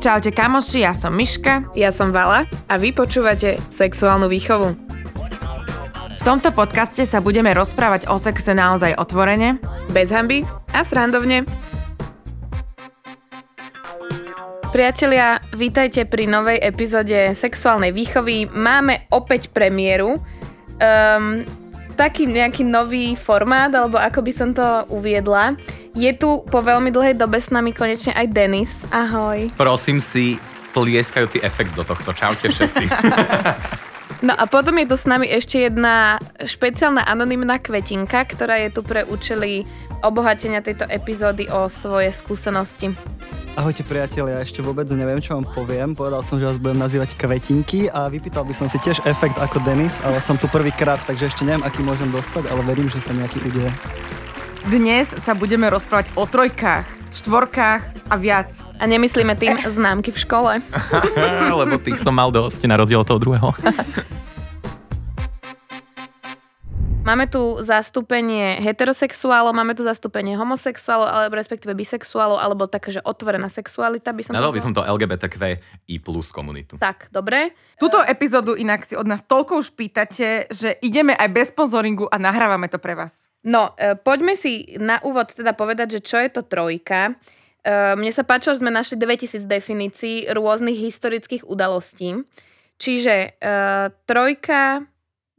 Čaute kamoši, ja som Miška. Ja som Vala a vy počúvate Sexuálnu výchovu. V tomto podcaste sa budeme rozprávať o sexe naozaj otvorene, Bez hamby a srandovne. Priatelia, vítajte pri novej epizóde Sexuálnej výchovy. Máme opäť premiéru. Um, taký nejaký nový formát, alebo ako by som to uviedla. Je tu po veľmi dlhej dobe s nami konečne aj Denis. Ahoj. Prosím si tlieskajúci efekt do tohto. Čaute všetci. No a potom je tu s nami ešte jedna špeciálna anonymná kvetinka, ktorá je tu pre účely obohatenia tejto epizódy o svoje skúsenosti. Ahojte priatelia, ja ešte vôbec neviem, čo vám poviem. Povedal som, že vás budem nazývať kvetinky a vypýtal by som si tiež efekt ako Denis, ale som tu prvýkrát, takže ešte neviem, aký môžem dostať, ale verím, že sa nejaký udeje. Dnes sa budeme rozprávať o trojkách, štvorkách a viac. A nemyslíme tým známky v škole. Lebo tých som mal dosť na rozdiel od toho druhého. Máme tu zastúpenie heterosexuálov, máme tu zastúpenie homosexuálov, alebo respektíve bisexuálov, alebo také, že otvorená sexualita by som Nadal by som to LGBTQI plus komunitu. Tak, dobre. Túto epizódu inak si od nás toľko už pýtate, že ideme aj bez sponzoringu a nahrávame to pre vás. No, e, poďme si na úvod teda povedať, že čo je to trojka. E, Mne sa páčilo, že sme našli 2000 definícií rôznych historických udalostí. Čiže e, trojka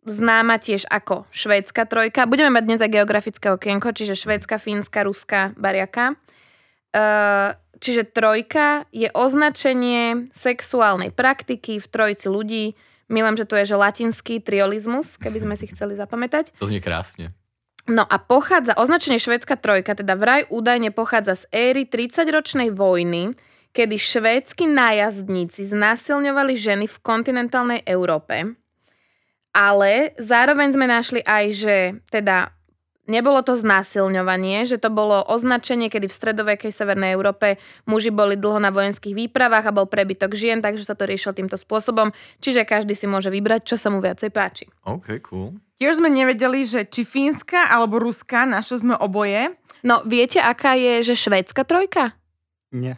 známa tiež ako švédska trojka. Budeme mať dnes aj geografické okienko, čiže švédska, fínska, ruská, bariaka. E, Čiže trojka je označenie sexuálnej praktiky v trojici ľudí. Milujem, že tu je že latinský triolizmus, keby sme si chceli zapamätať. To znie krásne. No a pochádza, označenie švédska trojka, teda vraj údajne pochádza z éry 30-ročnej vojny, kedy švédsky nájazdníci znásilňovali ženy v kontinentálnej Európe. Ale zároveň sme našli aj, že teda nebolo to znásilňovanie, že to bolo označenie, kedy v stredovekej Severnej Európe muži boli dlho na vojenských výpravách a bol prebytok žien, takže sa to riešilo týmto spôsobom. Čiže každý si môže vybrať, čo sa mu viacej páči. OK, cool. Tiež sme nevedeli, že či fínska alebo ruská, našli sme oboje. No, viete, aká je, že švédska trojka? Nie,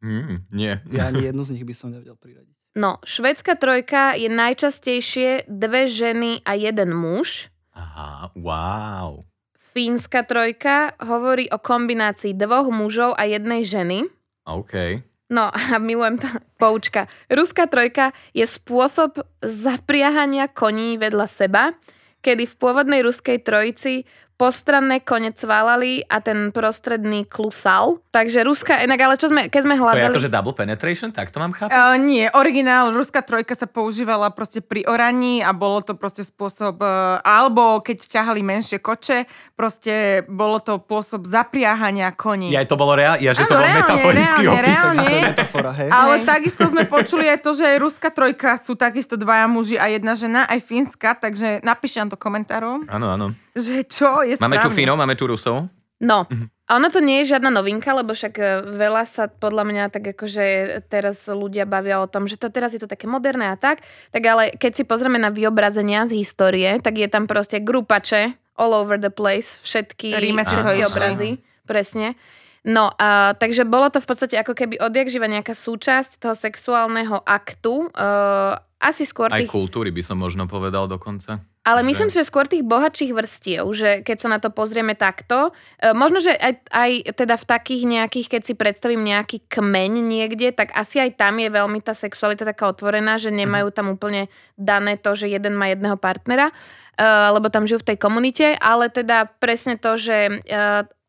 Mm, nie. ja ani jednu z nich by som nevedel priradiť. No, švédska trojka je najčastejšie dve ženy a jeden muž. Aha, wow. Fínska trojka hovorí o kombinácii dvoch mužov a jednej ženy. OK. No a milujem to, poučka. Ruská trojka je spôsob zapriahania koní vedľa seba, kedy v pôvodnej ruskej trojici postranné kone cválali a ten prostredný klusal. Takže ruská, inak ale čo sme, keď sme To je hľadali... akože double penetration, tak to mám chápať? Uh, nie, originál, ruská trojka sa používala proste pri oraní a bolo to proste spôsob, uh, alebo keď ťahali menšie koče, proste bolo to spôsob zapriahania koní. Ja, to bolo reálne, ja, že to bol reálne, metaforický reálne, opis. reálne. Metafora, hej? Ale Hej. takisto sme počuli aj to, že aj ruská trojka sú takisto dvaja muži a jedna žena, aj fínska, takže napíšte nám to komentárom, Áno, áno. že čo je Máme tu správne. Fínov, máme tu Rusov. No, a ono to nie je žiadna novinka, lebo však e, veľa sa podľa mňa tak akože teraz ľudia bavia o tom, že to teraz je to také moderné a tak, tak ale keď si pozrieme na vyobrazenia z histórie, tak je tam proste grupače all over the place, všetky, Ríme si to všetky išli. obrazy, presne. No, a, takže bolo to v podstate ako keby odjak živa nejaká súčasť toho sexuálneho aktu, uh, asi skôr Aj tých kultúry by som možno povedal dokonca. Ale myslím si, že skôr tých bohatších vrstiev, že keď sa na to pozrieme takto, e, možno, že aj, aj teda v takých nejakých, keď si predstavím nejaký kmeň niekde, tak asi aj tam je veľmi tá sexualita taká otvorená, že nemajú tam úplne dané to, že jeden má jedného partnera, e, lebo tam žijú v tej komunite, ale teda presne to, že e,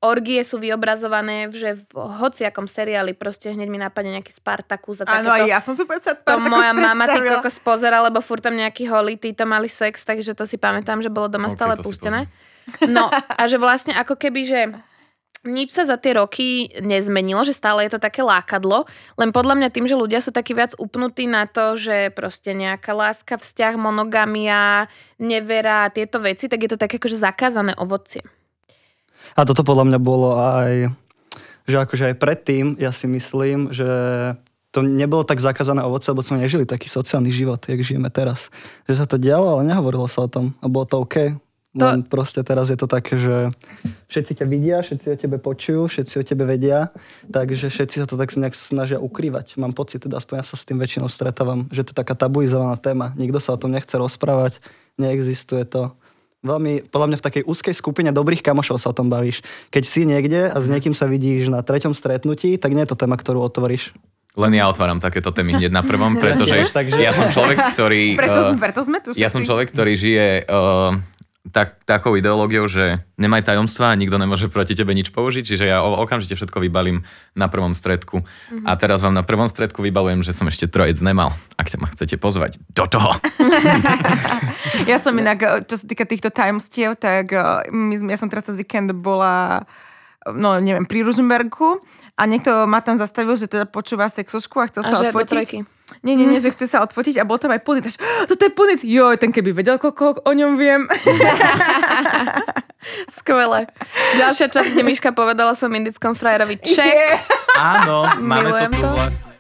orgie sú vyobrazované, že v hociakom seriáli proste hneď mi napadne nejaký Spartacus a Áno, takéto. aj ja som super sa To moja mama ty predstavila. kokos pozera, lebo furt tam nejakí holí, títo mali sex, takže to si pamätám, že bolo doma Ok, stále pustené. No a že vlastne ako keby, že nič sa za tie roky nezmenilo, že stále je to také lákadlo, len podľa mňa tým, že ľudia sú takí viac upnutí na to, že proste nejaká láska, vzťah, monogamia, nevera tieto veci, tak je to také akože zakázané ovocie. A toto podľa mňa bolo aj, že akože aj predtým, ja si myslím, že to nebolo tak zakázané ovoce, lebo sme nežili taký sociálny život, jak žijeme teraz. Že sa to dialo, ale nehovorilo sa o tom. A bolo to OK. To- Len proste teraz je to také, že všetci ťa vidia, všetci o tebe počujú, všetci o tebe vedia, takže všetci sa to tak nejak snažia ukrývať. Mám pocit, teda aspoň ja sa s tým väčšinou stretávam, že to je taká tabuizovaná téma. Nikto sa o tom nechce rozprávať, neexistuje to. Veľmi, podľa mňa v takej úzkej skupine dobrých kamošov sa o tom bavíš. Keď si niekde a s niekým sa vidíš na treťom stretnutí, tak nie je to téma, ktorú otvoríš. Len ja otváram takéto témy hneď na prvom, pretože ja som človek, ktorý... Preto, eh, sme, preto sme tu Ja som všetci. človek, ktorý žije uh, tak, takou ideológiou, že nemaj tajomstva a nikto nemôže proti tebe nič použiť, čiže ja okamžite všetko vybalím na prvom stredku. Mhm. A teraz vám na prvom stredku vybalujem, že som ešte trojec nemal. Ak ťa ma chcete pozvať do toho. Ja som inak, eh, čo sa týka týchto tajomstiev, tak eh, my, ja som teraz cez víkend bola no neviem, pri Ružomberku a niekto ma tam zastavil, že teda počúva sexušku a chcel sa A do odfotiť. Nie, nie, nie, že chce sa odfotiť a bol tam aj punit. Až, toto je punit. Joj, ten keby vedel, koľko o ňom viem. Skvelé. Ďalšia časť, kde Miška povedala som indickom frajerovi ček. Áno, máme Milujem to tu to. vlastne.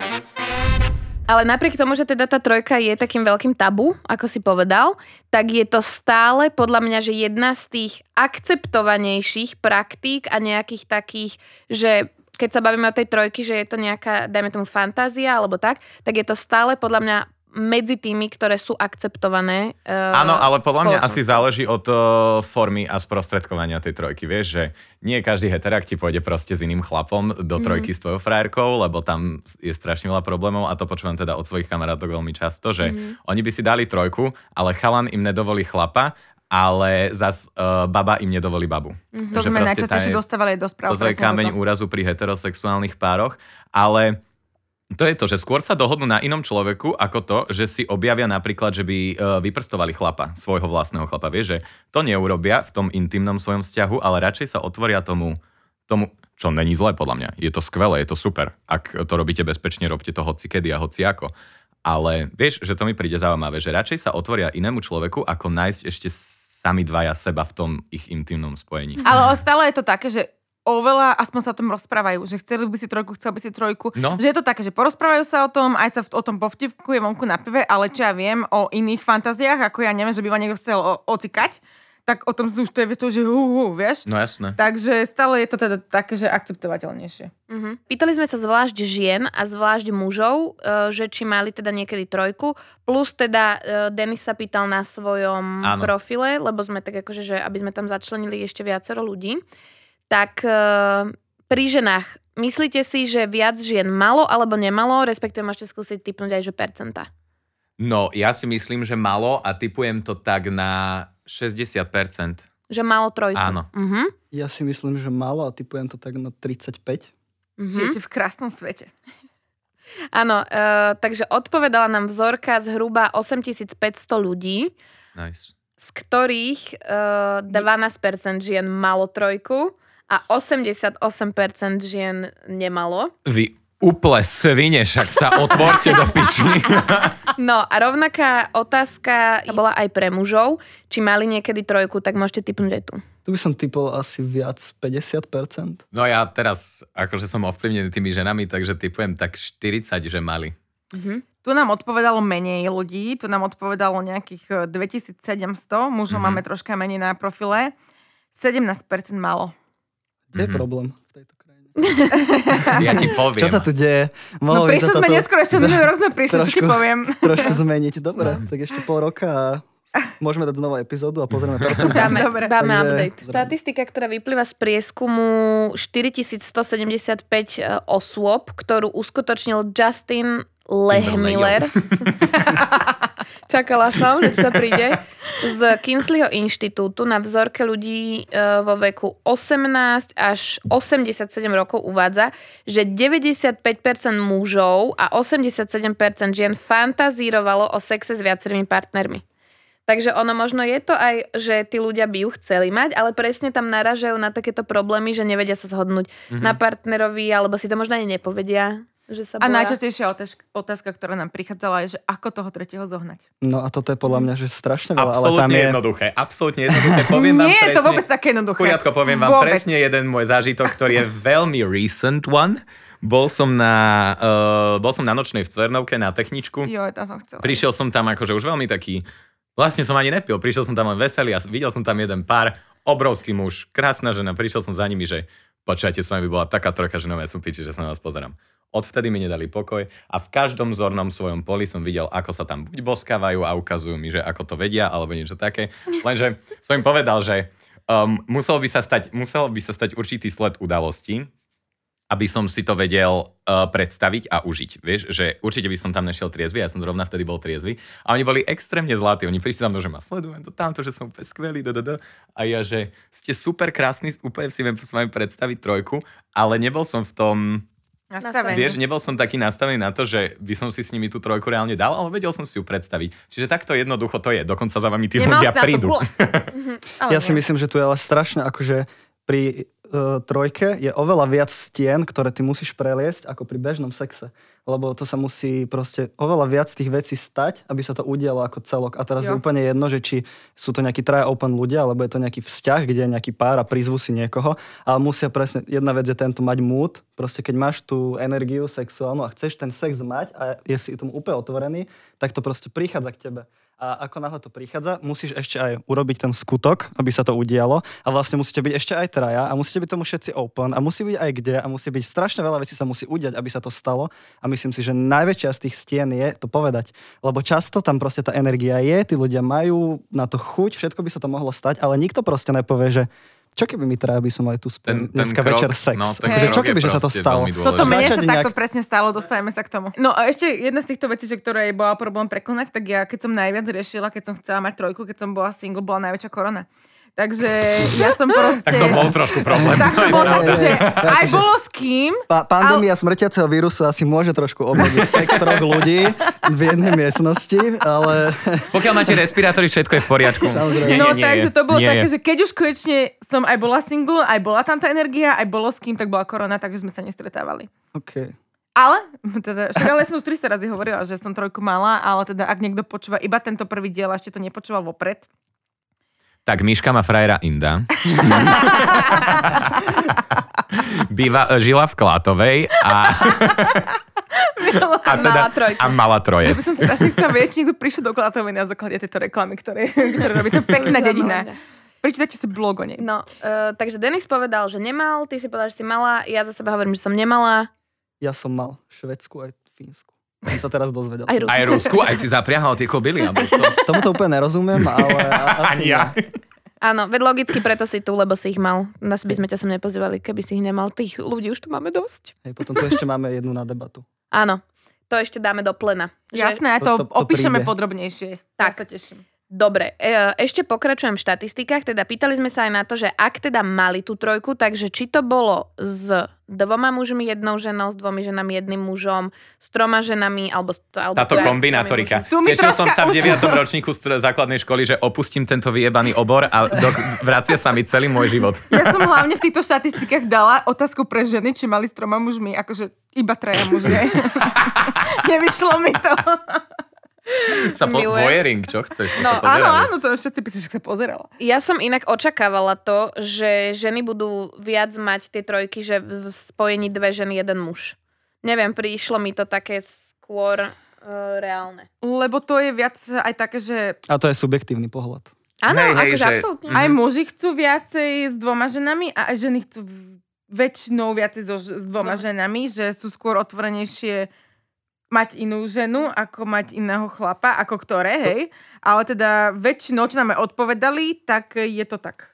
Ale napriek tomu, že teda tá trojka je takým veľkým tabu, ako si povedal, tak je to stále podľa mňa, že jedna z tých akceptovanejších praktík a nejakých takých, že keď sa bavíme o tej trojky, že je to nejaká, dajme tomu, fantázia alebo tak, tak je to stále podľa mňa medzi tými, ktoré sú akceptované. Uh, Áno, ale podľa mňa asi záleží od uh, formy a sprostredkovania tej trojky. Vieš, že nie každý heterák ti pôjde proste s iným chlapom do Mhm. trojky s tvojou frajerkou, lebo tam je strašne veľa problémov a to počúvam teda od svojich kamarátok veľmi často, že Mhm. oni by si dali trojku, ale chalan im nedovolí chlapa, ale zas uh, baba im nedovolí babu. Mhm. To Že sme najčastejšie dostávali aj do správ. Toto je kameň toto. úrazu pri heterosexuálnych pároch, ale to je to, že skôr sa dohodnú na inom človeku, ako to, že si objavia napríklad, že by e, vyprstovali chlapa, svojho vlastného chlapa. Vieš, že to neurobia v tom intimnom svojom vzťahu, ale radšej sa otvoria tomu, tomu čo není zlé podľa mňa. Je to skvelé, je to super. Ak to robíte bezpečne, robte to hoci kedy a hoci ako. Ale vieš, že to mi príde zaujímavé, že radšej sa otvoria inému človeku, ako nájsť ešte sami dvaja seba v tom ich intimnom spojení. Ale stále je to také, že oveľa, aspoň sa o tom rozprávajú, že chceli by si trojku, chcel by si trojku. No. Že je to také, že porozprávajú sa o tom, aj sa v- o tom povtipkuje vonku na pive, ale čo ja viem o iných fantáziách, ako ja neviem, že by ma niekto chcel o- ocikať, tak o tom už to je to, že hu, hu, vieš. No jasné. Takže stále je to teda také, že akceptovateľnejšie. Mhm. Pýtali sme sa zvlášť žien a zvlášť mužov, e, že či mali teda niekedy trojku, plus teda e, Denis sa pýtal na svojom Áno. profile, lebo sme tak akože, že aby sme tam začlenili ešte viacero ľudí. Tak e, pri ženách, myslíte si, že viac žien malo alebo nemalo, respektíve môžete skúsiť typnúť aj, že percenta. No, ja si myslím, že malo a typujem to tak na 60%. Že malo trojku. Áno. Mhm. Ja si myslím, že málo a typujem to tak na 35. Mhm. Žijete v krásnom svete. Áno, e, takže odpovedala nám vzorka zhruba 8500 ľudí, Nice. z ktorých uh, 12% žien malo trojku a 88% žien nemalo. Vy úplne svine, však sa otvorte do piči. No a rovnaká otázka bola aj pre mužov. Či mali niekedy trojku, tak môžete typnúť aj tu. Tu by som typol asi viac 50%. No ja teraz, akože som ovplyvnený tými ženami, takže typujem tak 40, že mali. Mhm. Tu nám odpovedalo menej ľudí, tu nám odpovedalo nejakých e, 2700, mužov Mhm. máme troška menej na profile, 17% malo. Kde je Mhm. problém v tejto? Ja ti poviem. Čo sa tu deje? No Mohlo by prišli sme toto neskôr, ešte minulý rok sme prišli, čo ti trošku- poviem. trošku zmeniť. Dobre, tak ešte pol roka a môžeme dať znova epizódu a pozrieme percentá. Dáme, Dobre. dáme Takže- update. Štatistika, ktorá vyplýva z prieskumu 4175 e, osôb, ktorú uskutočnil Justin Lehmiller. Čakala som, že sa príde. Z Kinsleyho inštitútu na vzorke ľudí e, vo veku 18 až 87 rokov uvádza, že 95% mužov a 87% žien fantazírovalo o sexe s viacerými partnermi. Takže ono možno je to aj, že tí ľudia by ju chceli mať, ale presne tam naražajú na takéto problémy, že nevedia sa zhodnúť Mhm. na partnerovi, alebo si to možno ani nepovedia, že sa A boja. najčastejšia otázka, otázka, ktorá nám prichádzala, je, že ako toho tretieho zohnať. No a toto je podľa mňa, že strašne veľa, ale tam Absolútne je... jednoduché, absolútne jednoduché. Poviem vám Nie je presne, to vôbec také jednoduché. Poriadko, poviem vám Vôbec. presne jeden môj zážitok, ktorý je veľmi recent one. Bol som na, uh, bol som na nočnej v Cvernovke na techničku. Jo, tam som chcela. Prišiel som tam akože už veľmi taký Vlastne som ani nepil, prišiel som tam len veselý a videl som tam jeden pár, obrovský muž, krásna žena, prišiel som za nimi, že počujete, s vami by bola taká trojka, že no ja som piči, že sa na vás pozerám. Odvtedy mi nedali pokoj a v každom zornom svojom poli som videl, ako sa tam buď boskávajú a ukazujú mi, že ako to vedia, alebo niečo také. Lenže som im povedal, že um, musel, by sa stať, musel by sa stať určitý sled udalostí, aby som si to vedel uh, predstaviť a užiť. Vieš, že určite by som tam nešiel triezvy, ja som zrovna vtedy bol triezvy. A oni boli extrémne zlatí. Oni prišli tam, že ma sledujú, to tamto, že som úplne skvelý, da, da, da. A ja, že ste super krásni, úplne si viem s vami predstaviť trojku, ale nebol som v tom, Nastavený. Vieš, nebol som taký nastavený na to, že by som si s nimi tú trojku reálne dal, ale vedel som si ju predstaviť. Čiže takto jednoducho to je. Dokonca za vami tí Nemal ľudia prídu. Mhm, Ja si myslím, že tu je ale strašne akože pri uh, trojke je oveľa viac stien, ktoré ty musíš preliesť ako pri bežnom sexe. Lebo to sa musí proste oveľa viac tých vecí stať, aby sa to udialo ako celok. A teraz Jo. je úplne jedno, že či sú to nejakí traja open ľudia, alebo je to nejaký vzťah, kde je nejaký pár a prizvu si niekoho. Ale musia presne, jedna vec je tento mať mood. Proste keď máš tú energiu sexuálnu a chceš ten sex mať a je si tomu úplne otvorený, tak to proste prichádza k tebe. A ako náhle to prichádza, musíš ešte aj urobiť ten skutok, aby sa to udialo. A vlastne musíte byť ešte aj traja a musíte byť tomu všetci open a musí byť aj kde a musí byť strašne veľa vecí sa musí udiať, aby sa to stalo. A myslím si, že najväčšia z tých stien je to povedať. Lebo často tam proste tá energia je, tí ľudia majú na to chuť, všetko by sa to mohlo stať, ale nikto proste nepovie, že čo keby mi traja by som mali tu Ten, spolu ten dneska krok, večer sex. No, ten akože, krok čo keby, že sa to stalo? Toto dôležitý. mne sa Začať takto nejak- presne stalo, dostaneme sa k tomu. No a ešte jedna z týchto vecí, že ktoré bola problém prekonať, tak ja keď som najviac riešila, keď som chcela mať trojku, keď som bola single, bola najväčšia korona. Takže ja som proste... Tak to bol trošku problém. tak to pravda. že aj bolo s kým, Pa- pandémia smrtiaceho vírusu asi môže trošku obmedziť sex troch ľudí v jednej miestnosti, ale Pokiaľ máte respirátory, všetko je v poriadku. Samozrejme. Nie, no nie, nie takže to bolo Nie také, že keď už konečne som aj bola single, aj bola tam tá energia, aj bolo s kým, tak bola korona, takže sme sa nestretávali. okay. Ale, teda, však ale ja som už 300 razy hovorila, že som trojku mala, ale teda ak niekto počúva iba tento prvý diel a ešte to nepočúval vopred, Tak Miška má frajera Inda. Býva, žila v Klátovej a, a, teda, Mala trojku. a mala ja troje. by som strašne chcela vedieť, či niekto prišiel do Klatovej na základe tejto reklamy, ktoré, ktoré robí. To pekná dedina. Prečítajte si blog o nej. No, uh, takže Denis povedal, že nemal, ty si povedal, že si mala, ja za seba hovorím, že som nemala. Ja som mal Švedsku aj Fínsku. Som sa teraz dozvedel. Aj Rusku. Aj Rusku, aj si zapriahal tie kobily. To. Tomuto úplne nerozumiem, ale a- asi Ani ja. Áno, veď logicky preto si tu, lebo si ich mal. Nás by sme ťa sem nepozývali, keby si ich nemal. Tých ľudí už tu máme dosť. Hej, potom tu ešte máme jednu na debatu. Áno, to ešte dáme do plena. Že- Jasné, a to, To- to- to opíšeme príde. podrobnejšie. Tak. Ja sa teším. Dobre, e, ešte pokračujem v štatistikách, teda pýtali sme sa aj na to, že ak teda mali tú trojku, takže či to bolo s dvoma mužmi, jednou ženou, s dvomi ženami, jedným mužom, s troma ženami, alebo... alebo Táto teda mi Tešil som sa v už- 9. ročníku z základnej školy, že opustím tento vyjebaný obor a do, vracia sa mi celý môj život. Ja som hlavne v týchto štatistikách dala otázku pre ženy, či mali s troma mužmi, akože iba traja muži. Nevyšlo mi to. Sa po, Milujem. voyering, čo chceš? To No, sa Áno, pozerali. áno, to všetci písali, že sa pozerala. Ja som inak očakávala to, že ženy budú viac mať tie trojky, že v spojení dve ženy, jeden muž. Neviem, prišlo mi to také skôr uh, reálne. Lebo to je viac aj také, že A to je subjektívny pohľad. Áno, Hej, hej, akože že- absolútne. Mhm. aj muži chcú viacej s dvoma ženami a aj ženy chcú väčšinou viacej so, s dvoma Dobre. ženami, že sú skôr otvorenejšie mať inú ženu, ako mať iného chlapa, ako ktoré, hej. Ale teda väčšinou, čo nám aj odpovedali, tak je to tak.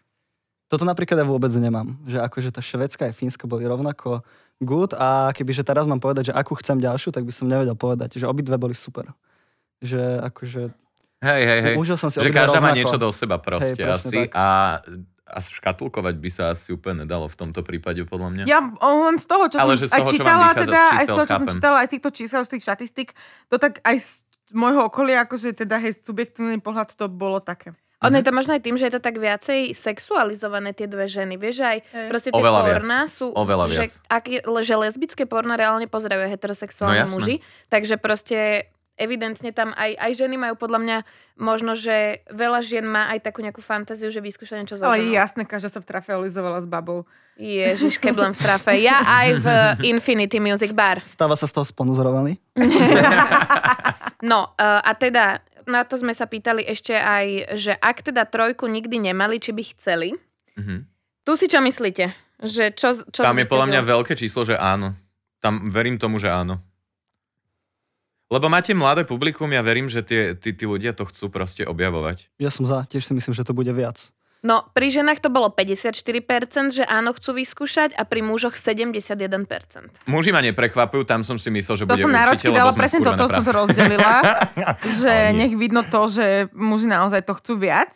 Toto napríklad ja vôbec nemám. Že akože tá Švedská a Fínska boli rovnako good a kebyže teraz mám povedať, že akú chcem ďalšiu, tak by som nevedel povedať. Že obidve boli super. Že akože Hej, hej, hej. užil som si Že každá má rovnako. niečo do seba proste Hej, asi. tak. A, a škatulkovať by sa asi úplne nedalo v tomto prípade, podľa mňa. Ja len z toho, čo Ale som že z aj toho, čo čítala, z teda, aj z čísel, toho, čo som chápem. čítala, aj z týchto čísel, z tých štatistik, to tak aj z môjho okolia, akože teda hej, subjektívny pohľad to bolo také. Ono Mhm. je to možno aj tým, že je to tak viacej sexualizované tie dve ženy. Vieš, že aj proste tie Oveľa viac. porná sú... Oveľa že, viac. ak je, že lesbické porná reálne pozerajú aj heterosexuálni No jasné. muži. Takže proste evidentne tam aj, aj ženy majú podľa mňa možno, že veľa žien má aj takú nejakú fantáziu, že vyskúša niečo so Ale ženou. jasné, každá sa v trafe olizovala s babou. Ježiš, keblem v trafe. Ja aj v Infinity Music Bar. Stáva sa z toho sponzorovaný? No uh, a teda na to sme sa pýtali ešte aj, že ak teda trojku nikdy nemali, či by chceli. Mhm. Tu si čo myslíte? Že čo, čo Tam je podľa mňa veľké číslo, že áno. Tam verím tomu, že áno. Lebo máte mladé publikum, ja verím, že tie, tí, tí ľudia to chcú proste objavovať. Ja som za, tiež si myslím, že to bude viac. No, pri ženách to bolo 54%, že áno, chcú vyskúšať a pri mužoch 71%. Muži ma neprekvapujú, tam som si myslel, že To bude som určite, dala, presne toto som rozdelila, že nech vidno to, že muži naozaj to chcú viac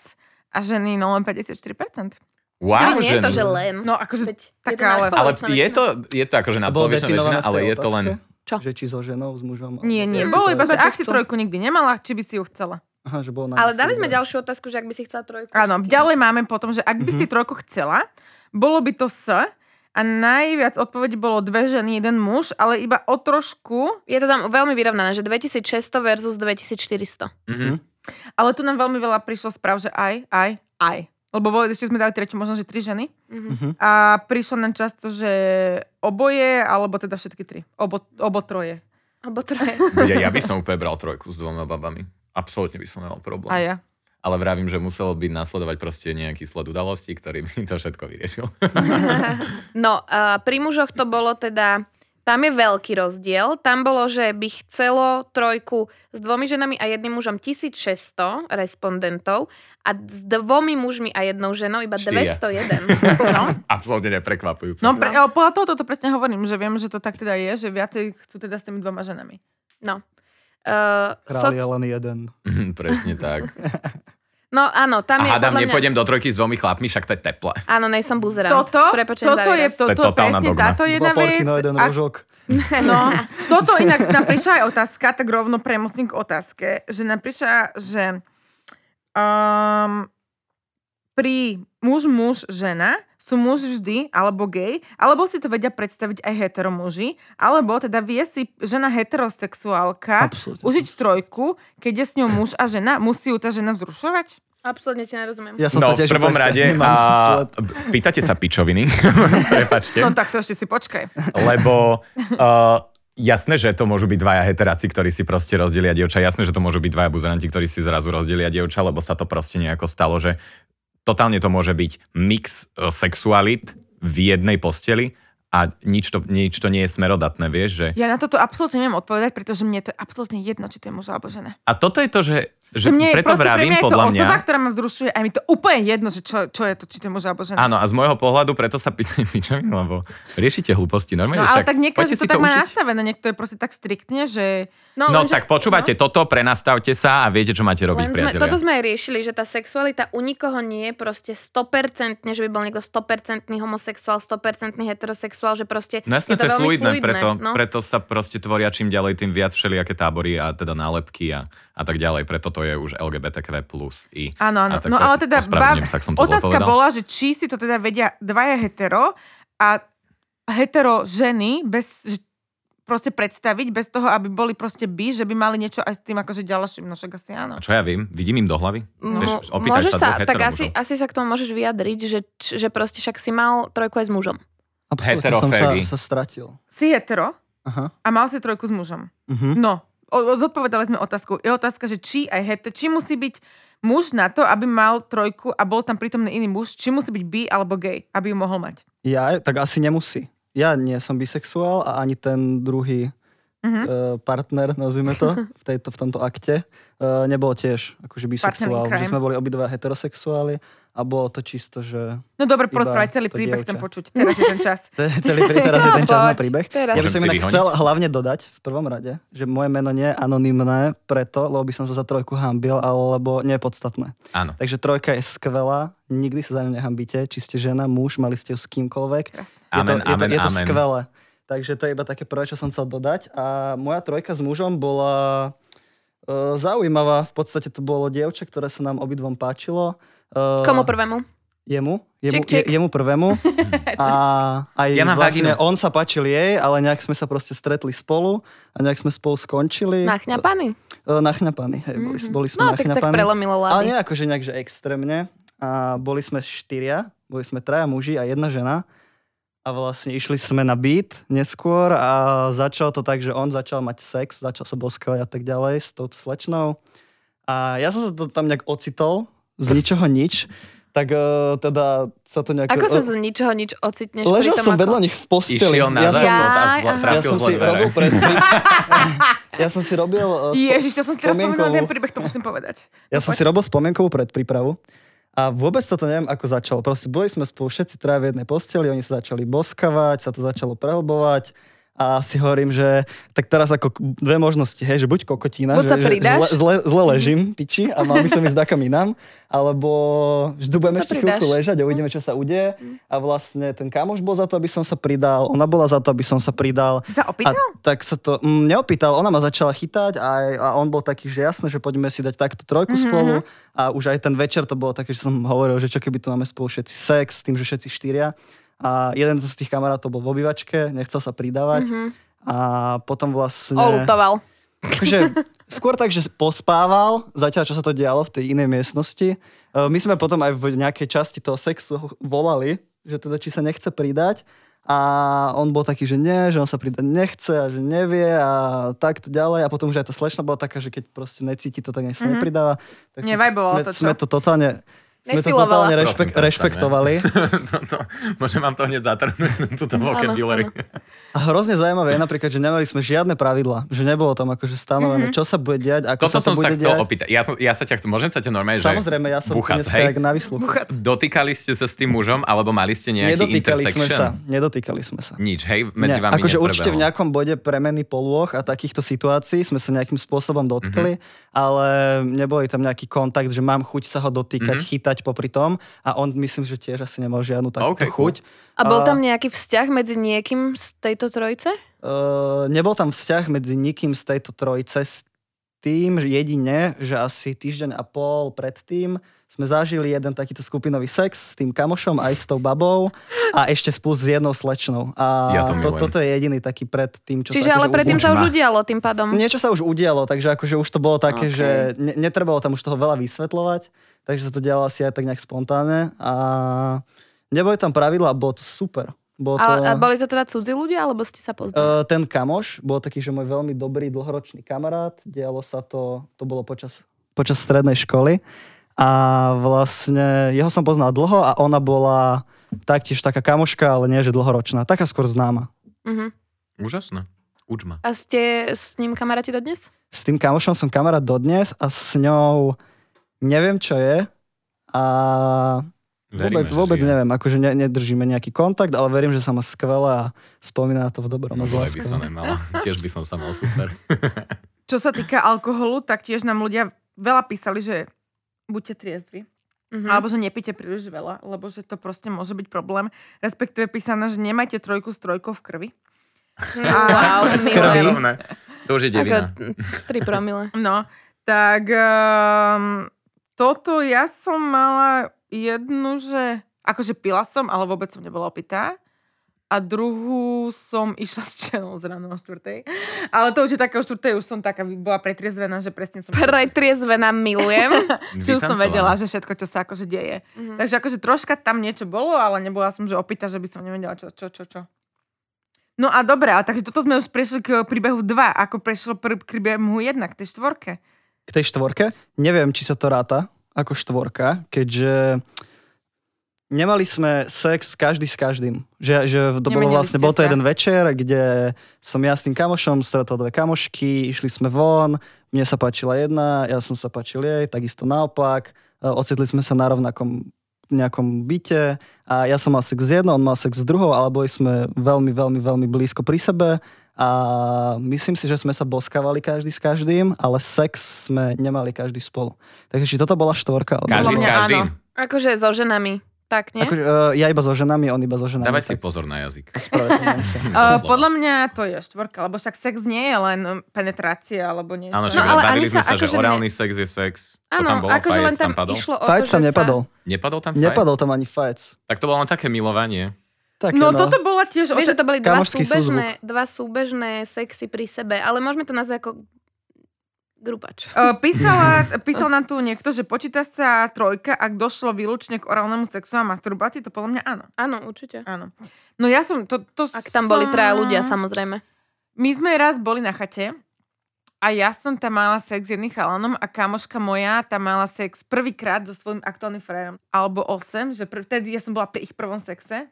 a ženy no len 54%. Wow, nie je to, ženy. že len. No akože Veď je tak to ale- Ale je to, je to akože A bolo nadpolovičná definované väčšina, ale je to len... Čo? Že či so ženou, s mužom. Nie, nie, bolo iba, že Iba, že ak si trojku nikdy nemala, či by si ju chcela. Aha, že bolo Ale dali sme ďalšiu otázku, že ak by si chcela trojku. Áno, ďalej máme potom, že ak Mhm. by si trojku chcela, bolo by to S a najviac odpovedí bolo dve ženy, jeden muž, ale iba o trošku, Je to tam veľmi vyrovnané, že 2600 versus 2400. Mhm. ale tu nám veľmi veľa prišlo správ, že aj, aj, aj. Lebo boli, ešte sme dali tretiu, možno, že tri ženy. Mhm. A prišlo nám často, že oboje, alebo teda všetky tri. Obo, obo troje. Alebo troje. Ja, ja by som úplne bral trojku s dvoma babami. Absolútne by som nemal problém. A ja. Ale vravím, že muselo by nasledovať proste nejaký sled udalostí, ktorý by to všetko vyriešil. No, a pri mužoch to bolo teda, tam je veľký rozdiel. Tam bolo, že by chcelo trojku s dvomi ženami a jedným mužom 1600 respondentov a s dvomi mužmi a jednou ženou iba Štyria. 201. No. Absolútne neprekvapujúce. No, pre, no. podľa toho to presne hovorím, že viem, že to tak teda je, že viacej chcú teda s tými dvoma ženami. no. Uh, Král je len jeden. Mhm, Presne tak. no áno, tam je A hádam, podľa mňa... nepôjdem do trojky s dvomi chlapmi, však to je teple. Áno, nej som buzerant. Toto, toto je, výraz. to, To je presne dogma. táto jedna vec. na jeden a- rožok. No, toto inak nám prišla aj otázka, tak rovno premostím k otázke, že nám prišla, že um, pri muž, muž, žena sú muž vždy, alebo gay, alebo si to vedia predstaviť aj heteromuži, alebo teda vie si žena heterosexuálka Absolútne. užiť trojku, keď je s ňou muž a žena, musí ju tá žena vzrušovať? Absolutne ti nerozumiem. Ja som No, sa tiež v prvom rade, a, pýtate sa pičoviny, prepačte, No tak to ešte si počkaj. lebo uh, jasné, že to môžu byť dvaja heteráci, ktorí si proste rozdelia dievča, jasné, že to môžu byť dvaja buzeranti, ktorí si zrazu rozdelia dievča, lebo sa to proste nejako stalo, že totálne to môže byť mix e, sexualit v jednej posteli a nič to, nič to nie je smerodatné, vieš, že... Ja na toto absolútne neviem odpovedať, pretože mne to je absolútne jedno, či to je muž alebo žena. A toto je to, že, že, Že mne preto proste, pre vravím, mňa je to podľa mňa... osoba, ktorá ma vzrušuje a mi to úplne jedno, že čo, čo je to, či to je muž alebo žena. Áno, a z môjho pohľadu preto sa pýtam pičoviny, lebo riešite hlúposti. No Normálne, ale však tak niekto to si tak má nastavené, niekto je proste tak striktne, že... No lenže- tak počúvate toto, prenastavte sa a viete, čo máte robiť, Len sme, priatelia. toto sme aj riešili, že tá sexualita u nikoho nie je proste 100%, že by bol niekto 100% homosexuál, 100% heterosexuál, že proste No jasné, je to, to je veľmi fluidné, fluidné. preto, no. preto sa proste tvoria čím ďalej, tým viac všelijaké tábory a teda nálepky a, a tak ďalej. Preto to je už LGBTQ plus i. Áno, áno. No ale teda ospravedlňujem sa, ak som to zle otázka bola, že či si to teda vedia dvaja hetero a hetero ženy bez, že proste predstaviť, bez toho, aby boli proste by, že by mali niečo aj s tým akože ďalším, no však asi áno. A čo ja viem, vidím im do hlavy? Mo- Vieš, môžeš sa sa, tak asi, asi sa k tomu môžeš vyjadriť, že, že proste však si mal trojku aj s mužom. Absolútne som sa, sa stratil. Si hetero Aha. a mal si trojku s mužom. Mhm. No, o, o, zodpovedali sme otázku. Je otázka, že či aj hetero, či musí byť muž na to, aby mal trojku a bol tam prítomný iný muž, či musí byť bi alebo gay, aby ju mohol mať. Ja, tak asi nemusí. Ja nie som bisexuál a ani ten druhý Mhm. uh, partner, nazvime to, v, tejto, v tomto akte, uh, nebol tiež akože bisexuál. Že sme boli obidva heterosexuáli a bolo to čisto, že No dobre, porozprávaj celý to príbeh, dievča. chcem počuť. Teraz je ten čas. to celý, prí- teraz je ten čas na príbeh. teraz. Ja by som si inak chcel hlavne dodať v prvom rade, že moje meno nie je anonymné preto, lebo by som sa za trojku hambil, alebo nie je podstatné. Áno. Takže trojka je skvelá, nikdy sa za ňu nehambíte, či ste žena, muž, mali ste ju s kýmkoľvek. Krásne. Je to, Amen, je to, amen, je to amen. skvelé. Takže to je iba také prvé, čo som chcel dodať. A moja trojka s mužom bola uh, zaujímavá. V podstate to bolo dievča, ktoré sa nám obidvom páčilo. Uh, Komu prvému? Jemu. Jemu, Čik, čik. Je, jemu prvému. A aj Ja mám vlastne on sa páčil jej, ale nejak sme sa proste stretli spolu a nejak sme spolu skončili. Nachňapaný? Uh, nachňapaní, hej, boli, boli sme No, tak, tak nachňapaní. prelomilo Ale nie akože nejak, že extrémne. A boli sme štyria, boli sme traja muži a jedna žena. A vlastne išli sme na beat neskôr a začalo to tak, že on začal mať sex, začal sa boskať a tak ďalej s touto slečnou. A ja som sa to tam nejak ocitol, z ničoho nič, tak uh, teda sa to nejak... Ako sa z ničoho nič ocitneš Ležal som ako... vedľa nich v posteli. Išiel na ja, som, ja trafil som si dvere. robil pred... ja som si robil... uh, spo- Ježiš, to som si teraz spomenula ten príbeh, to musím povedať. Ja som si robil spomienkovú predprípravu a vôbec toto neviem, ako začalo. Proste boli sme spolu všetci traja v jednej posteli, oni sa začali boskavať, sa to začalo prehlbovať a si hovorím, že tak teraz ako dve možnosti, hej, že buď kokotína, Buď že, že zle, zle, zle ležím, piči, a mal by som ísť dakam inám, alebo budeme Sa ešte pridáš. chvíľku ležať a uvidíme, čo sa udeje. A vlastne ten kamoš bol za to, aby som sa pridal, ona bola za to, aby som sa pridal. Si sa A opýtal? tak sa to mm, neopýtal, ona ma začala chytať a, a on bol taký, že jasné, že poďme si dať takto trojku Mhm, spolu a už aj ten večer to bolo také, že som hovoril, že čo keby tu máme spolu všetci sex, s tým, že všetci štyria. A jeden z tých kamarátov bol v obývačke, nechcel sa pridávať. Mhm. A potom vlastne... Olutoval. Akože, skôr tak, že pospával, zatiaľ čo sa to dialo v tej inej miestnosti. E, My sme potom aj v nejakej časti toho sexu volali, že teda či sa nechce pridať. A on bol taký, že nie, že on sa pridať nechce a že nevie a takto ďalej. A potom už aj tá slečna bola taká, že keď proste necíti to, tak nech sa mm-hmm. nepridáva. Tak sme, to, čo? sme to totálne, sme to totálne rešpek- rešpektovali. no, no, môžem vám to hneď zatrhnúť, túto vocabulary. A hrozne zaujímavé je napríklad, že nemali sme žiadne pravidla. Že nebolo tam akože stanovené, Mhm. čo sa bude diať, ako Toto sa to som sa bude chcel diať. opýtať. Ja, som, ja sa ťa chcem, môžem sa ťa normálne, Samozrejme, ja som buchac, hej? na výsluch. Buchac. Dotýkali ste sa s tým mužom, alebo mali ste nejaký Nedotýkali sme intersection? sa. Nedotýkali sme sa. Nič, hej? Medzi Nie, vami akože určite v nejakom bode premeny polôch a takýchto situácií sme sa nejakým spôsobom dotkli, Mhm. ale neboli tam nejaký kontakt, že mám chuť sa ho dotýkať, Mhm. chytať popri tom a on myslím, že tiež asi nemal žiadnu takúto OK, cool. chuť. A bol tam nejaký vzťah medzi niekým z tejto trojice? Uh, nebol tam vzťah medzi nikým z tejto trojice s tým že jedine, že asi týždeň a pol predtým sme zažili jeden takýto skupinový sex s tým kamošom aj s tou babou a ešte spolu s jednou slečnou. A Ja to to, toto je jediný taký pred tým, čo Čiže sa ale akože predtým sa už udialo tým pádom. Niečo sa už udialo, takže akože už to bolo také, Ok. že ne, netrebalo tam už toho veľa vysvetľovať, takže sa to dialo asi aj tak nejak spontánne a neboli tam pravidla a bolo to super. Bolo to, A, a boli to teda cudzí ľudia, alebo ste sa poznali? Uh, ten kamoš bol taký, že môj veľmi dobrý dlhoročný kamarát. Dialo sa to, to bolo počas, počas strednej školy. A vlastne jeho som poznal dlho a ona bola taktiež taká kamoška, ale nie že dlhoročná. Taká skôr známa. Mhm. Úžasné. Učma. A ste s ním kamaráti dodnes? S tým kamošom som kamarát dodnes a s ňou neviem, čo je. A Veríme, vôbec, že vôbec žije. neviem, akože ne, nedržíme nejaký kontakt, ale verím, že sa má skvelé a spomína na to v dobrom a No, by sa nemala. Tiež by som sa mal super. Čo sa týka alkoholu, tak tiež nám ľudia veľa písali, že buďte triezvi. Mhm. Alebo že nepíte príliš veľa, lebo že to proste môže byť problém. Respektíve písané, že nemajte trojku s trojkou v krvi. Wow, To je milujem. rovné. To už je Ako devina. 3 promile. No, tak um, toto ja som mala jednu, že akože pila som, ale vôbec som nebola opitá. A druhú som išla s čelou z ráno o štvrtej. Ale to už je také o štvrtej, už som taká bola pretriezvená, že presne som... Pretriezvená milujem. Že už som vedela, že všetko, čo sa akože deje. Mhm. Takže akože troška tam niečo bolo, ale nebola som, že opýta, že by som nevedela, čo, čo, čo, čo. No a dobre, ale takže toto sme už prešli k príbehu 2, ako prešlo pr- k príbehu 1, k tej štvorke. k tej štvorke. Neviem, či sa to ráta ako štvorka, keďže nemali sme sex každý s každým. Že, že to bolo vlastne, bol to sa. jeden večer, kde som ja s tým kamošom stretol dve kamošky, išli sme von, mne sa páčila jedna, ja som sa páčil jej, takisto naopak. E, Ocitli sme sa na rovnakom nejakom byte a ja som mal sex s jednou, on mal sex s druhou, ale boli sme veľmi, veľmi, veľmi blízko pri sebe a myslím si, že sme sa boskávali každý s každým, ale sex sme nemali každý spolu. Takže či toto bola štvorka? Alebo... Každý s každým. áno. Akože so ženami. Tak, nie? Akože, uh, ja iba so ženami, on iba so ženami. Dávaj si tak pozor na jazyk. Sa. Uh, podľa mňa to je štvorka, lebo však sex nie je len penetrácia alebo niečo. Áno, No, však ale bavili sme sa sa, že akože ne- orálny sex je sex. to tam Áno, bolo, akože len tam tam padol. išlo o to, tam že nepadol. Nepadol tam fajec? Nepadol tam ani fight. Tak to bolo len také milovanie. Také, No toto bola tiež... Vieš, že to boli dva súbežné, dva súbežné sexy pri sebe, ale môžeme to nazvať ako grupač. Uh, písala, písal nám tu niekto, že počíta sa trojka, ak došlo výlučne k orálnemu sexu a masturbácii, to podľa mňa áno. Áno, určite. áno. No ja som... To, to Ak tam boli som- traja ľudia, samozrejme. My sme raz boli na chate a ja som tam mala sex s jedným chalanom a kamoška moja tam mala sex prvýkrát so svojím aktuálnym frajerom. Alebo 8, že pr- vtedy ja som bola pri ich prvom sexe.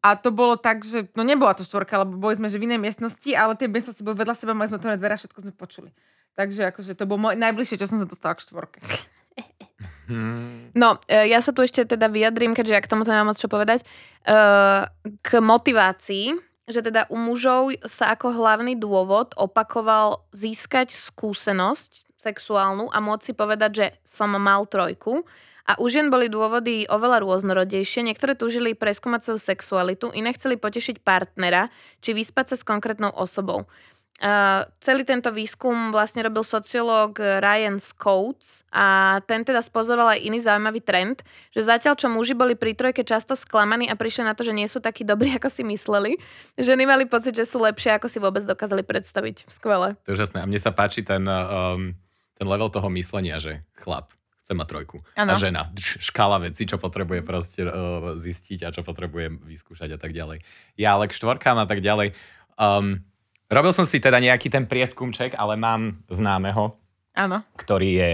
A to bolo tak, že no nebola to štvorka, lebo boli sme že v inej miestnosti, ale tie miestnosti boli vedľa seba, mali sme to na dvere všetko sme počuli. Takže akože to bolo moje najbližšie, čo som sa dostala k štvorke. No, e, ja sa tu ešte teda vyjadrím, keďže ja k tomu nemám moc čo povedať, e, k motivácii, že teda u mužov sa ako hlavný dôvod opakoval získať skúsenosť sexuálnu a môcť si povedať, že som mal trojku. A u žien boli dôvody oveľa rôznorodejšie. Niektoré túžili preskúmať svoju sexualitu, iné chceli potešiť partnera, či vyspať sa s konkrétnou osobou. Uh, celý tento výskum vlastne robil sociológ Ryan Coates a ten teda spozoroval aj iný zaujímavý trend, že zatiaľ čo muži boli pri trojke často sklamaní a prišli na to, že nie sú takí dobrí, ako si mysleli, ženy mali pocit, že sú lepšie, ako si vôbec dokázali predstaviť. Skvelé. To je úžasné. A mne sa páči ten, um, ten level toho myslenia, že chlap chce mať trojku. Ano. A žena, škála veci, čo potrebuje proste uh, zistiť a čo potrebuje vyskúšať a tak ďalej. Ja ale k štvorkám a tak ďalej. Um, Robil som si teda nejaký ten prieskumček, ale mám známeho, Áno. ktorý je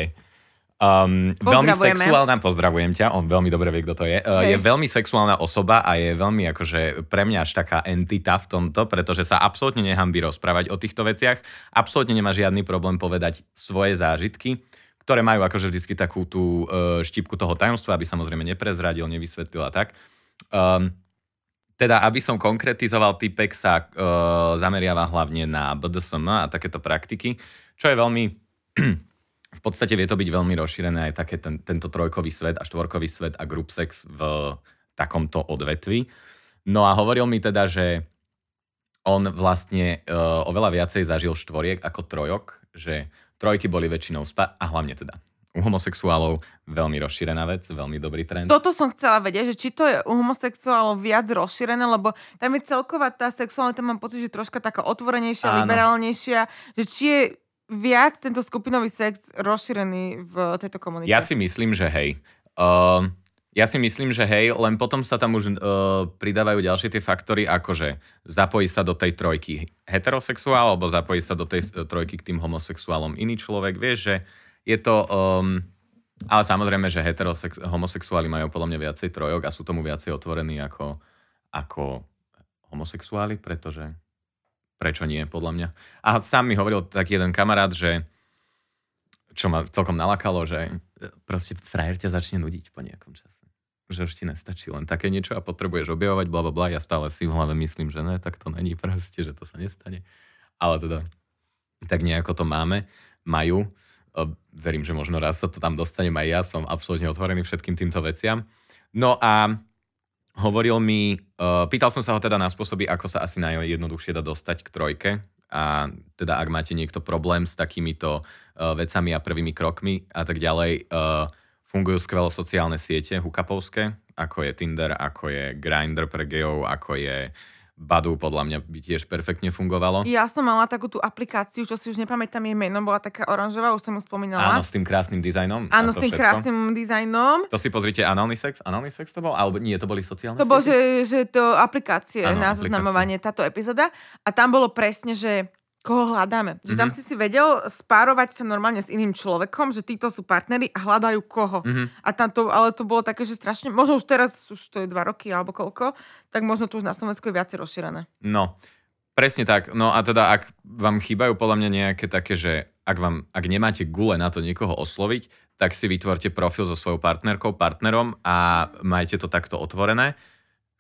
um, veľmi sexuálna, pozdravujem ťa, on veľmi dobre vie, kto to je. Uh, je veľmi sexuálna osoba a je veľmi akože pre mňa až taká entita v tomto, pretože sa absolútne nehambí rozprávať o týchto veciach, absolútne nemá žiadny problém povedať svoje zážitky, ktoré majú akože vždycky takú tú uh, štipku toho tajomstva, aby samozrejme neprezradil, nevysvetlil a tak. Um, teda, aby som konkretizoval, typek sa uh, zameriava hlavne na BDSM a takéto praktiky, čo je veľmi, v podstate vie to byť veľmi rozšírené aj také ten, tento trojkový svet a štvorkový svet a group sex v takomto odvetvi. No a hovoril mi teda, že on vlastne uh, oveľa viacej zažil štvoriek ako trojok, že trojky boli väčšinou spa a hlavne teda u homosexuálov veľmi rozšírená vec, veľmi dobrý trend. Toto som chcela vedieť, že či to je u homosexuálov viac rozšírené, lebo tam je celková tá sexuálna, mám pocit, že troška taká otvorenejšia, Áno. liberálnejšia, že či je viac tento skupinový sex rozšírený v tejto komunite. Ja si myslím, že hej. Uh, ja si myslím, že hej, len potom sa tam už uh, pridávajú ďalšie tie faktory, ako že zapojí sa do tej trojky heterosexuál, alebo zapojí sa do tej uh, trojky k tým homosexuálom iný človek. Vieš, že je to... Um, ale samozrejme, že heterosex, homosexuáli majú podľa mňa viacej trojok a sú tomu viacej otvorení ako, ako homosexuáli, pretože prečo nie, podľa mňa. A sám mi hovoril taký jeden kamarát, že čo ma celkom nalakalo, že proste frajer ťa začne nudiť po nejakom čase. Že ti nestačí len také niečo a potrebuješ objavovať, bla, bla, bla. Ja stále si v hlave myslím, že ne, tak to není proste, že to sa nestane. Ale teda, tak nejako to máme, majú verím, že možno raz sa to tam dostanem aj ja, som absolútne otvorený všetkým týmto veciam. No a hovoril mi, pýtal som sa ho teda na spôsoby, ako sa asi najjednoduchšie dá dostať k trojke a teda ak máte niekto problém s takýmito vecami a prvými krokmi a tak ďalej, fungujú skvelo sociálne siete hukapovské, ako je Tinder, ako je Grindr pre gejov, ako je Badu podľa mňa by tiež perfektne fungovalo. Ja som mala takú tú aplikáciu, čo si už nepamätám jej meno, bola taká oranžová, už som ju spomínala. Áno, s tým krásnym dizajnom. Áno, s tým všetko. krásnym dizajnom. To si pozrite, Análny sex? Análny sex to bol? Alebo nie, to boli sociálne To bolo, že, že to aplikácie áno, na zoznamovanie, táto epizóda. A tam bolo presne, že koho hľadáme. Že mm-hmm. tam mhm. si si vedel spárovať sa normálne s iným človekom, že títo sú partnery a hľadajú koho. Mm-hmm. A tam to, ale to bolo také, že strašne, možno už teraz, už to je dva roky alebo koľko, tak možno to už na Slovensku je viacej rozšírené. No, presne tak. No a teda, ak vám chýbajú podľa mňa nejaké také, že ak, vám, ak nemáte gule na to niekoho osloviť, tak si vytvorte profil so svojou partnerkou, partnerom a majte to takto otvorené.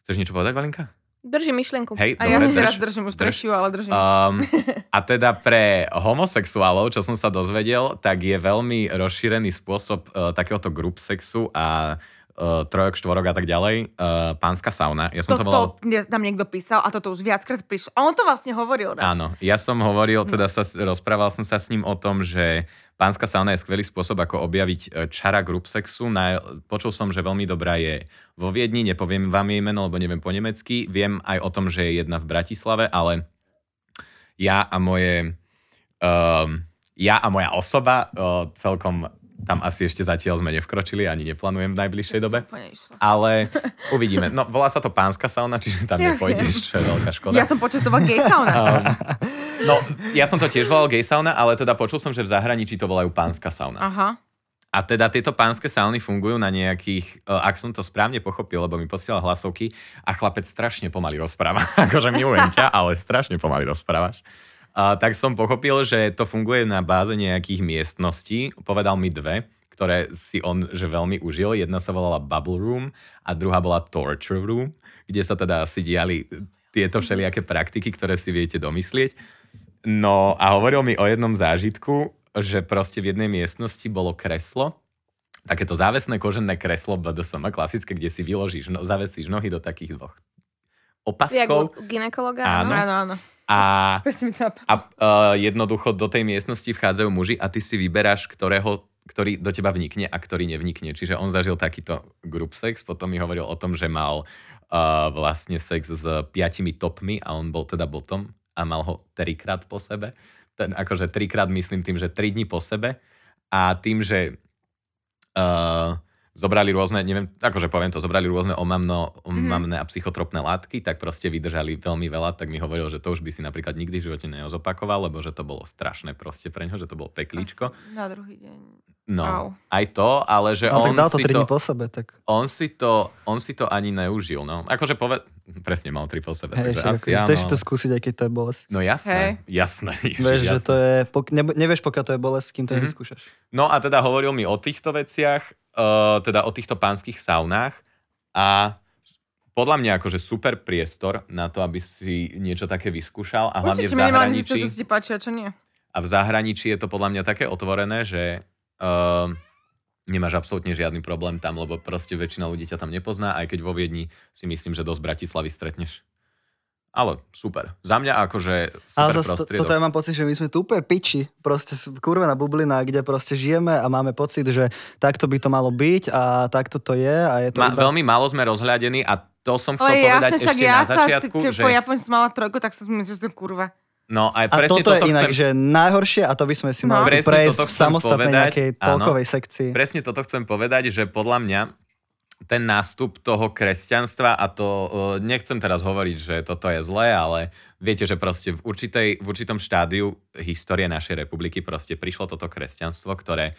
Chceš niečo povedať, Valinka? Držím myšlienku. Hej, a dobre, ja si teraz držím už trešiu, ale držím. Um, a teda pre homosexuálov, čo som sa dozvedel, tak je veľmi rozšírený spôsob uh, takéhoto group sexu a uh, trojok, štvorok a tak ďalej, uh, pánska sauna. Ja som to, to volal... To tam niekto písal a toto už viackrát prišlo. A on to vlastne hovoril. Raz. Áno, ja som hovoril, teda sa, rozprával som sa s ním o tom, že Pánska sauna je skvelý spôsob, ako objaviť e, čara group sexu. Na, počul som, že veľmi dobrá je vo Viedni, nepoviem vám jej meno, lebo neviem po nemecky. Viem aj o tom, že je jedna v Bratislave, ale ja a moje... Um, ja a moja osoba uh, celkom tam asi ešte zatiaľ sme nevkročili, ani neplánujem v najbližšej dobe. Ale uvidíme. No, volá sa to pánska sauna, čiže tam ja nepôjdeš, čo je veľká škoda. Ja som počastoval gay sauna. Um, No, ja som to tiež volal gay sauna, ale teda počul som, že v zahraničí to volajú pánska sauna. Aha. A teda tieto pánske sauny fungujú na nejakých, e, ak som to správne pochopil, lebo mi posielal hlasovky a chlapec strašne pomaly rozpráva. akože milujem ťa, ale strašne pomaly rozprávaš. A, tak som pochopil, že to funguje na báze nejakých miestností. Povedal mi dve, ktoré si on že veľmi užil. Jedna sa volala Bubble Room a druhá bola Torture Room, kde sa teda asi diali tieto všelijaké praktiky, ktoré si viete domyslieť. No a hovoril mi o jednom zážitku, že proste v jednej miestnosti bolo kreslo, takéto závesné kožené kreslo BDSM, klasické, kde si vyložíš, no, zavesíš nohy do takých dvoch Jak opaskov. u ginekologa? Áno. Áno, áno. A, a uh, jednoducho do tej miestnosti vchádzajú muži a ty si vyberáš, ktorého, ktorý do teba vnikne a ktorý nevnikne. Čiže on zažil takýto group sex, potom mi hovoril o tom, že mal uh, vlastne sex s piatimi topmi a on bol teda bottom a mal ho trikrát po sebe. Ten, akože trikrát myslím tým, že tri dní po sebe a tým, že uh, zobrali rôzne, neviem, akože poviem to, zobrali rôzne omamno, omamné a psychotropné látky, tak proste vydržali veľmi veľa, tak mi hovoril, že to už by si napríklad nikdy v živote neozopakoval, lebo že to bolo strašné proste pre ňo, že to bolo peklíčko. Na druhý deň. No, Au. aj to, ale že No on, tak dal to si 3 to, po sebe, tak on, si to, on si to ani neužil, no. Akože poved... Presne, mal tri po sebe, hej, takže však, asi áno. chceš si to skúsiť, aj keď to je bolesť. No jasné, jasné. ježiš, Vieš, že jasné. to je, pok- ne, nevieš, pokiaľ to je bolesť, kým to Mhm. nevyskúšaš. No a teda hovoril mi o týchto veciach, uh, teda o týchto pánskych saunách a podľa mňa akože super priestor na to, aby si niečo také vyskúšal a hlavne v Určite minimálne zahraničí. zistil, čo sa ti páči a čo nie. A v zahraničí je to podľa mňa také otvorené, že uh, nemáš absolútne žiadny problém tam, lebo proste väčšina ľudí ťa tam nepozná, aj keď vo Viedni si myslím, že dosť Bratislavy stretneš. Ale super. Za mňa akože Ale super zase to, prostriedok. toto ja mám pocit, že my sme tu úplne piči, proste kurvená bublina, kde proste žijeme a máme pocit, že takto by to malo byť a takto to je a je to Ma, iba... Veľmi málo sme rozhľadení a to som chcel Ale povedať jasne, ešte ja na sa, začiatku, keď že... po Japonsku mala trojku, tak som si myslel, že to kurva. No a A presne toto, je toto inak, chcem... že najhoršie a to by sme si No. mali prejsť toto v samostatnej povedať, nejakej áno. polkovej sekcii. Presne toto chcem povedať, že podľa mňa ten nástup toho kresťanstva a to, e, nechcem teraz hovoriť, že toto je zlé, ale viete, že proste v, určitej, v určitom štádiu histórie našej republiky proste prišlo toto kresťanstvo, ktoré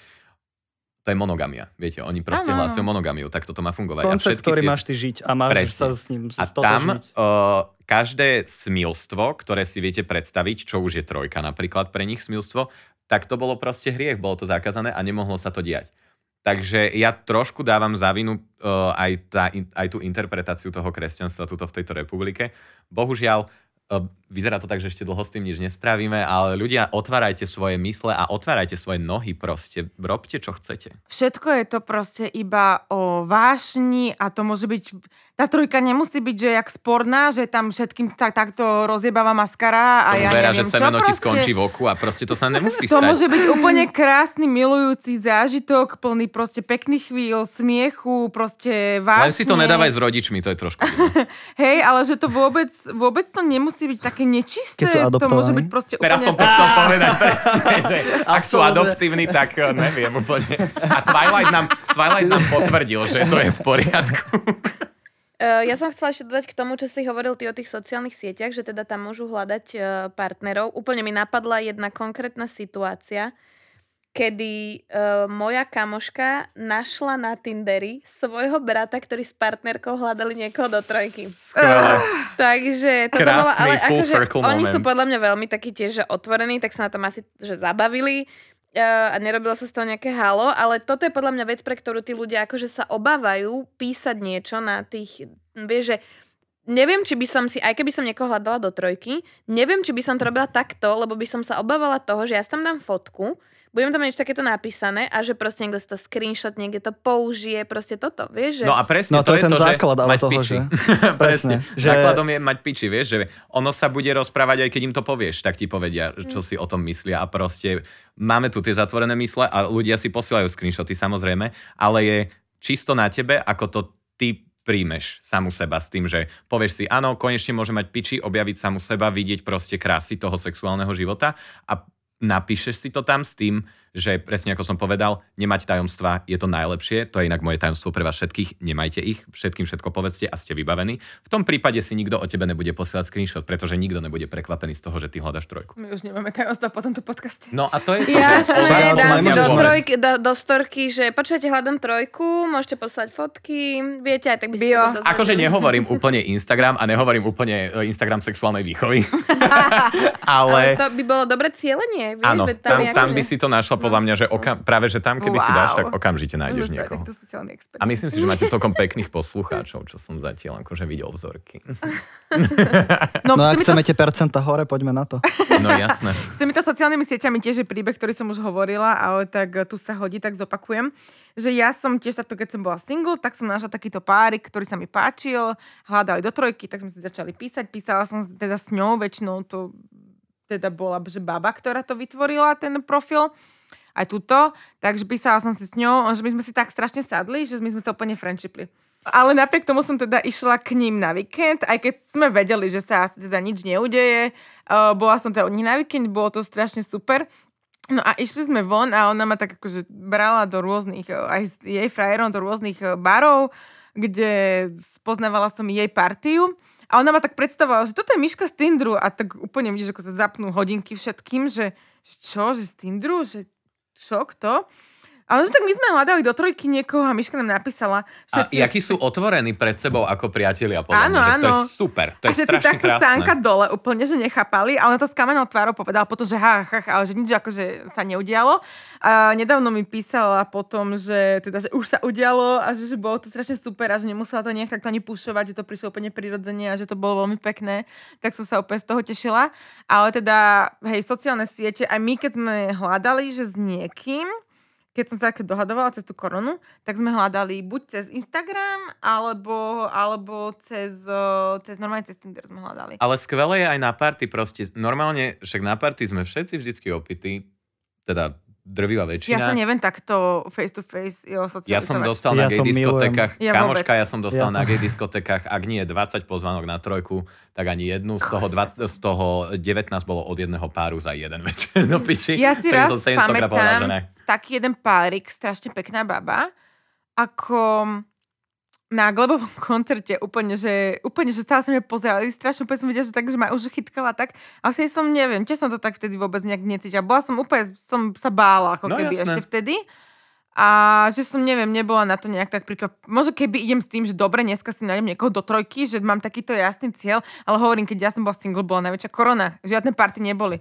to je monogamia. Viete, oni proste áno. hlasujú monogamiu, tak toto má fungovať. A Koncept, všetky ktorý tie- máš ty žiť a máš Presne. sa s ním A tam uh, každé smilstvo, ktoré si viete predstaviť, čo už je trojka napríklad pre nich smilstvo, tak to bolo proste hriech, bolo to zakázané a nemohlo sa to diať. Takže ja trošku dávam za vinu uh, aj, tá, aj tú interpretáciu toho kresťanstva tuto v tejto republike. Bohužiaľ, vyzerá to tak, že ešte dlho s tým nič nespravíme, ale ľudia, otvárajte svoje mysle a otvárajte svoje nohy proste. Robte, čo chcete. Všetko je to proste iba o vášni a to môže byť... Tá trojka nemusí byť, že jak sporná, že tam všetkým tak, takto rozjebáva maskara a Tomu ja vera, že neviem čo semeno ti proste. skončí v oku a proste to sa nemusí To stať. môže byť úplne krásny, milujúci zážitok, plný proste pekných chvíľ, smiechu, proste vášne. Len si to nedávaj s rodičmi, to je trošku. Hej, ale že to vôbec, vôbec to nemusí byť také nečisté. Keď sú to môže byť proste Teraz som úplne... to chcel povedať presne, že ak sú adoptívni, tak eh, neviem úplne. A Twilight nám, Twilight nám potvrdil, že to je v poriadku. Uh, ja som chcela ešte dodať k tomu, čo si hovoril ty o tých sociálnych sieťach, že teda tam môžu hľadať uh, partnerov. Úplne mi napadla jedna konkrétna situácia, kedy uh, moja kamoška našla na Tinderi svojho brata, ktorý s partnerkou hľadali niekoho do trojky. Skvelé. Takže Krásny bolo, ale akože oni moment. sú podľa mňa veľmi takí tiež že otvorení, tak sa na tom asi že zabavili a nerobilo sa z toho nejaké halo, ale toto je podľa mňa vec, pre ktorú tí ľudia akože sa obávajú písať niečo na tých, vieš, že neviem, či by som si, aj keby som niekoho hľadala do trojky, neviem, či by som to robila takto, lebo by som sa obávala toho, že ja tam dám fotku, budem tam niečo takéto napísané a že proste niekto si to screenshot, niekde to použije, proste toto, vieš, že... No a presne No to je ten to, základ, že ale toho, piči. že- presne. Presne, že- Základom je mať piči, vieš, že ono sa bude rozprávať aj keď im to povieš, tak ti povedia, čo si o tom myslia a proste máme tu tie zatvorené mysle a ľudia si posielajú screenshoty samozrejme, ale je čisto na tebe, ako to ty príjmeš samu seba s tým, že povieš si, áno, konečne môže mať piči, objaviť samu seba, vidieť proste krásy toho sexuálneho života a napíšeš si to tam s tým, že presne ako som povedal, nemať tajomstva je to najlepšie, to je inak moje tajomstvo pre vás všetkých, nemajte ich, všetkým všetko povedzte a ste vybavení. V tom prípade si nikto o tebe nebude posielať screenshot, pretože nikto nebude prekvapený z toho, že ty hľadaš trojku. My už nemáme tajomstva po tomto podcaste. No a to je Jasné, to dám do, trojky, do, do storky, že počujete, hľadám trojku, môžete poslať fotky, viete, aj tak by ste Bio. to dozvedeli. Akože nehovorím úplne Instagram a nehovorím úplne e, Instagram sexuálnej výchovy. Ale Ale, to by bolo dobre cieľenie, vieš, áno, tam, je tam akože- by si to našla podľa mňa, že okam, práve že tam, keby si dáš, tak okamžite nájdeš niekoho. A myslím si, že máte celkom pekných poslucháčov, čo som zatiaľ akože videl vzorky. No s ak chceme tie percenta hore, poďme na to. No jasné. S týmito sociálnymi sieťami tiež je príbeh, ktorý som už hovorila, ale tak eh, tu sa hodí, tak zopakujem. Že ja som tiež takto, keď som bola single, tak som našla takýto párik, ktorý sa mi páčil, hľadali do trojky, tak sme si začali písať. Písala som teda s ňou, väčšinou to teda bola, že baba, ktorá to vytvorila, ten profil aj túto, takže písala som si s ňou, že my sme si tak strašne sadli, že my sme sa úplne friendshipli. Ale napriek tomu som teda išla k ním na víkend, aj keď sme vedeli, že sa asi teda nič neudeje. Uh, bola som teda u nich na víkend, bolo to strašne super. No a išli sme von a ona ma tak akože brala do rôznych, eh, aj s jej frajerom do rôznych eh, barov, kde spoznávala som jej partiu. A ona ma tak predstavovala, že toto je Miška z Tindru a tak úplne vidíš, ako sa zapnú hodinky všetkým, že čo, že z Tindru, že čo, kto? Ale že tak my sme hľadali do trojky niekoho a Miška nám napísala, A všetci, jakí sú otvorení pred sebou ako priatelia, podľa Áno, mňa, že to je super, to a je všetci takí krásne. sánka dole, úplne, že nechápali, ale to s kamenou tvárou povedala potom, že ha, ha, ha, ale že nič akože sa neudialo. A nedávno mi písala potom, že, teda, že už sa udialo a že, že bolo to strašne super a že nemusela to nejak takto ani pušovať, že to prišlo úplne prirodzene a že to bolo veľmi pekné, tak som sa úplne z toho tešila. Ale teda, hej, sociálne siete, aj my keď sme hľadali, že s niekým, keď som sa takto dohadovala cez tú koronu, tak sme hľadali buď cez Instagram, alebo, alebo cez, eh, cez normálne cez Tinder sme hľadali. Ale skvelé je aj na party proste. Normálne, však na party sme všetci vždycky opití, teda drvivá väčšina. Ja sa neviem takto face to face jo, Ja som socializovať. dostal na Ja gay to milujem. diskotékach, Ja kamoška, vôbec. ja som dostal Ja na to- gay diskotékach, ak nie 20 pozvánok na trojku, tak ani jednu, z toho, Kosas. 20, z toho 19 bolo od jedného páru za jeden večer. No piči. Ja si Tak raz som 700 krát povedal, že ne. pamätám taký jeden párik, strašne pekná baba, ako na Glebovom koncerte úplne, že, úplne, že stále sa mňa pozerali, strašne úplne som videla, že tak, že ma už chytkala tak. A vtedy som, neviem, tiež som to tak vtedy vôbec nejak necítila. Bola som úplne, som sa bála, ako No keby jasné. ešte vtedy. A že som, neviem, nebola na to nejak tak príklad. Možno keby idem s tým, že dobre, dneska si nájdem niekoho do trojky, že mám takýto jasný cieľ, ale hovorím, keď ja som bola single, bola najväčšia korona. Žiadne party neboli.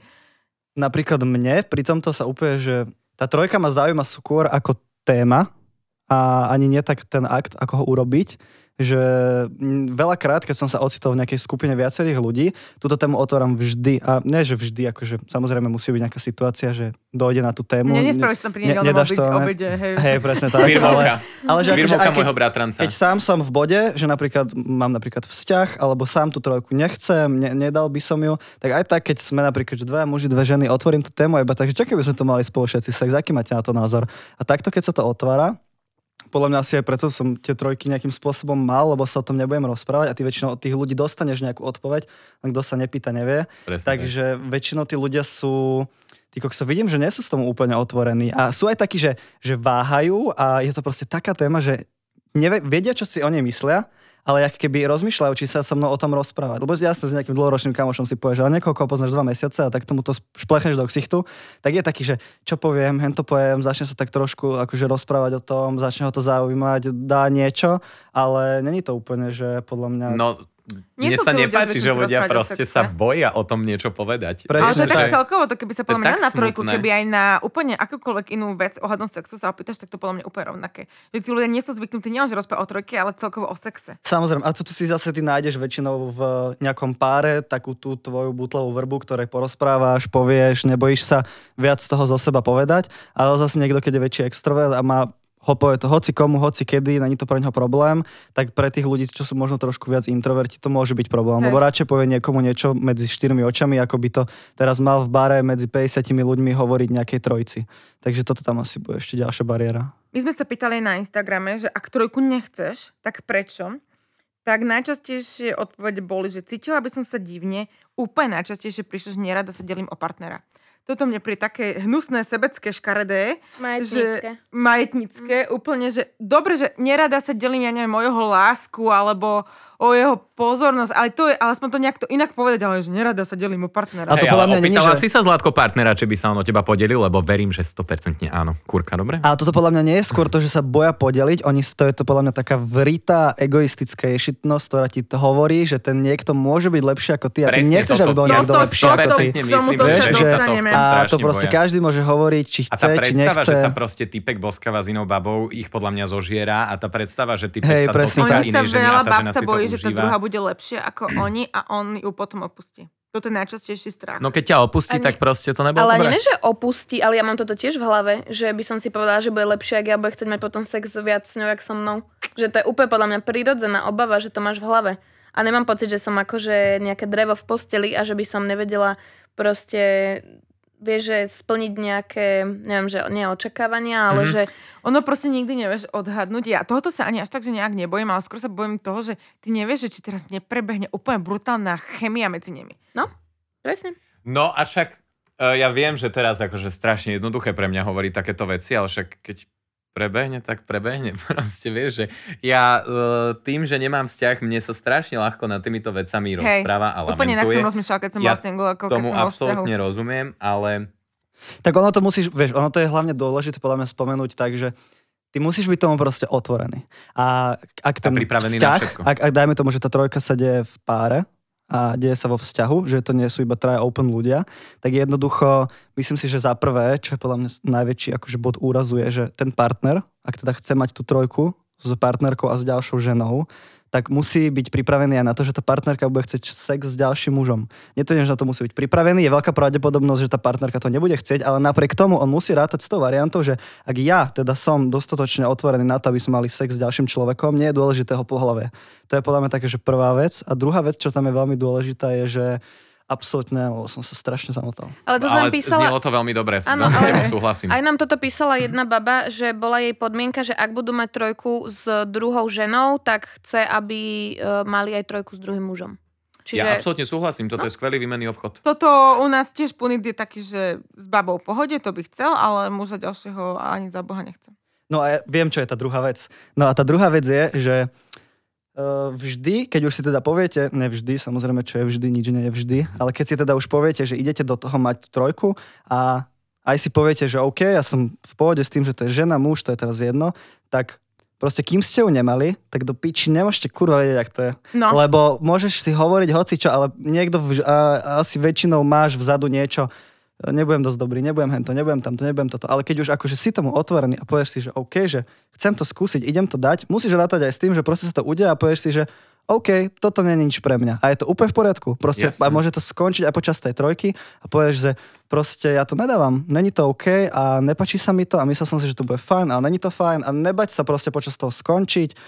Napríklad mne pri tomto sa úplne, že tá trojka ma zaujíma skôr ako téma a ani nie tak ten akt, ako ho urobiť, že veľakrát, keď som sa ocitol v nejakej skupine viacerých ľudí, túto tému otváram vždy, a nie, že vždy, akože samozrejme musí byť nejaká situácia, že dojde na tú tému. Mne nespravíš tam pri ne- nedáš to, ne? obede hej. Hej, presne tak. ale, Birmovka. ale že akože, aj keď, môjho bratranca. keď sám som v bode, že napríklad mám napríklad vzťah, alebo sám tú trojku nechcem, ne, nedal by som ju, tak aj tak, keď sme napríklad že dve muži, dve ženy, otvorím tú tému iba tak, že čo keby sme to mali spolu všetci sex, aký máte na to názor? A takto, keď sa to otvára, podľa mňa asi aj preto som tie trojky nejakým spôsobom mal, lebo sa o tom nebudem rozprávať a ty väčšinou od tých ľudí dostaneš nejakú odpoveď, len kto sa nepýta, nevie. Presne tak. Takže väčšinou tí ľudia sú... Tí kokso, vidím, že nie sú s tomu úplne otvorení. A sú aj takí, že, že váhajú a je to proste taká téma, že nevie, vedia, čo si o nej myslia, ale jak keby rozmýšľajú, či sa so mnou o tom rozprávať. Lebo jasne s nejakým dlhoročným kamošom si povieš, ale niekoho, koho poznáš dva mesiace a tak tomu to šplechneš do ksichtu, tak je taký, že čo poviem, hen to poviem, začne sa tak trošku akože rozprávať o tom, začne ho to zaujímať, dá niečo, ale není to úplne, že podľa mňa... No, Nie mne sa nepáči, že ľudia proste sa boja o tom niečo povedať. Presne, Ale to je tak že- celkovo, to keby sa To podľa mňa tak na trojku, smutné. keby aj na úplne akúkoľvek inú vec ohľadom sexu sa opýtaš, tak to podľa mňa úplne rovnaké. Že tí ľudia nie sú zvyknutí nielenže rozprávať o trojke, ale celkovo o sexe. Samozrejme, a tu, tu si zase ty nájdeš väčšinou v nejakom páre takú tú tvoju butlovú vrbu, ktorej porozprávaš, povieš, nebojíš sa viac toho zo seba povedať, ale zase niekto, keď je väčší extrovert a má ho povie to hoci komu, hoci kedy, není to pre neho problém, tak pre tých ľudí, čo sú možno trošku viac introverti, to môže byť problém. Hej. Lebo radšej povie niekomu niečo medzi štyrmi očami, ako by to teraz mal v bare medzi 50 ľuďmi hovoriť nejakej trojci. Takže toto tam asi bude ešte ďalšia bariéra. My sme sa pýtali na Instagrame, že ak trojku nechceš, tak prečo? Tak najčastejšie odpovede boli, že cítila by som sa divne, úplne najčastejšie prišlo, že nerada sa delím o partnera. Toto mne pri také hnusné, sebecké, škaredé, Majetnícke. že majetnícke, úplne, že dobre, že nerada sa delím, ja neviem, o jeho lásku, alebo o jeho pozornosť, ale to je, ale aspoň to nejak to inak povedať, ale že nerada sa delím o partnera. A to podľa ale mňa není, opýtala že- si sa Zlatko partnera, či by sa on o teba podelil, lebo verím, že 100% áno. Kurka, dobre? A toto podľa mňa nie je skôr to, že sa boja podeliť, oni to je to podľa mňa taká vritá egoistická ješitnosť, ktorá ti to hovorí, že ten niekto môže byť lepší ako ty a ty Presne nechceš, toto. aby bol No niekto to- lepší to- ako ty. že dostaneme. A to proste boja. každý môže hovoriť, či A tá chce, či predstava, nechce. že sa proste typek boskáva s inou babou, ich podľa mňa zožiera a tá predstava, že typek sa dotýka inej ženy a tá žena sa si to bojí, že tá druhá bude lepšia ako oni a on ju potom opustí. Toto je najčastejší strach. No keď ťa opustí, Ani- tak proste to nebolo Ale dobré. nie, že opustí, ale ja mám toto tiež v hlave, že by som si povedala, že bude lepšie, ak ja bude chcieť mať potom sex viac s ňou, jak so mnou. Že to je úplne podľa mňa prírodzená obava, že to máš v hlave. A nemám pocit, že som akože nejaké drevo v posteli a že by som nevedela proste vieš, že splniť nejaké, neviem, že nie očakávania, ale Mhm. že Ono proste nikdy nevieš odhadnúť. Ja tohoto sa ani až tak, že nejak nebojím, ale skôr sa bojím toho, že ty nevieš, že či teraz neprebehne úplne brutálna chemia medzi nimi. presne. No a však e, ja viem, že teraz akože strašne jednoduché pre mňa hovoriť takéto veci, ale však keď prebehne, tak prebehne. Proste vieš, že ja e, tým, že nemám vzťah, mne sa strašne ľahko nad týmito vecami Hej, rozpráva a Úplne inak som lamentuje. rozmýšľala, keď som Ja bola single, ako keď Tomu som absolútne rozumiem, ale Tak ono to musíš, vieš, ono to je hlavne dôležité podľa mňa spomenúť tak, že ty musíš byť tomu proste otvorený. A ak ten pripravený na vzťah, všetko. ak, ak dajme tomu, že tá trojka sa deje v páre a deje sa vo vzťahu, že to nie sú iba traja open ľudia, tak jednoducho myslím si, že za prvé, čo je podľa mňa najväčší akože bod úrazu je, že ten partner, ak teda chce mať tú trojku s partnerkou a s ďalšou ženou, tak musí byť pripravený aj na to, že tá partnerka bude chcieť sex s ďalším mužom. Nie, že na to musí byť pripravený, je veľká pravdepodobnosť, že tá partnerka to nebude chcieť, ale napriek tomu on musí rátať s tou variantou, že ak ja teda som dostatočne otvorený na to, aby sme mali sex s ďalším človekom, nie je dôležité ho pohľave. To je podľa mňa také, že prvá vec. A druhá vec, čo tam je veľmi dôležitá, je, že absolútne, lebo som sa strašne zamotal. Ale to ale tam písala... znelo to veľmi dobre, s ale- súhlasím. Aj nám toto písala jedna baba, že bola jej podmienka, že ak budú mať trojku s druhou ženou, tak chce, aby e, mali aj trojku s druhým mužom. Čiže... Ja absolútne súhlasím, toto je skvelý výmenný obchod. Toto u nás tiež punit je taký, že s babou v pohode, to by chcel, ale muža ďalšieho ani za Boha nechce. No a ja viem, čo je tá druhá vec. No a tá druhá vec je, že vždy, keď už si teda poviete, nevždy, samozrejme, čo je vždy, nič nie je vždy, ale keď si teda už poviete, že idete do toho mať trojku a aj si poviete, že OK, ja som v pohode s tým, že to je žena, muž, to je teraz jedno, tak proste kým ste ju nemali, tak do piči nemôžete kurva vedieť, ak to je. No, Lebo môžeš si hovoriť hocičo, ale niekto, v, a, asi väčšinou máš vzadu niečo, nebudem dosť dobrý, nebudem hento, nebudem tamto, nebudem toto. Ale keď už akože si tomu otvorený a povieš si, že OK, že chcem to skúsiť, idem to dať, musíš rátať aj s tým, že proste sa to udeje a povieš si, že OK, toto nie je nič pre mňa. A je to úplne v poriadku. Proste Jasné. a môže to skončiť aj počas tej trojky a povieš, že proste ja to nedávam, není to OK a nepačí sa mi to a myslel som si, že to bude fajn, ale není to fajn a nebať sa proste počas toho skončiť,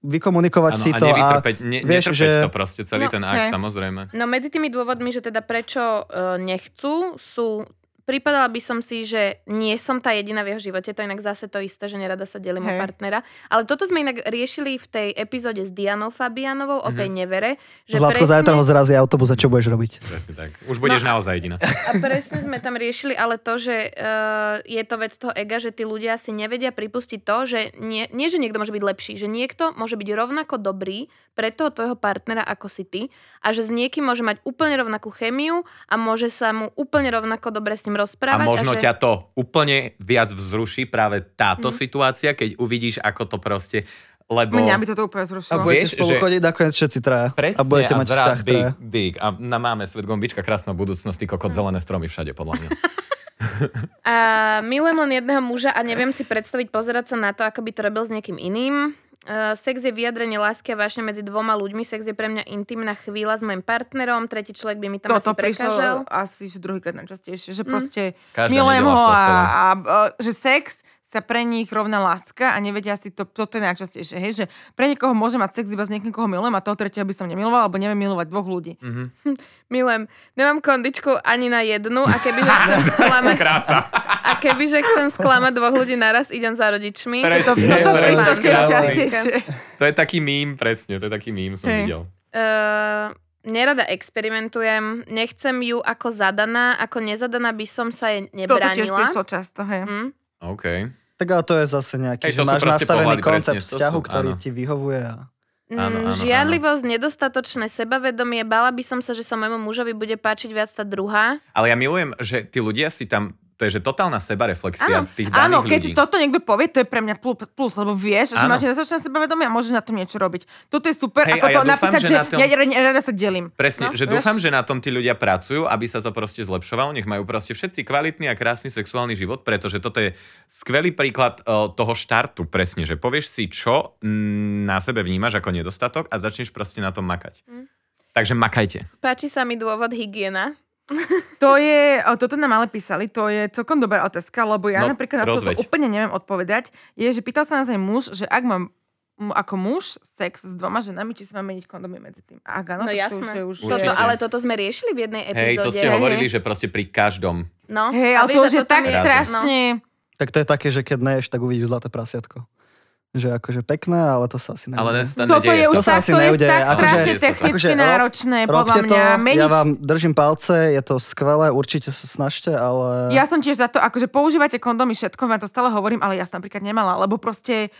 vykomunikovať Áno, si a to nevytrpeť, ne, vieš, netrpeť že- to proste, celý No, ten akt, hej. samozrejme. No medzi tými dôvodmi, že teda prečo uh, nechcú, sú Pripadala by som si, že nie som tá jediná v jeho živote, to je inak zase to isté, že nerada sa delím o Hej. partnera. Ale toto sme inak riešili v tej epizóde s Dianou Fabianovou o Mhm. tej nevere. Že Zlatko, zajtra ho zrazí autobus a čo budeš robiť? Presne tak. Už budeš No naozaj jediná. A presne sme tam riešili ale to, že uh, je to vec toho ega, že tí ľudia si nevedia pripustiť to, že nie, nie, že niekto môže byť lepší, že niekto môže byť rovnako dobrý pre toho tvojho partnera ako si ty a že s niekým môže mať úplne rovnakú chemiu a môže sa mu úplne rovnako dobre s ním A rozprávať. možno že... ťa to úplne viac vzruší práve táto Mhm. situácia, keď uvidíš, ako to proste... Lebo... Mňa by toto úplne A zrušilo. budete Vieš, spolu že- chodiť nakoniec všetci traja. Presne, a budete mať zrazu vzťah big, traja. big. A na máme svet gombička, krásna budúcnosť, ty kokot, zelené stromy všade, podľa mňa. A milujem len jedného muža a neviem si predstaviť pozerať sa na to, ako by to robil s niekým iným. Uh, sex je vyjadrenie lásky a vášne medzi dvoma ľuďmi. Sex je pre mňa intimná chvíľa s mojim partnerom. Tretí človek by mi tam Toto asi prekážal. prišlo asi druhýkrát najčastejšie, že Mm. proste Každá milujem ho a, a, a že sex sa pre nich rovná láska a nevedia si to, toto je najčastejšie, hej, že pre niekoho môže mať sex iba s niekým, koho milujem a toho tretieho by som nemiloval, alebo neviem milovať dvoch ľudí. Mhm. Milujem. Nemám kondičku ani na jednu a kebyže chcem sklamať, Krása. a kebyže chcem sklamať dvoch ľudí naraz, idem za rodičmi. Presne, To, toto presne, častejšie. To je taký mím, presne, to je taký mím, som Hej. videl. Uh, nerada experimentujem, nechcem ju ako zadaná, ako nezadaná by som sa jej Toto tiež nebránila. často, hej. Hm? OK. Tak ale to je zase nejaký, Hej, že máš nastavený pohľady, koncept presne, vzťahu, sú- ktorý áno. ti vyhovuje. A... Áno, Mm, áno, Žiadlivosť, nedostatočné sebavedomie, bála by som sa, že sa môjmu mužovi bude páčiť viac tá druhá. Ale ja milujem, že tí ľudia si tam, to je že totálna sebareflexia Áno. tých daných Áno, keď ľudí. toto niekto povie, to je pre mňa plus, plus lebo vieš, že Áno. máš nedostatočné sebavedomie a môžeš na tom niečo robiť. Toto je super, Hej, ako a ja to dúfam, napísať, že že, na tom- ja, ja rada sa delím. Presne, No, že vieš? dúfam, že na tom tí ľudia pracujú, aby sa to proste zlepšovalo. Nech majú proste všetci kvalitný a krásny sexuálny život, pretože toto je skvelý príklad uh, toho štartu, presne, že povieš si, čo mm, na sebe vnímaš ako nedostatok a začneš proste na tom makať. Hm. Takže makajte. Páči sa mi dôvod hygiena. To je, o, toto nám ale písali, to je celkom dobrá otázka, lebo ja No, napríklad na toto rozveď. úplne neviem odpovedať. Je, že pýtal sa nás aj muž, že ak mám ako muž sex s dvoma ženami, či si mám meniť kondomy medzi tým. A ak áno, No, tak to jasné. už je už... Určite. Toto, ale toto sme riešili v jednej Hej, epizóde. to ste Hej, hovorili, hej. že proste pri každom. No, Hej, ale to už je toto tak strašne... Tak to je také, že keď neješ, tak uvidíš zlaté prasiatko. Že akože pekné, ale to sa asi Ale neudeje. dnes sa Toto je už To tak, to je tak Akože- strašne Akože technicky rob- náročné, podľa to, mňa. Meniť... ja vám držím palce, je to skvelé, určite sa snažte, ale... Ja som tiež za to, akože používate kondomy, všetko, vám to stále hovorím, ale ja som napríklad nemala, lebo proste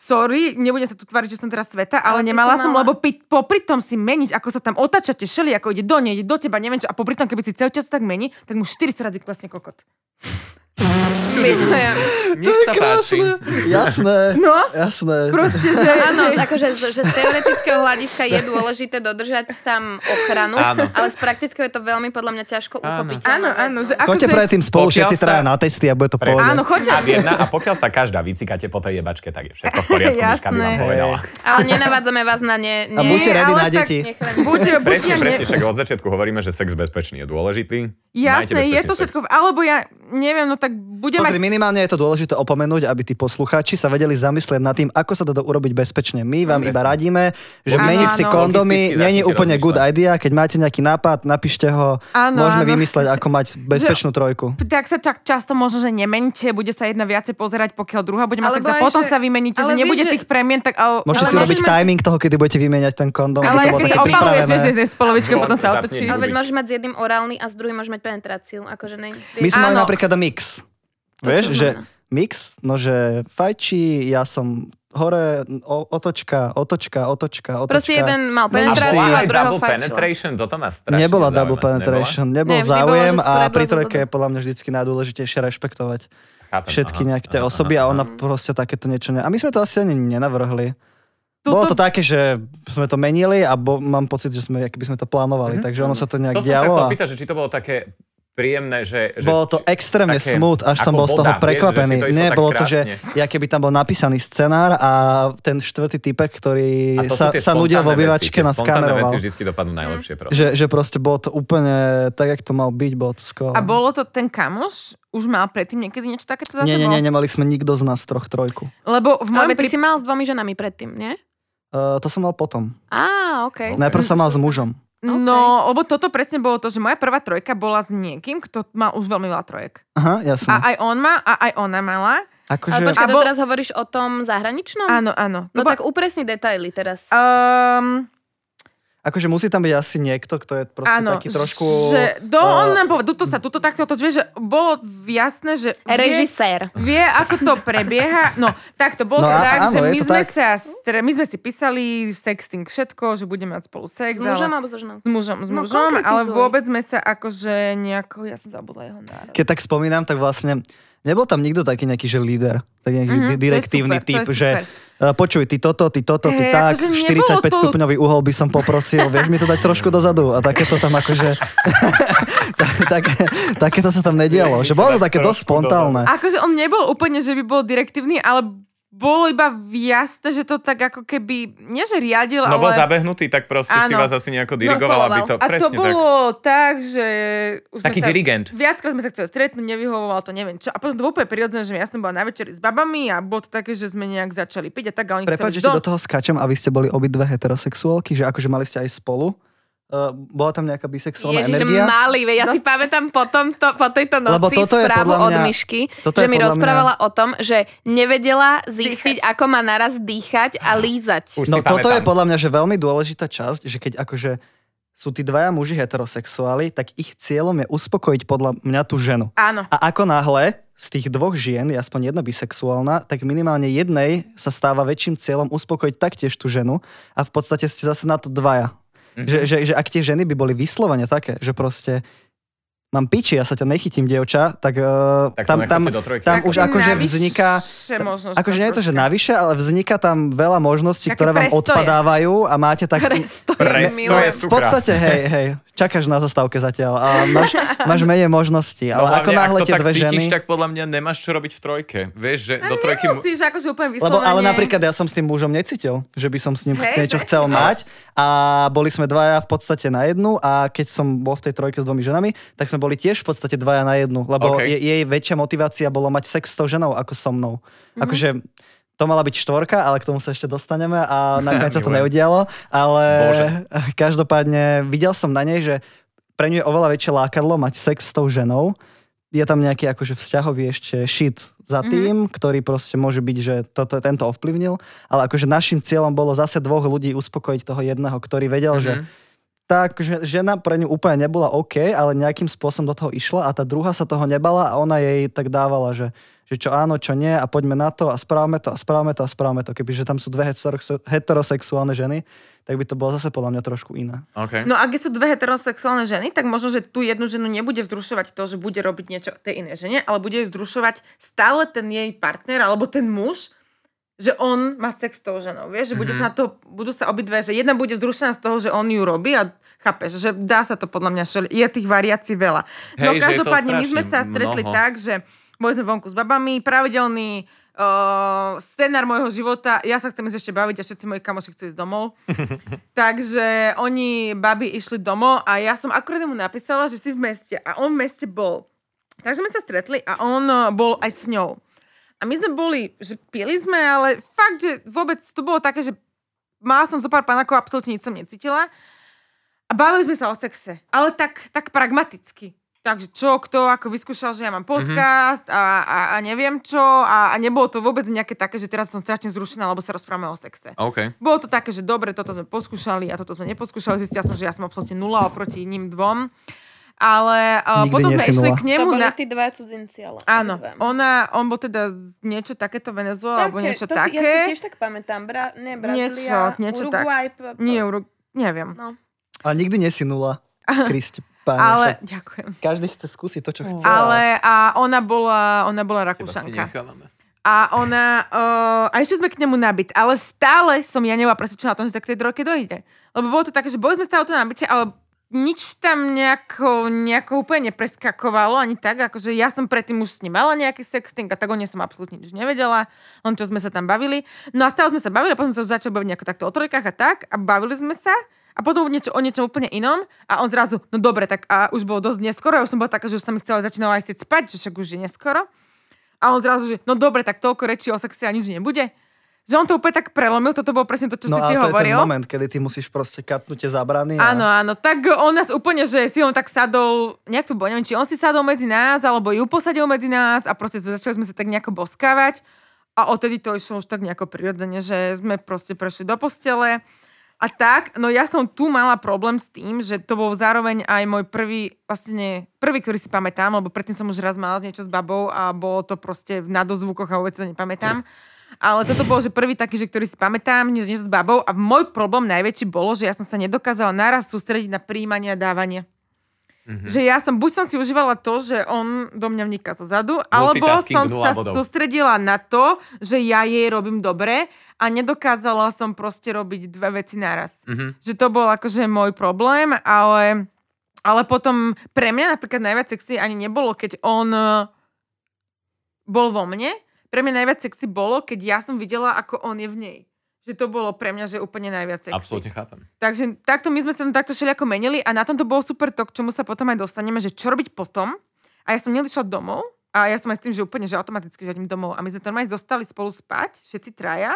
Sorry, nebudem sa tu tváriť, že som teraz sveta, ale, Ale nemala som, mala. lebo pi, popri tom si meniť, ako sa tam otáčate šeli, ako ide do nej, ide do teba, neviem čo, a popri tom, keby si celý čas tak mení, tak mu 400 razy klesne kokot. Milujem. Nech sa páči. Jasné, No, jasné. proste, že... Áno, že akože z, že z teoretického hľadiska je dôležité dodržať tam ochranu, Áno. ale z praktického je to veľmi podľa mňa ťažko uchopiteľné. áno, áno, že ako Choďte že... predtým spolu, všetci sa- traja na testy a bude to pohode. Áno, choďte. A jedna, a pokiaľ sa každá vycikáte po tej jebačke, tak je všetko v poriadku, by vám Jasné. povedala. Ale nenavádzame vás na ne... A ne buďte ready ale na deti. Buďte, buďte, Presne, ne- presne, však od začiatku hovoríme, že sex bezpečný je dôležitý. Jasné, je to všetko, alebo ja neviem, no tak budem Mať... minimálne je to dôležité opomenúť, aby tí poslucháči sa vedeli zamyslieť nad tým, ako sa to dá urobiť bezpečne. My vám iba radíme, že Áno, meniť si kondomy není úplne good rozmýšľať. idea. Keď máte nejaký nápad, napíšte ho. Áno, Môžeme áno. vymysleť, ako mať bezpečnú trojku. tak sa tak často možno, že nemente, bude sa jedna viacej pozerať, pokiaľ druhá bude mať Alebo sex a aj, potom že- sa vymeníte, že nebude že- tých premien, tak... Ale, Môžete Ale si môžeš robiť mať- timing toho, kedy budete vymeniať ten kondom, Ale keď opaluješ, že z polovičky, potom sa otočíš. Ale môžeš mať s jedným orálny a s druhým môžeš mať penetráciu. Akože ne, My sme mali napríklad mix. To Vieš, že mix, no že fajčí, ja som hore, o, otočka, otočka, otočka, otočka. Proste jeden mal A penetráciu a aj druhého double fajčila. penetration, toto ma strašne Nebola zaujíma. double penetration, nebol bolo, záujem že a pri trojke je podľa mňa vždycky najdôležitejšie rešpektovať Chápem, všetky aha, nejaké tie aha, osoby aha, a ona aha. proste takéto niečo... Ne... A my sme to asi ani nenavrhli. Toto- Bolo to také, že sme to menili a bo, mám pocit, že sme, keby sme to plánovali, Mhm. takže ono sa to nejak To som sa dialo. chcel A... pýtať, že či to bolo také príjemné, že... že Bolo to extrémne také smooth, až som bol z toho voda, vieš, prekvapený. ti to Nie, bolo to, že krásne. ja keby tam bol napísaný scenár a ten štvrtý typek, ktorý sa, sa nudil v obývačke, veci, tie nás spontánne kameroval. veci vždycky dopadnú najlepšie. Proste. Že, že proste bolo to úplne tak, jak to mal byť, bolo to skvelé. A bolo to ten kamoš? Už mal predtým niekedy niečo takéto za Nie, nie, nie, nemali sme nikto z nás troch trojku. Lebo v Ale mojom veď ty pri... si mal s dvomi ženami predtým, nie? Uh, to som mal potom. Á, okej. Najprv som mal s mužom. No, lebo toto presne bolo to, že moja prvá trojka bola s niekým, kto mal už veľmi veľa trojek. Aha, jasne. A aj on má, a aj ona mala. akože, Ale počkaj, bol- teraz hovoríš o tom zahraničnom? Áno, áno. No Lebo- tak upresni detaily teraz. Um, akože musí tam byť asi niekto, kto je proste áno, taký trošku... že do, eh, on nám povedal, tuto sa, tuto takto, to, vieš, že bolo jasné, že Režisér. vie, ako to prebieha. No, tak to bolo No no, a- tak, áno, že my to sme, tak. sa, my sme si písali sexting všetko, že budeme mať spolu sex. S mužom ale, alebo ženou? s mužom, s No, mužom, ale konkretizuj. vôbec sme sa akože nejako, ja som zabudla jeho národ. Keď tak spomínam, tak vlastne nebol tam nikto taký nejaký, že líder, taký nejaký Mhm, mm-hmm, to direktívny super, to typ, že super. Uh, počuj, ty toto, ty toto, ty Hej, tak, akože nebolo 45 to- stupňový uhol by som poprosil, vieš mi to dať trošku dozadu a takéto tam akože, tak, tak, takéto sa tam nedialo, že bolo to také dosť spontánne. Akože on nebol úplne, že by bol direktívny, ale bolo iba jasné, že to tak ako keby, nie že riadil, No bol ale... zabehnutý, tak proste si Áno. vás asi nejako dirigoval, koloval. aby to... A to presne tak. bolo tak, že... Už Taký sa, dirigent. Viackrát sme sa chceli stretnúť, nevyhovoval to, neviem čo. A potom to bolo úplne prirodzené, že ja som bola na večeri s babami a bolo to také, že sme nejak začali piť a tak a oni Prepač, chceli že ti do toho skáčem a vy ste boli obidve heterosexuálky, že akože mali ste aj spolu. Uh, bola tam nejaká bisexuálna Ježiš, energia? malý, ja si pamätám po, tomto, po tejto Lebo noci toto je správu podľa od mňa- Myšky, toto že mi rozprávala o tom, že nevedela zistiť, Dýchať. ako má naraz dýchať a lízať. Už No toto je podľa mňa, že veľmi dôležitá časť, že keď akože sú tí dvaja muži heterosexuáli, tak ich cieľom je uspokojiť podľa mňa tú ženu. Áno. A ako náhle z tých dvoch žien je aspoň jedna bisexuálna, tak minimálne jednej sa stáva väčším cieľom uspokojiť taktiež tú ženu a v podstate ste zase na to dvaja. Mm-hmm. Že, že, že ak tie ženy by boli vyslovene také, že proste mám piči, ja sa ťa nechytím, dievča, tak, uh, Tak tam, tam, tam Také už akože vzniká... možnosť Akože nie je to, že navyše, ale vzniká tam veľa možností, Také ktoré vám prestoje. odpadávajú a máte tak... Prestoje, Prestoje milujem. sú V podstate, hej, hej, čakáš na zastávke zatiaľ a máš, máš menej možností, No ale ako hlavne, náhle tie tak dve cítiš, ženy... tak podľa mňa nemáš čo robiť v trojke. Vieš, že do trojky... mu- nemusíš akože úplne Lebo, vyslovene. ale napríklad ja som s tým mužom necítil, že by som s ním Hej, niečo hej. chcel mať a boli sme dvaja v podstate na jednu a keď som bol v tej trojke s dvomi ženami, tak sme boli tiež v podstate dvaja na jednu, lebo OK. je, jej väčšia motivácia bolo mať sex s tou ženou ako so mnou. Mhm. Akože to mala byť štvorka, ale k tomu sa ešte dostaneme a nakoniec sa to neudialo, ale Bože. každopádne videl som na nej, že pre ňu je oveľa väčšie lákadlo mať sex s tou ženou. Je tam nejaký akože vzťahový ešte shit za tým, mm-hmm. ktorý proste môže byť, že toto, tento ovplyvnil, ale akože našim cieľom bolo zase dvoch ľudí uspokojiť toho jedného, ktorý vedel, mm-hmm. že tak, že žena pre ňu úplne nebola OK, ale nejakým spôsobom do toho išla a tá druhá sa toho nebala a ona jej tak dávala, že, že čo áno, čo nie a poďme na to a správame to a správame to a správame to. Kebyže tam sú dve heterosex- heterosexuálne ženy, tak by to bolo zase podľa mňa trošku iné. Okay. No ak sú dve heterosexuálne ženy, tak možno, že tú jednu ženu nebude vzrušovať to, že bude robiť niečo tej inej žene, ale bude ju vzrušovať stále ten jej partner alebo ten muž, že on má sex s tou ženou, vieš, že bude Mhm. sa na to, budú sa obidve, že jedna bude vzrušená z toho, že on ju robí a chápeš, že dá sa to podľa mňa, šeli- je tých variácií veľa. no Hej, to každopádne my sme sa stretli mnoho. tak, že boli sme vonku s babami, pravidelný uh, scenár môjho života, ja sa chcem ísť ešte baviť a všetci moji kamoši chcú ísť domov. Takže oni, babi, išli domov a ja som akurát mu napísala, že si v meste a on v meste bol. Takže sme sa stretli a on bol aj s ňou. A my sme boli, že pili sme, ale fakt, že vôbec to bolo také, že mala som zo pár panakov, absolútne nič som necítila. A bavili sme sa o sexe, ale tak, tak pragmaticky. Takže čo, kto, ako vyskúšal, že ja mám podcast a, a, a neviem čo a, a nebolo to vôbec nejaké také, že teraz som strašne zrušená, lebo sa rozprávame o sexe. OK. Bolo to také, že dobre, toto sme poskúšali a toto sme neposkúšali. Zistila som, že ja som absolútne nula oproti ním dvom. Ale uh, Nikdy potom sme išli nula. k To nemu boli na... tí dva cudzinci, ale... Áno, ona, on bol teda niečo takéto Venezuela, alebo niečo to Si, ja si také. tiež tak pamätám. Bra, nie, Niečo, Brazília, niečo tak. Uruguay, p- p- Nie, Uru... neviem. No. A nikdy nie si nula, Kristi. Páne, Ale, ďakujem. Každý chce skúsiť to, čo chce. Ale a ona bola, ona bola Rakúšanka. A ona, uh, a ešte sme k nemu nabiť, ale stále som ja nebola presvedčená o tom, že tak k tej drojke dojde. Lebo bolo to také, že boli sme stále to nabitie, ale nič tam nejako, nejako úplne nepreskakovalo, ani tak, akože ja som predtým už s ním mala nejaký sexting a tak o nej som absolútne nič nevedela, len čo sme sa tam bavili. No a stále sme sa bavili, a potom sme sa začali baviť nejako takto o trojkách a tak a bavili sme sa a potom niečo, o niečom úplne inom a on zrazu, no dobre, tak a už bolo dosť neskoro, ja už som bola taká, že už sa mi chcela začínala aj chcieť spať, že však už je neskoro. A on zrazu, že no dobre, tak toľko rečí o sexe a nič nebude. Že on to úplne tak prelomil, toto bolo presne to, čo no si ty to hovoril. ten moment, kedy ty musíš proste kapnúť tie zábrany. A... Áno, áno, tak on nás úplne, že si on tak sadol, nejak to bolo, neviem, či on si sadol medzi nás, alebo ju posadil medzi nás a proste sme- začali sme sa tak nejako boskávať a odtedy to išlo už tak nejako prirodzene, že sme proste prešli do postele a tak, no ja som tu mala problém s tým, že to bol zároveň aj môj prvý, vlastne prvý, ktorý si pamätám, lebo predtým som už raz mala niečo s babou a bolo to proste na dozvukoch a vôbec to nepamätám. Ale toto bol, že prvý taký, že ktorý si pamätám, než niečo s babou. A môj problém najväčší bolo, že ja som sa nedokázala naraz sústrediť na príjmanie a dávanie. Mm-hmm. Že ja som, buď som si užívala to, že on do mňa vniká zo zadu, alebo som sa bodov. sústredila na to, že ja jej robím dobre a nedokázala som proste robiť dve veci naraz. Mhm. Že to bol akože môj problém, ale, ale potom pre mňa napríklad najviac sexy ani nebolo, keď on eh, bol vo mne. Pre mňa najviac sexy bolo, keď ja som videla, ako on je v nej. Že to bolo pre mňa, že úplne najviac sexy. Absolútne chápem. Takže takto my sme sa tam takto všelijako menili a na tom to bolo super to, k čomu sa potom aj dostaneme, že čo robiť potom. A ja som nelišla domov a ja som aj s tým, že úplne, že automaticky, že idem domov. A my sme tam aj zostali spolu spať, všetci traja.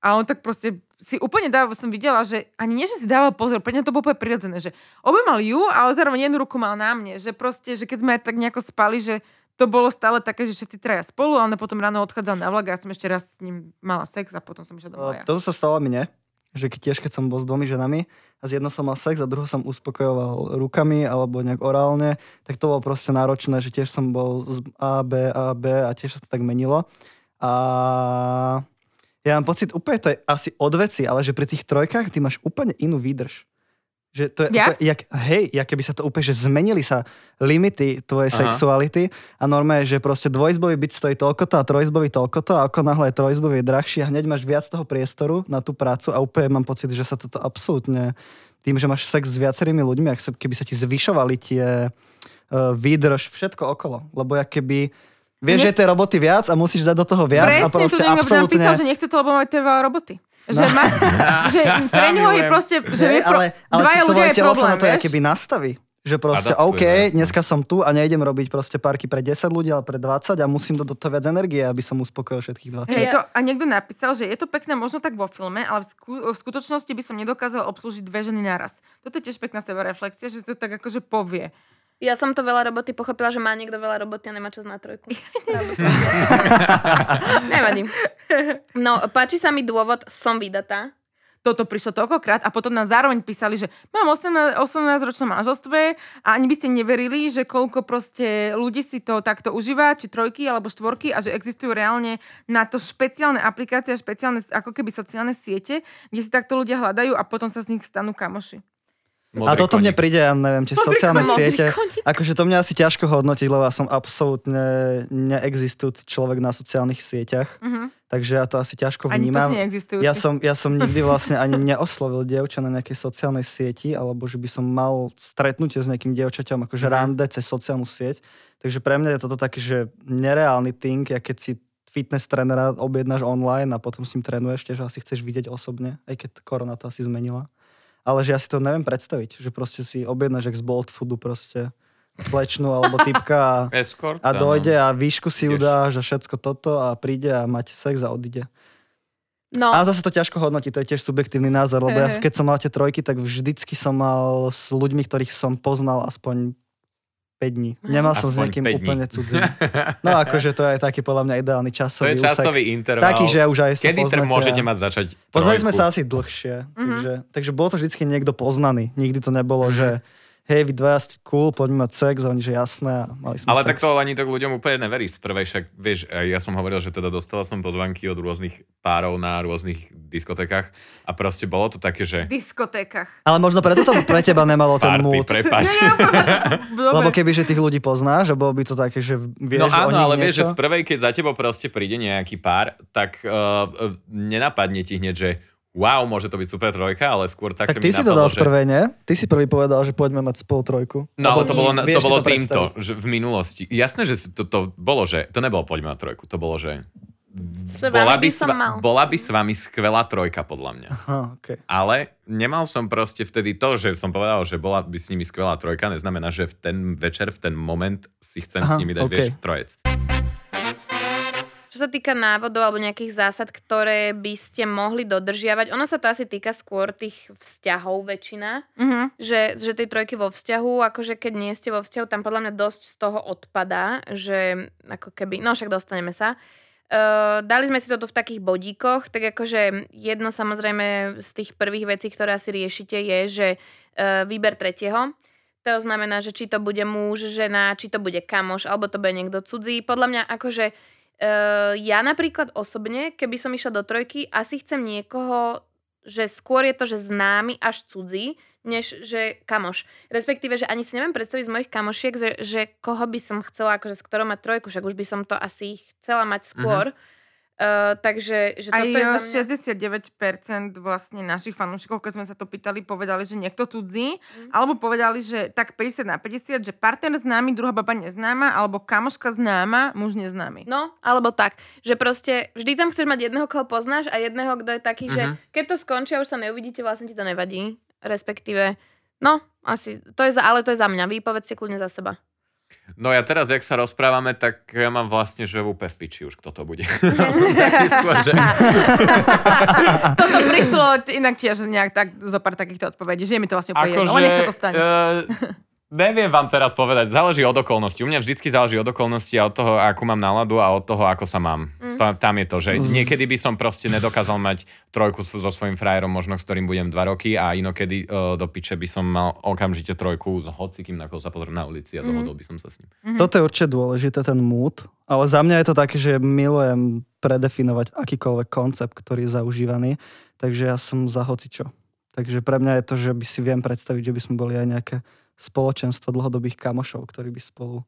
A on tak proste si úplne dával, som videla, že ani nie, že si dával pozor, pre to bolo úplne prirodzené, že obemal ju, ale zároveň jednu ruku mal na mne, že proste, že keď sme aj tak nejako spali, že to bolo stále také, že všetci traja spolu, ale potom ráno odchádzal na vlak a ja som ešte raz s ním mala sex a potom som išla domov. Toto sa stalo mne. že keď tiež keď som bol s dvomi ženami a z jednou som mal sex a druhou som uspokojoval rukami alebo nejak orálne, tak to bolo proste náročné, že tiež som bol z A, B, A, B a tiež sa to tak menilo. A ja mám pocit, úplne to je asi od veci, ale že pri tých trojkách ty máš úplne inú výdrž. Že to je Viac? úplne, jak, hej, jak keby sa to úplne, že zmenili sa limity tvojej Aha. sexuality a normálne, že proste dvojizbový byt stojí toľkoto a trojizbový toľkoto a ako náhle je trojizbový je drahší a hneď máš viac toho priestoru na tú prácu a úplne mám pocit, že sa toto absolútne tým, že máš sex s viacerými ľuďmi, ak sa, keby sa ti zvyšovali tie uh, výdrž, všetko okolo. Lebo jak keby vieš, Ne- že tej roboty viac a musíš dať do toho viac Presne, a proste to absolútne... napísal, že nechce to, lebo to veľa roboty. Že, No. máš, že pre ňoho je proste, že je pro, ale, ale dvaja to ľudia je telo sa problém, na to keby nastaví. Že proste, Adaptuje, OK, jasne. dneska som tu a nejdem robiť proste parky pre 10 ľudí, ale pre 20 a musím dať do toho viac energie, aby som uspokojil všetkých 20. Hej, Ja- to, a niekto napísal, že je to pekné možno tak vo filme, ale v, sku, v skutočnosti by som nedokázal obslúžiť dve ženy naraz. Toto je tiež pekná sebareflexia, že to tak akože povie. Ja som to veľa roboty pochopila, že má niekto veľa roboty a nemá čas na trojku. Nevadí. No, páči sa mi dôvod, som vydatá. Toto prišlo toľkokrát a potom nám zároveň písali, že mám 18, 18-ročné manželstve a ani by ste neverili, že koľko proste ľudí si to takto užíva, či trojky alebo štvorky a že existujú reálne na to špeciálne aplikácie a špeciálne ako keby sociálne siete, kde si takto ľudia hľadajú a potom sa z nich stanú kamoši. A Modrý toto mne koník. príde, ja neviem, tie sociálne koník. siete. Modrý. Akože to mňa asi ťažko hodnotiť, lebo ja som absolútne neexistujúci človek na sociálnych sieťach. Mhm. Takže ja to asi ťažko Ani to vnímam. si neexistujúci. Ja som, ja som nikdy vlastne ani neoslovil dievča na nejakej sociálnej sieti, alebo že by som mal stretnutie s nejakým dievčaťom, akože Mhm. rande cez sociálnu sieť. Takže pre mňa je toto taký, že nereálny thing, ja keď si fitness trénera objednáš online a potom s ním trénuješ, tiež asi chceš vidieť osobne, aj keď korona to asi zmenila. Ale že ja si to neviem predstaviť, že proste si objednáš jak z Bolt Foodu proste flečnú alebo typka a, Escort, a dojde a výšku si udáš a všetko toto a príde a máte sex a odíde. No, A zase to ťažko hodnotiť, to je tiež subjektívny názor, lebo ja keď som mal tie trojky, tak vždycky som mal s ľuďmi, ktorých som poznal aspoň 5 dní. Nemal som s niekým 5 dní. úplne cudzím. No akože to je taký podľa mňa ideálny To časový je časový úsek. interval. Taký, že už aj Kedy poznáte môžete mať začať Poznali sme sa asi dlhšie, Mhm. takže, takže bolo to vždycky niekto poznaný. Nikdy to nebolo, Mhm. že hej, vy dvaja ste cool, poďme mať sex, a oni, že jasné, a mali sme Ale sex. tak to ani tak ľuďom úplne neverí prvej, však vieš, aj ja som hovoril, že teda dostala som pozvanky od rôznych párov na rôznych diskotekách a proste bolo to také, že diskotékach. Ale možno preto to pre teba nemalo ten party, mood. prepáč. Lebo keby, že tých ľudí poznáš, a bolo by to také, že vieš No áno, ale vieš, že niečo. z prvej, keď za tebou proste príde nejaký pár, tak uh, uh, nenapadne ti hneď, že wow, môže to byť super trojka, ale skôr tak, Tak mi ty si to napadlo, dal z prvej, nie? Ty si prvý povedal, že poďme mať spolu trojku. No ale to bolo, to bolo predstaviť. týmto, že v minulosti. Jasné, že to, to bolo, že to nebolo poďme na trojku, to bolo, že s bola vami by, by som mal. bola by s vami skvelá trojka, podľa mňa. Aha, okay. Ale nemal som proste vtedy to, že som povedal, že bola by s nimi skvelá trojka, neznamená, že v ten večer, v ten moment si chcem Aha, s nimi dať, okej. vieš, trojec. Čo sa týka návodov alebo nejakých zásad, ktoré by ste mohli dodržiavať, ono sa to asi týka skôr tých vzťahov väčšina, Mhm. že, že tej trojky vo vzťahu, akože keď nie ste vo vzťahu, tam podľa mňa dosť z toho odpadá, že ako keby, no však dostaneme sa. Uh, dali sme si to tu v takých bodíkoch, tak akože jedno samozrejme z tých prvých vecí, ktoré asi riešite je, že uh, výber tretieho. To znamená, že či to bude muž, žena, či to bude kamoš, alebo to bude niekto cudzí. Podľa mňa akože uh, ja napríklad osobne, keby som išla do trojky, asi chcem niekoho, že skôr je to, že známy až cudzí, než že kamoš. Respektíve, že ani si neviem predstaviť z mojich kamošiek, že, že koho by som chcela, akože s ktorou mať trojku, však už by som to asi chcela mať skôr. Uh, takže, že Aj toto je mňa... 69% vlastne našich fanúšikov, keď sme sa to pýtali, povedali, že niekto cudzí, Mhm. alebo povedali, že tak 50 na 50, že partner známy, druhá baba neznáma, alebo kamoška známa, muž neznámy. No, alebo tak, že proste vždy tam chceš mať jedného, koho poznáš a jedného, kto je taký, že Mhm. keď to skončí a už sa neuvidíte, vlastne ti to nevadí. Respektíve, no, asi, to je za, ale to je za mňa. Vy povedzte kľudne za seba. No ja teraz, jak sa rozprávame, tak ja mám vlastne, že v úplne v piči už kto to bude. Skôr, že... Toto prišlo inak tiež nejak tak, zo pár takýchto odpovedí, že je mi to vlastne úplne jedno, ale nech sa to stane. eh, Neviem vám teraz povedať, záleží od okolností. U mňa vždycky záleží od okolností a od toho, akú mám náladu a od toho, ako sa mám. Mm. Tam je to, že niekedy by som proste nedokázal mať trojku so svojím frajerom, možno s ktorým budem dva roky a inokedy uh, do piče by som mal okamžite trojku s hocikým, na koho sa pozriem na ulici a dohodol by som sa s ním. Mm-hmm. Toto je určite dôležité, ten mood. Ale za mňa je to také, že milujem predefinovať akýkoľvek koncept, ktorý je zaužívaný. Takže ja som za hocičo. Takže pre mňa je to, že by si viem predstaviť, že by sme boli aj nejaké spoločenstvo dlhodobých kamošov, ktorí by spolu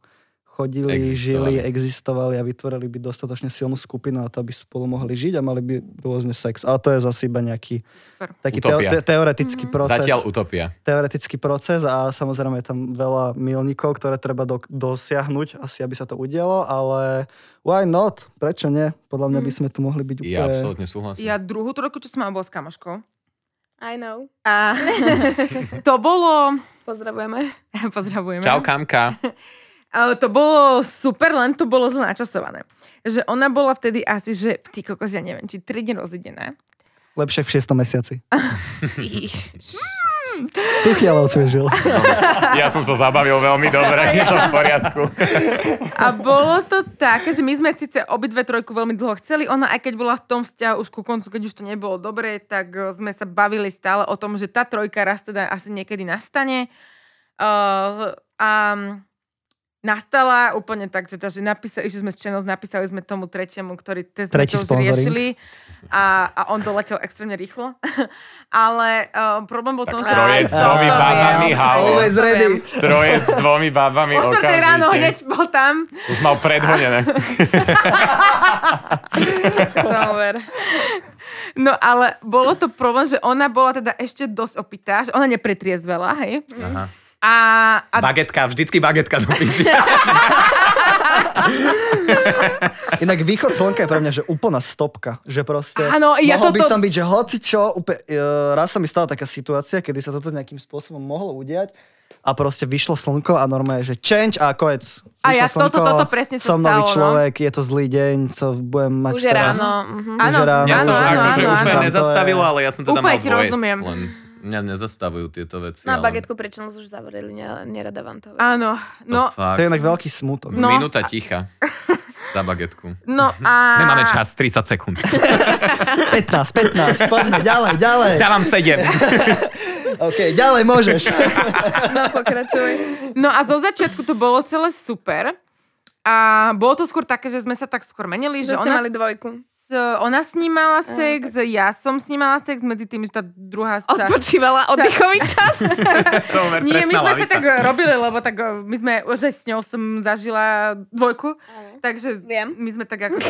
chodili, Existovali. žili, existovali a vytvorili by dostatočne silnú skupinu na to, aby spolu mohli žiť a mali by rôzne sex. Ale to je zase iba nejaký Super. taký Utopia. te- teoretický proces Zatiaľ utopia. teoretický proces a samozrejme je tam veľa milníkov, ktoré treba do, dosiahnuť, asi aby sa to udialo, ale why not? Prečo nie? Podľa mňa by sme tu mohli byť úplne... Ja absolútne súhlasím. Ja druhú trojku, čo som mala, bola s kamoškou. I know. A to bolo... Pozdravujeme. Pozdravujeme. Čau, Kamka. Ale to bolo super, len to bolo zle načasované. Že ona bola vtedy asi, že ty kokos, ja neviem, či 3 dní rozidená. Lepšie v 6. mesiaci. Ale osviežil. Ja som sa zabavil veľmi dobre, je to v poriadku. A bolo to také, že my sme síce obidve trojku veľmi dlho chceli, ona aj keď bola v tom vzťahu už ku koncu, keď už to nebolo dobré, tak eh, sme sa bavili stále o tom, že tá trojka raz teda asi niekedy nastane. Uh, a nastala úplne tak, teda, že napísali, že sme s Čenos napísali sme tomu tretiemu, ktorý test Tretí to už sponzoring. riešili a, a on doletel extrémne rýchlo. Ale uh, problém bol tom, že... Trojec s dvomi. Always To ready. viem. Trojec s dvomi babami O 4 ráno hneď bol tam. Už mal predhonené. Dober. No ale bolo to problém, že ona bola teda ešte dosť opitá, že ona nepretriezvela, hej. Aha. A, a Bagetka, vždycky bagetka do piči. Inak východ slnka je pre mňa, že úplná stopka. Že proste Áno, ja mohol by toto- som byť, že hoci čo, úplne, uh, raz sa mi stala taká situácia, kedy sa toto nejakým spôsobom mohlo udiať a proste vyšlo slnko a normálne, že change a koniec. A ja toto- toto presne sa som nový stalo, no. človek, je to zlý deň, co budem mať Už je teraz. ráno. Mhm. Už Áno, je ráno. Mňa to áno, áno, áno, úplne áno. nezastavilo, ale ja som teda Úplne mal ti dvojec, rozumiem. Len mňa nezastavujú tieto veci. No a ale- bagetku prečo už zavreli, ne- nerada vám to. áno, no, Fakt. To je inak veľký smutok. No. Minúta ticha za bagetku. no a... Nemáme čas, 30 sekúnd. 15, 15, poďme, ďalej, ďalej. Dávam 7. OK, ďalej môžeš. No pokračuj. No a zo začiatku to bolo celé super. A bolo to skôr také, že sme sa tak skôr menili, že Že ste ona, mali dvojku. Ona s ním mala sex, ja som s ním mala sex, medzi tým, že tá druhá sa... Odpočívala oddychový čas. Tomer, Nie, my sme sa lavica. tak eh, robili, lebo tak eh, my sme, že s ňou som zažila dvojku, takže Viem. my sme tak ako...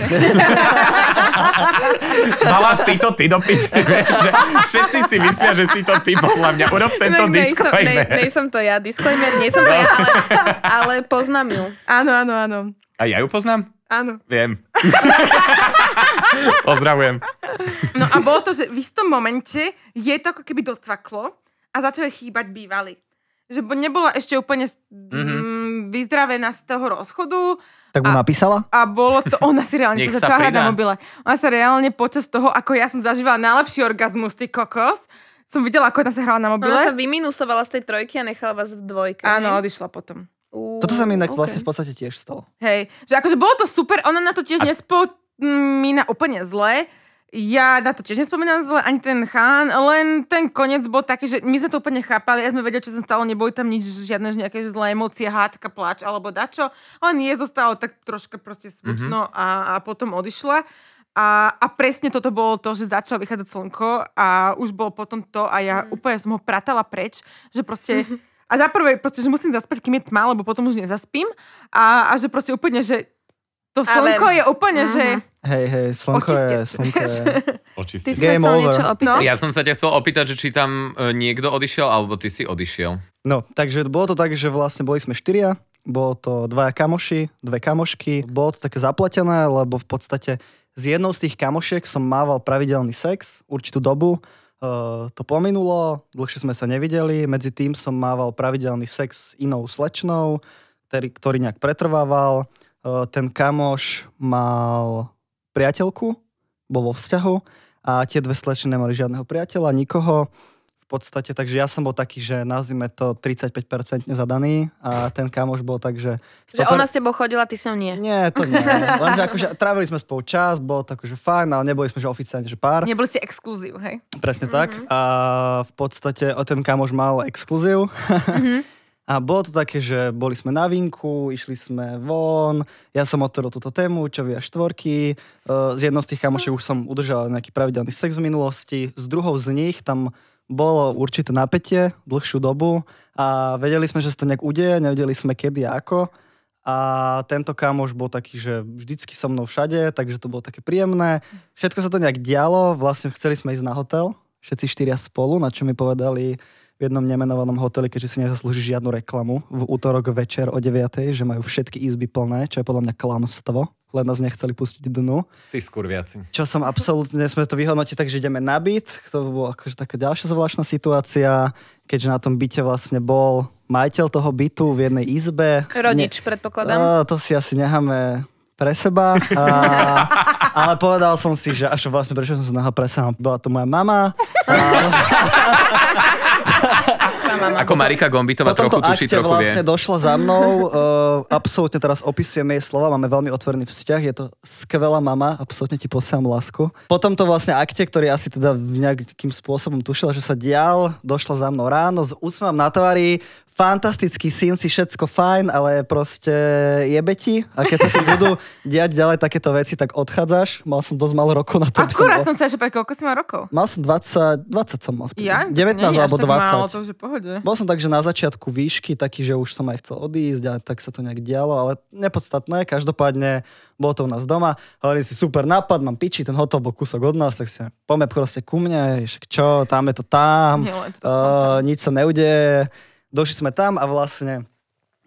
Mala si to ty do piče, že všetci si myslia, že si to ty, podľa mňa. Urob tento Ne, nejsom, ne, disclaimer. nejsom to ja, disclaimer, nie som to ja, ale, ale poznám ju. áno, áno, áno. A ja ju poznám? Áno. Viem. Pozdravujem. No a bolo to, že v istom momente je to ako keby docvaklo a začal jej chýbať bývalý. Že bo- nebola ešte úplne mm-hmm. vyzdravená z toho rozchodu Tak mu A- napísala? a bolo to, ona si reálne sa začala hrať na mobile. Ona sa reálne počas toho, ako ja som zažívala najlepší orgazmus, ty kokos, som videla, ako ona sa hrala na mobile. Ona sa vyminusovala z tej trojky a nechala vás v dvojke. Áno, odišla potom. Ú, Toto sa mi inak ok. vlastne v podstate tiež stalo. Hej, že akože bolo to super, ona na to tiež A- nespomína úplne zle. Ja na to tiež nespomínam zle, ani ten chán, len ten koniec bol taký, že my sme to úplne chápali, ja sme vedeli, čo sa stalo, neboli tam nič, žiadne že nejaké zlé emócie, hádka, plač alebo dačo. On je zostalo tak troška proste smutno a, a potom odišla. A, a presne toto bolo to, že začalo vychádzať slnko a už bolo potom to a ja úplne som ho pratala preč, že proste... A za prvé, proste, že musím zaspať, kým je tma, lebo potom už nezaspím. A, a že proste úplne, že to Ale- slnko je úplne, že... Hej, hej, slnko je, Očistec, slnko je. Ty Očistiť. si Game sa over. No. Ja som sa ťa chcel opýtať, že či tam e, niekto odišiel, alebo ty si odišiel. No, takže bolo to tak, že vlastne boli sme štyria, bolo to dvaja kamoši, dve kamošky. Bolo to také zapletené, lebo v podstate s jednou z tých kamošiek som mával pravidelný sex určitú dobu. Uh, to pominulo, dlhšie sme sa nevideli, medzi tým som mával pravidelný sex s inou slečnou, ktorý, ktorý nejak pretrvával. Ten kamoš mal priateľku, bol vo vzťahu a tie dve slečny nemali žiadneho priateľa, nikoho. V podstate, takže ja som bol taký, že nazvime to 35% zadaný a ten kamoš bol tak, že... Že ona s tebou chodila, ty som nie. Nie, to nie. Lenže akože trávili sme spolu čas, bolo to akože fajn, ale neboli sme že oficiálne, že pár. Neboli ste exkluzív, hej? Presne tak. A v podstate o ten kamoš mal exkluzív. A bolo to také, že boli sme na vinku, išli sme von, ja som otvoril túto tému, čo via štvorky, z jednou z tých kamošov už som udržal nejaký pravidelný sex v minulosti, s druhou z nich tam bolo určité napätie dlhšiu dobu a vedeli sme, že sa to nejak udeje, nevedeli sme kedy a ako. A tento kamoš bol taký, že vždycky so mnou všade, takže to bolo také príjemné. Všetko sa to nejak dialo, vlastne chceli sme ísť na hotel, všetci štyria spolu, na čo mi povedali, v jednom nemenovanom hoteli, keďže si nezaslúži žiadnu reklamu v útorok večer o 9, že majú všetky izby plné, čo je podľa mňa klamstvo len nás nechceli pustiť dnu. Ty viaci. Čo som absolútne, sme to vyhodnotili tak, že ideme na byt, to bola akože taká ďalšia zvláštna situácia, keďže na tom byte vlastne bol majiteľ toho bytu v jednej izbe. Rodič, ne, predpokladám. To si asi necháme pre seba. A, ale povedal som si, že až vlastne prečo som sa nahal pre seba, bola to moja mama. A, mama. Ako Marika Gombitová trochu tuší, trochu vlastne vie. došla za mnou, uh, absolútne teraz opisujem jej slova, máme veľmi otvorený vzťah, je to skvelá mama, absolútne ti posielam lásku. Potom to vlastne akte, ktorý asi teda nejakým spôsobom tušila, že sa dial, došla za mnou ráno s úsmevom na tvári, fantastický syn si všetko fajn, ale proste jebe ti a keď sa ti budú diať ďalej takéto veci, tak odchádzaš. Mal som dosť malo rokov na to. Akurát som, bol... sa, že koľko si mal rokov? Mal som 20, 20 som mal vtedy. Ja? 19 Nie, alebo 20. Málo, to už je pohode. Bol som tak, že na začiatku výšky taký, že už som aj chcel odísť a tak sa to nejak dialo, ale nepodstatné. Každopádne bolo to u nás doma. Hovorím si, super nápad, mám piči, ten hotel bol kúsok od nás, tak si poďme proste ku mne, čo, tam je to tam, Nie, to uh, nič sa neudeje došli sme tam a vlastne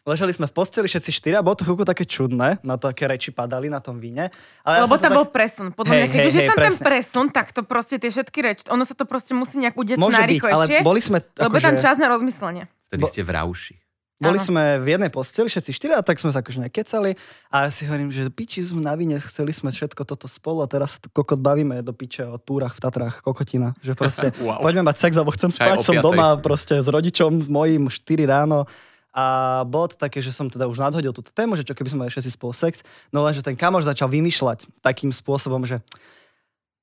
Ležali sme v posteli všetci štyria, bolo to chvíľku také čudné, na to, aké reči padali na tom víne. Ale Lebo ja tam tak... bol presun. Podľa hey, mňa, keď už je tam presne. ten presun, tak to proste tie všetky reči, ono sa to proste musí nejak udeť najrychlejšie. ale boli sme... Lebo je tam čas na rozmyslenie. Vtedy ste v rauši. Boli ano. sme v jednej posteli, všetci štyria, a tak sme sa akože nekecali a ja si hovorím, že piči sme na vine, chceli sme všetko toto spolu a teraz sa tu kokot bavíme do piče o túrach v Tatrách, kokotina. Že proste wow. poďme mať sex, alebo chcem spať, som doma proste s rodičom mojím 4 ráno. A to také, že som teda už nadhodil túto tému, že čo keby sme mali všetci spolu sex, no len, že ten kamoš začal vymýšľať takým spôsobom, že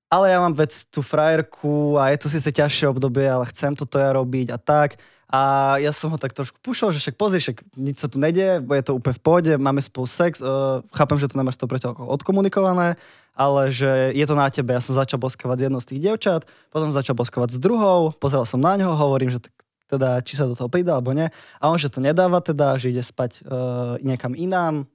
ale ja mám vec tú frajerku a je to síce ťažšie obdobie, ale chcem toto ja robiť a tak. A ja som ho tak trošku pušol, že však pozri, však nič sa tu nedie, je to úplne v pohode, máme spolu sex, uh, chápem, že to nemáš to preto odkomunikované, ale že je to na tebe. Ja som začal boskavať s jednou z tých dievčat, potom začal boskovať s druhou, pozeral som na ňo, hovorím, že teda či sa do toho pridá alebo nie. A on, že to nedáva teda, že ide spať uh, niekam inám.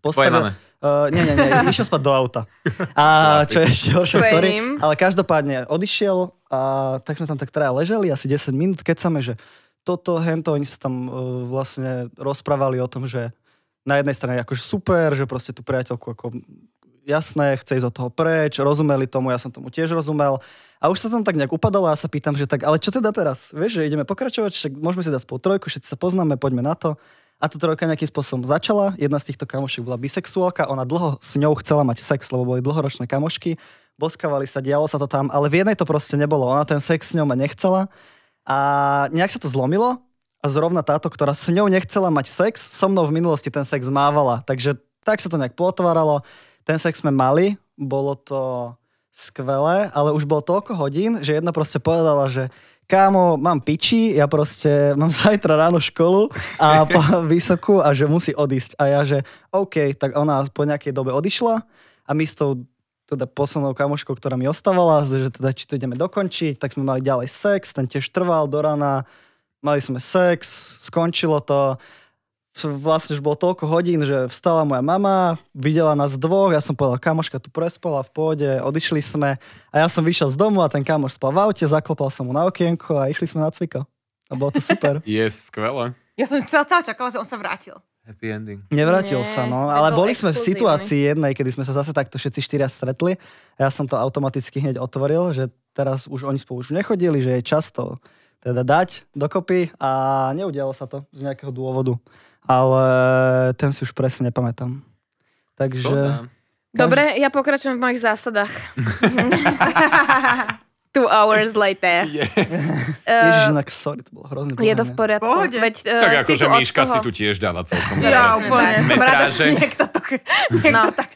Postavil, Uh, nie, nie, nie, išiel spať do auta. A čo je ešte horšia story. Ale každopádne odišiel a tak sme tam tak teda leželi asi 10 minút, keď sa že toto, hento, oni sa tam uh, vlastne rozprávali o tom, že na jednej strane akože super, že proste tú priateľku ako jasné, chce ísť od toho preč, rozumeli tomu, ja som tomu tiež rozumel. A už sa tam tak nejak upadalo a ja sa pýtam, že tak, ale čo teda teraz? Vieš, že ideme pokračovať, však môžeme si dať spolu trojku, všetci sa poznáme, poďme na to. A tá trojka nejakým spôsobom začala. Jedna z týchto kamošiek bola bisexuálka. Ona dlho s ňou chcela mať sex, lebo boli dlhoročné kamošky. Boskavali sa, dialo sa to tam, ale v jednej to proste nebolo. Ona ten sex s ňou nechcela. A nejak sa to zlomilo. A zrovna táto, ktorá s ňou nechcela mať sex, so mnou v minulosti ten sex mávala. Takže tak sa to nejak potváralo. Ten sex sme mali, bolo to skvelé, ale už bolo toľko hodín, že jedna proste povedala, že kámo, mám piči, ja proste mám zajtra ráno školu a po vysokú a že musí odísť. A ja, že OK, tak ona po nejakej dobe odišla a my s tou teda poslednou kamoškou, ktorá mi ostávala, že teda či to ideme dokončiť, tak sme mali ďalej sex, ten tiež trval do rana, mali sme sex, skončilo to vlastne už bolo toľko hodín, že vstala moja mama, videla nás dvoch, ja som povedal, kamoška tu prespala v pôde, odišli sme a ja som vyšiel z domu a ten kamoš spal v aute, zaklopal som mu na okienko a išli sme na cviko. A bolo to super. Je yes, skvelé. Ja som stále čakala, že on sa vrátil. Happy ending. Nevrátil Nie, sa, no. Ale boli sme v situácii jednej, kedy sme sa zase takto všetci štyria stretli. A ja som to automaticky hneď otvoril, že teraz už oni spolu už nechodili, že je často teda dať dokopy a neudialo sa to z nejakého dôvodu ale ten si už presne nepamätám. Takže... Dobre, ja pokračujem v mojich zásadách. Two hours later. Yes. Ježiš, Uh, inak sorry, to bolo hrozné. je to v poriadku. Pohode. Veď, uh, Tak akože Míška toho- si tu tiež dáva celkom. Ja úplne, som rada, že niekto to, niekto No. tak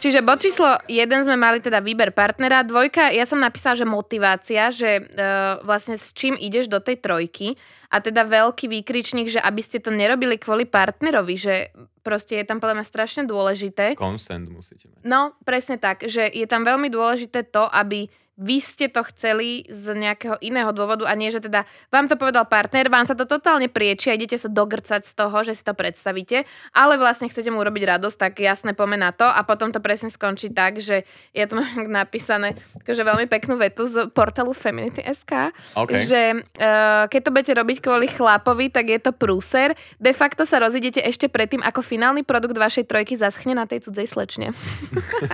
Čiže bod číslo jeden sme mali teda výber partnera, dvojka, ja som napísala, že motivácia, že uh, vlastne s čím ideš do tej trojky a teda veľký výkričník, že aby ste to nerobili kvôli partnerovi, že proste je tam podľa mňa strašne dôležité. Consent musíte mať. No, presne tak, že je tam veľmi dôležité to, aby vy ste to chceli z nejakého iného dôvodu a nie, že teda vám to povedal partner, vám sa to totálne prieči a idete sa dogrcať z toho, že si to predstavíte, ale vlastne chcete mu urobiť radosť, tak jasne pomená to a potom to presne skončí tak, že ja tu mám napísané akože veľmi peknú vetu z portálu Feminity.sk, OK. že uh, keď to budete robiť kvôli chlapovi, tak je to prúser. De facto sa rozidete ešte predtým, ako finálny produkt vašej trojky zaschne na tej cudzej slečne.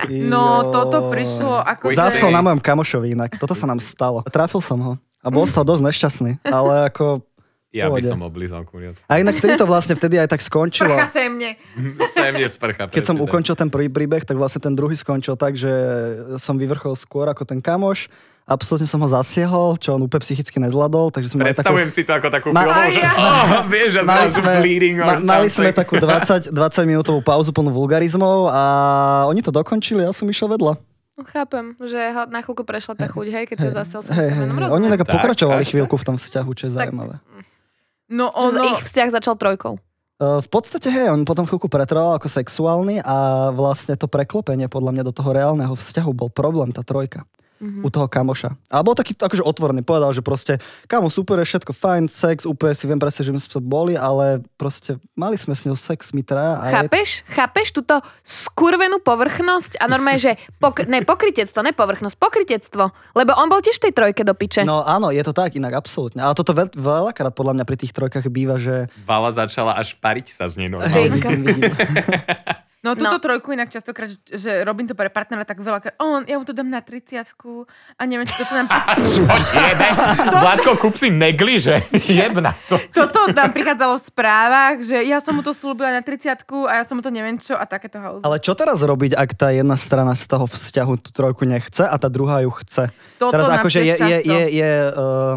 No, toto prišlo ako... Záskol na mojom kamošovi inak. Toto sa nám stalo. Trafil som ho. A bol z toho dosť nešťastný. Ale ako... Ja by som oblízal kuriat. A inak vtedy to vlastne vtedy aj tak skončilo. Prcha sem mne. Sem je sprcha. Keď som ukončil ten prvý príbeh, tak vlastne ten druhý skončil tak, že som vyvrchol skôr ako ten kamoš. Absolutne som ho zasiehol, čo on úplne psychicky nezvládol. Takže sme mali takú, Predstavujem si to ako takú Ma- filmovú, že oh, vieš, že mali sme, bleeding or ma, mali sme takú 20, 20 minútovú pauzu plnú vulgarizmov a oni to dokončili, ja som išiel vedľa. No, chápem, že ho na chvíľku prešla tá chuť, hej, keď sa zasiel Hej, sa menom hej. Oni tak Tak, pokračovali až chvíľku v tom vzťahu, čo je Tak- zaujímavé. No Že ono... ich vzťah začal trojkou. Uh, v podstate, hej, on potom chvíľku pretrval ako sexuálny a vlastne to preklopenie podľa mňa do toho reálneho vzťahu bol problém, tá trojka. Mhm. U toho kamoša. A bol taký akože otvorený, povedal, že proste kamo super, je všetko fajn, sex, úplne si viem presne, že my sme boli, ale proste mali sme s ňou sex, my traja. A je, Chápeš? Chápeš túto skurvenú povrchnosť a normálne, že pok- ne, pokrytectvo, ne povrchnosť, pokrytectvo. Lebo on bol tiež v tej trojke do piče. No áno, je to tak, inak absolútne. Ale toto veľ, veľakrát podľa mňa pri tých trojkách býva, že... Vala začala až pariť sa z nej Hej, normálne. vidím, vidím. No túto No. trojku inak častokrát, že, že robím to pre partnera tak veľa, on, ja mu to dám na 30 a neviem, či toto nám, Zlatko, kúp si negliže. Jebna to. toto nám prichádzalo v správach, že ja som mu to slúbila na 30 a ja som mu to neviem čo a takéto house. Ale čo teraz robiť, ak tá jedna strana z toho vzťahu tú trojku nechce a tá druhá ju chce? Toto teraz akože je, je, často. je, je uh,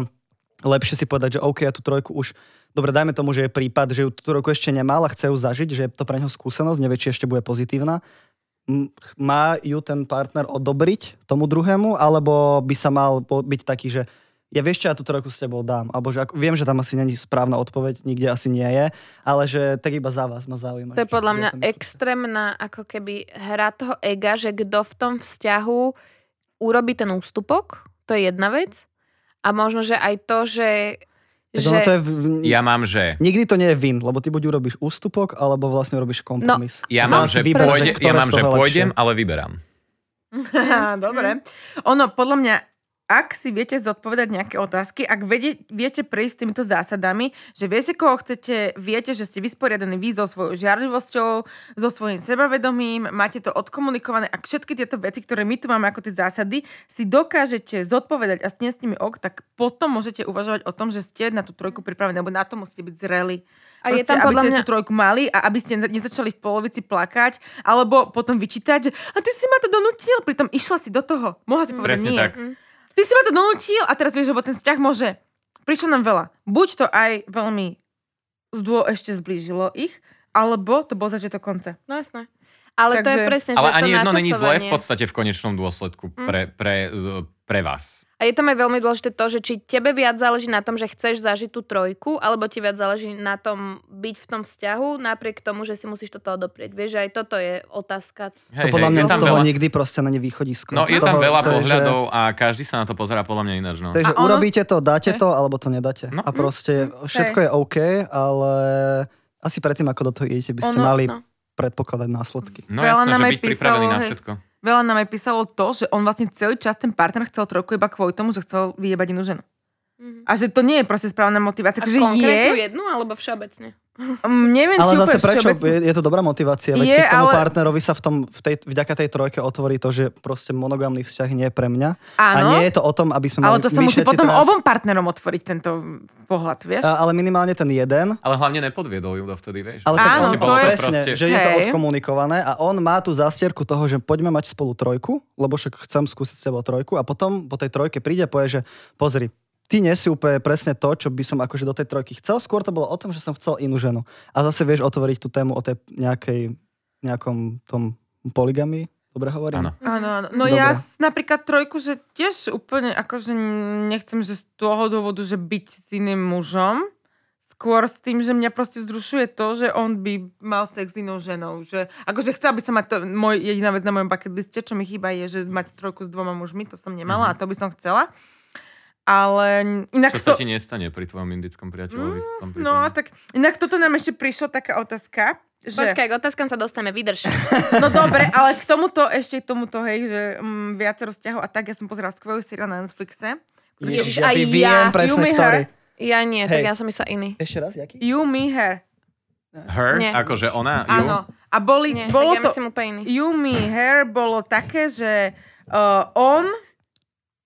lepšie si povedať, že OK, ja tú trojku už... Dobre, dajme tomu, že je prípad, že ju tú trojku ešte nemal a chce ju zažiť, že je to pre neho skúsenosť, nevie, či ešte bude pozitívna. Má ju ten partner odobriť tomu druhému, alebo by sa mal byť taký, že ja vieš čo, ja tú trojku s tebou dám. Alebo že ako, viem, že tam asi není správna odpoveď, nikde asi nie je, ale že tak iba za vás ma zaujíma. To je podľa mňa extrémna ako keby hra toho ega, že kto v tom vzťahu urobí ten ústupok, to je jedna vec. A možno, že aj to, že... Že ono to je v, Ja mám, že... Nikdy to nie je win, lebo ty buď urobíš ústupok, alebo vlastne urobíš kompromis. Ja To mám, že, vybereš, pôjde, ja mám, že pôjdem, lepšie. ale vyberám. Dobre. Ono, podľa mňa, ak si viete zodpovedať nejaké otázky, ak vedie, viete prejsť týmito zásadami, že viete, koho chcete, viete, že ste vysporiadaní vy so svojou žiarlivosťou, so svojím sebavedomím, máte to odkomunikované a všetky tieto veci, ktoré my tu máme ako tie zásady, si dokážete zodpovedať a ste s nimi ok, tak potom môžete uvažovať o tom, že ste na tú trojku pripravení, lebo na to musíte byť zreli. A je Proste, tam aby podľa ste mňa... tú trojku mali a aby ste nezačali v polovici plakať, alebo potom vyčítať, že a ty si ma to donútil, pritom išla si do toho. Mohla si povedať Presne nie. tak. Ty si ma to donútil a teraz vieš, lebo ten vzťah môže... Prišlo nám veľa. Buď to aj veľmi zdô ešte zblížilo ich, alebo to bol začiatok konca. No jasné. Ale to je Takže- presne, Ale že to ani jedno není zlé v podstate v konečnom dôsledku pre, pre, pre vás. A je tam aj veľmi dôležité to, že či tebe viac záleží na tom, že chceš zažiť tú trojku, alebo ti viac záleží na tom byť v tom vzťahu, napriek tomu, že si musíš toto odoprieť. Vieš, že aj toto je otázka. To podľa mňa je z toho veľa, nikdy proste není východisko. No je tam toho- veľa to je, že- pohľadov a každý sa na to pozerá podľa mňa ináč. No. Takže ono- urobíte to, dáte Hej. to, alebo to nedáte. No. A proste všetko je OK, ale asi predtým, ako do toho idete, by ste Ono- mali no. Predpokladať následky. No Veľa jasné, nám že aj byť pripravený písalo, na hej. všetko. Veľa nám aj písalo to, že on vlastne celý čas ten partner chcel trojku iba kvôli tomu, že chcel vyjebať inú ženu. Mhm. A že to nie je proste správna motivácia. A konkrétnu je, jednu, alebo všeobecne? Neviem, Ale či zase úplne prečo? všeobecne. Je, je to dobrá motivácia. Veď Je, keď tomu ale- partnerovi sa v tom, v tej, vďaka tej trojke otvorí to, že proste monogamný vzťah nie je pre mňa. A Áno. nie je to o tom, aby sme Ale mali to sa musí potom teraz, obom partnerom otvoriť tento pohľad, vieš? A, ale minimálne ten jeden. Ale hlavne nepodviedol ju dovtedy, vieš. Ale Áno, to on je- presne, proste- že je to odkomunikované a on má tú zastierku toho, že poďme mať spolu trojku, lebo však chcem skúsiť s tebou trojku a potom po tej trojke príde a povie, že pozri, ty nie si úplne presne to, čo by som akože do tej trojky chcel. Skôr to bolo o tom, že som chcel inú ženu. A zase vieš otvoriť tú tému o tej nejakej, nejakom tom poligami. Dobre hovorím? Áno. Áno, áno. No Dobre. ja s- napríklad trojku, že tiež úplne akože nechcem, že z toho dôvodu, že byť s iným mužom, skôr s tým, že mňa proste vzrušuje to, že on by mal sex s inou ženou. Že, akože chcela by som mať to, môj, jediná vec na mojom bucket liste, čo mi chýba, je, že mať trojku s dvoma mužmi, to som nemala a to by som chcela. Ale inak Čo sa to... ti nestane pri tvojom indickom priateľovi? prípade? No, tak inak toto nám ešte prišla taká otázka, že... Počkaj, k otázkam sa dostaneme, vydrž. No dobre, ale k tomuto, ešte k tomuto, hej, že um, viacero vzťahov a tak, ja som pozerala skvelý seriál na Netflixe. Ježiš, ja aj ja. viem presne, You me ktorý. Ja nie, tak Hej. ja som myslela iný. Ešte raz, jaký? You, me, her. Her? Nie. Akože ona? You? Áno. A boli, Nie, bolo tak ja to... myslím úplne iný. You, me, her bolo také, že uh, on...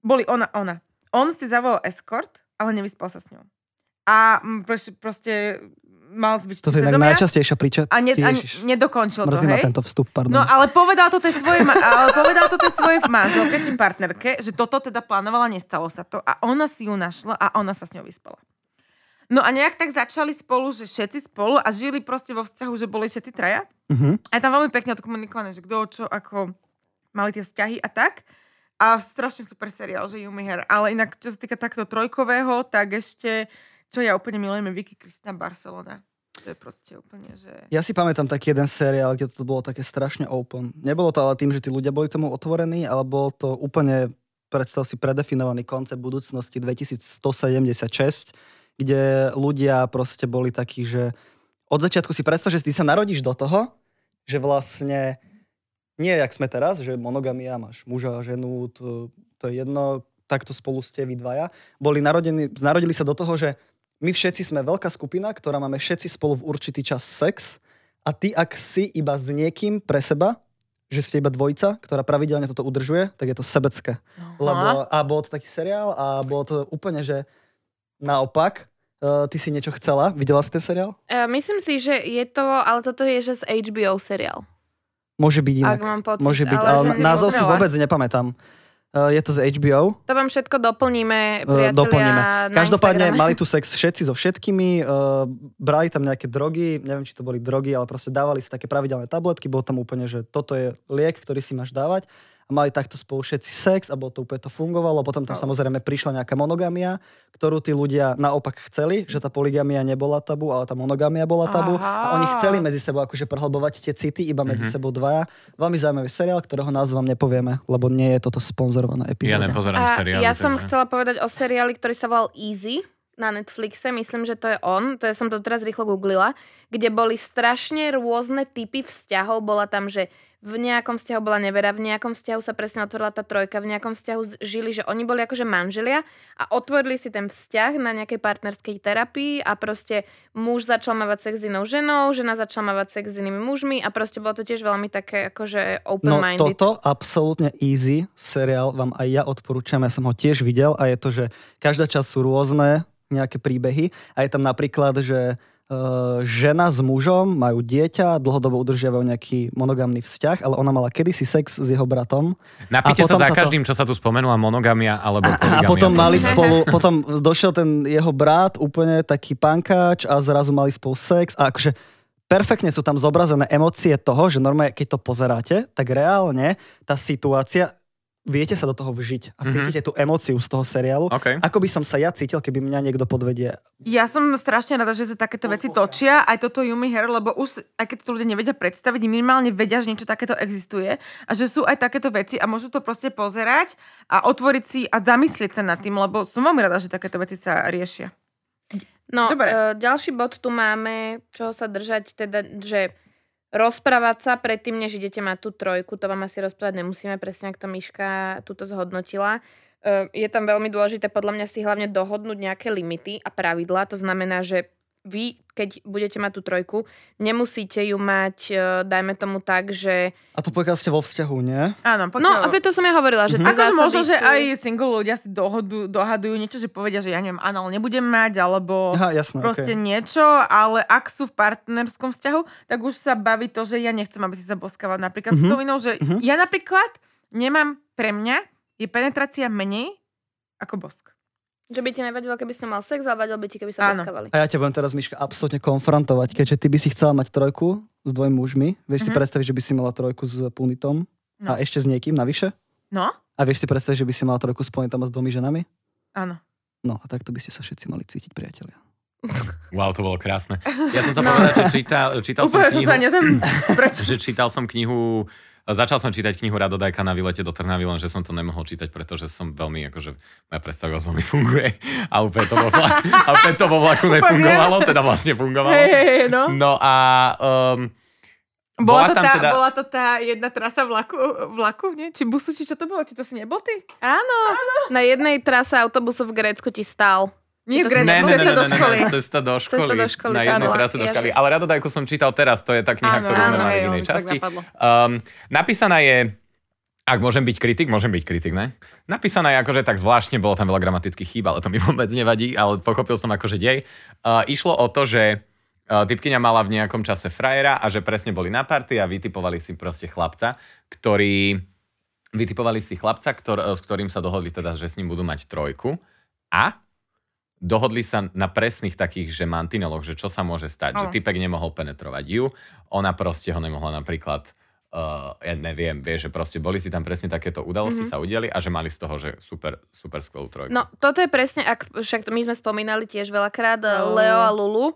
Boli ona, ona. On si zavolal escort, ale nevyspal sa s ňou. A proste, proste mal zbyť Toto je inak najčastejšia príča. a, ne, a nedokončil to, Mrzí ma hej? tento vstup, pardon. No ale povedal to tej svojej, ma- ale povedal to tej svojej manželke či partnerke, že toto teda plánovala, nestalo sa to a ona si ju našla a ona sa s ňou vyspala. No a nejak tak začali spolu, že všetci spolu a žili proste vo vzťahu, že boli všetci traja. Mhm. A je tam veľmi pekne odkomunikované, že kto, čo, ako mali tie vzťahy a tak. A strašne super seriál, že Yumi Hair. Ale inak, čo sa týka takto trojkového, tak ešte, čo ja úplne milujem, je Vicky Cristina Barcelona. To je proste úplne, že... Ja si pamätám taký jeden seriál, kde to bolo také strašne open. Nebolo to ale tým, že tí ľudia boli tomu otvorení, ale bolo to úplne, predstav si, predefinovaný koncept budúcnosti 2176, kde ľudia proste boli takí, že od začiatku si predstav, že ty sa narodíš do toho, že vlastne nie jak sme teraz, že monogamia, máš muža a ženu, to, to je jedno, takto spolu ste vy dvaja. Boli narodení, narodili sa do toho, že my všetci sme veľká skupina, ktorá máme všetci spolu v určitý čas sex a ty, ak si iba s niekým pre seba, že ste iba dvojica, ktorá pravidelne toto udržuje, tak je to sebecké. Lebo, a bol to taký seriál a bolo to úplne, že naopak, uh, ty si niečo chcela. Videla si ten seriál? Uh, myslím si, že je to, ale toto je, že z HBO seriál. Môže byť inak. Ak mám pocit. Môže byť, ale ale, názov si vôbec nepamätám. Uh, je to z HBO. To vám všetko doplníme, Uh, priatelia, doplníme. Každopádne Instagrame. mali tu sex všetci so všetkými, uh, brali tam nejaké drogy, neviem, či to boli drogy, ale proste dávali si také pravidelné tabletky, bolo tam úplne, že toto je liek, ktorý si máš dávať a mali takto spolu všetci sex a bolo to úplne to fungovalo. Potom tam No. samozrejme prišla nejaká monogamia, ktorú tí ľudia naopak chceli, že tá poligamia nebola tabu, ale tá monogamia bola tabu a oni Aha. chceli medzi sebou akože prehlbovať tie city iba medzi sebou dvaja. Veľmi zaujímavý seriál, ktorého názov vám nepovieme, lebo nie je toto sponzorovaná Ja epizóda. nepozerám A seriály. ja som takže- chcela povedať o seriáli, ktorý sa volal Easy na Netflixe, myslím, že to je on, to ja som to teraz rýchlo googlila, kde boli strašne rôzne typy vzťahov, bola tam, že v nejakom vzťahu bola nevera, v nejakom vzťahu sa presne otvorila tá trojka, v nejakom vzťahu žili, že oni boli akože manželia a otvorili si ten vzťah na nejakej partnerskej terapii a proste muž začal mávať sex s inou ženou, žena začala mávať sex s inými mužmi a proste bolo to tiež veľmi také akože No open-minded. toto absolútne easy seriál vám aj ja odporúčam, ja som ho tiež videl a je to, že každá časť sú rôzne nejaké príbehy a je tam napríklad, že žena s mužom majú dieťa, dlhodobo udržiavajú nejaký monogamný vzťah, ale ona mala kedysi sex s jeho bratom. Napíte A sa za sa to- každým, čo sa tu spomenula, monogamia alebo a poligamia. potom mali spolu, potom došiel ten jeho brat, úplne taký pankáč a zrazu mali spolu sex. A akože perfektne sú tam zobrazené emócie toho, že normálne, keď to pozeráte, tak reálne tá situácia, viete sa do toho vžiť a Mhm. cítite tú emóciu z toho seriálu. OK. Ako by som sa ja cítil, keby mňa niekto podvedie. Ja som strašne rada, že sa takéto veci točia, aj toto Yumi Hair, lebo už, aj keď to ľudia nevedia predstaviť, minimálne vedia, že niečo takéto existuje a že sú aj takéto veci a môžu to proste pozerať a otvoriť si a zamyslieť sa nad tým, lebo som veľmi rada, že takéto veci sa riešia. No, Dobre. e, ďalší bod tu máme, čo sa držať, teda, že rozprávať sa predtým, než idete mať tú trojku, to vám asi rozprávať nemusíme, presne ak to Miška túto zhodnotila. E, je tam veľmi dôležité podľa mňa si hlavne dohodnúť nejaké limity a pravidlá, to znamená, že vy, keď budete mať tú trojku, nemusíte ju mať, e, dajme tomu tak, že... A to pokiaľ ste vo vzťahu, nie? Áno, No, pokiaľ... a to, som ja hovorila, že Mhm. tie Akože možno, že sú... aj single ľudia si dohodu, dohadujú niečo, že povedia, že ja neviem, anal nebudem mať, alebo Aha, jasné, proste okay. niečo, ale ak sú v partnerskom vzťahu, tak už sa baví to, že ja nechcem, aby si sa boskával napríklad Mhm. mm-hmm. vinou, že Mhm. ja napríklad nemám, pre mňa je penetrácia menej ako bosk. Že by ti nevadilo, keby som mal sex, ale vadilo by ti, keby sa Áno. boskavali. A ja ťa budem teraz, Miška, absolútne konfrontovať, keďže ty by si chcela mať trojku s dvojmi mužmi. Vieš si Mhm. predstaviť, že by si mala trojku s punitom No. a ešte s niekým navyše? No, A vieš si predstaviť, že by si mala trojku s punitom a s dvomi ženami? áno. No a takto by ste sa všetci mali cítiť, priatelia. Wow, to bolo krásne. Ja som sa povedať, že čítal, čítal som Úplne som knihu, sa nezem... Že čítal som knihu Začal som čítať knihu Radodajka na výlete do Trnavy, len že som to nemohol čítať, pretože som veľmi, akože moja predstavivosť veľmi funguje a úplne to vo, vla- a úplne to vo vlaku nefungovalo, teda vlastne fungovalo. Hej, hej, no. No a um, Bola, bola to tam tá, teda- bola to tá jedna trasa vlaku, vlaku, nie? Či busu, či čo to bolo? Či to si nebol ty? Áno. Na jednej trase autobusu v Grécku ti stál. Nie, To v Grécku, Ne, ne, ne, ne, do školy. ne, cesta do školy. Cesta do školy, Na jednej trase do školy. Ale Radodajku som čítal teraz, to je tá kniha, Áno, ktorú sme áno, mali hej, v inej časti. Um, napísaná je, ak môžem byť kritik, môžem byť kritik, ne? Napísaná je akože tak zvláštne, bolo tam veľa gramatických chýb, ale to mi vôbec nevadí, ale pochopil som akože dej. Uh, išlo o to, že uh, typkyňa mala v nejakom čase frajera a že presne boli na party a vytipovali si proste chlapca, ktorý vytipovali si chlapca, ktor, s ktorým sa dohodli teda, že s ním budú mať trojku a dohodli sa na presných takých, že mantineloch, že čo sa môže stať, že Áno. typek nemohol penetrovať ju, ona proste ho nemohla napríklad uh, ja neviem, vieš, že proste boli si tam presne takéto udalosti Mhm. mm-hmm. sa udiali a že mali z toho, že super, super skvelú trojku. No, toto je presne, ak, však my sme spomínali tiež veľakrát No. no. Leo a Lulu,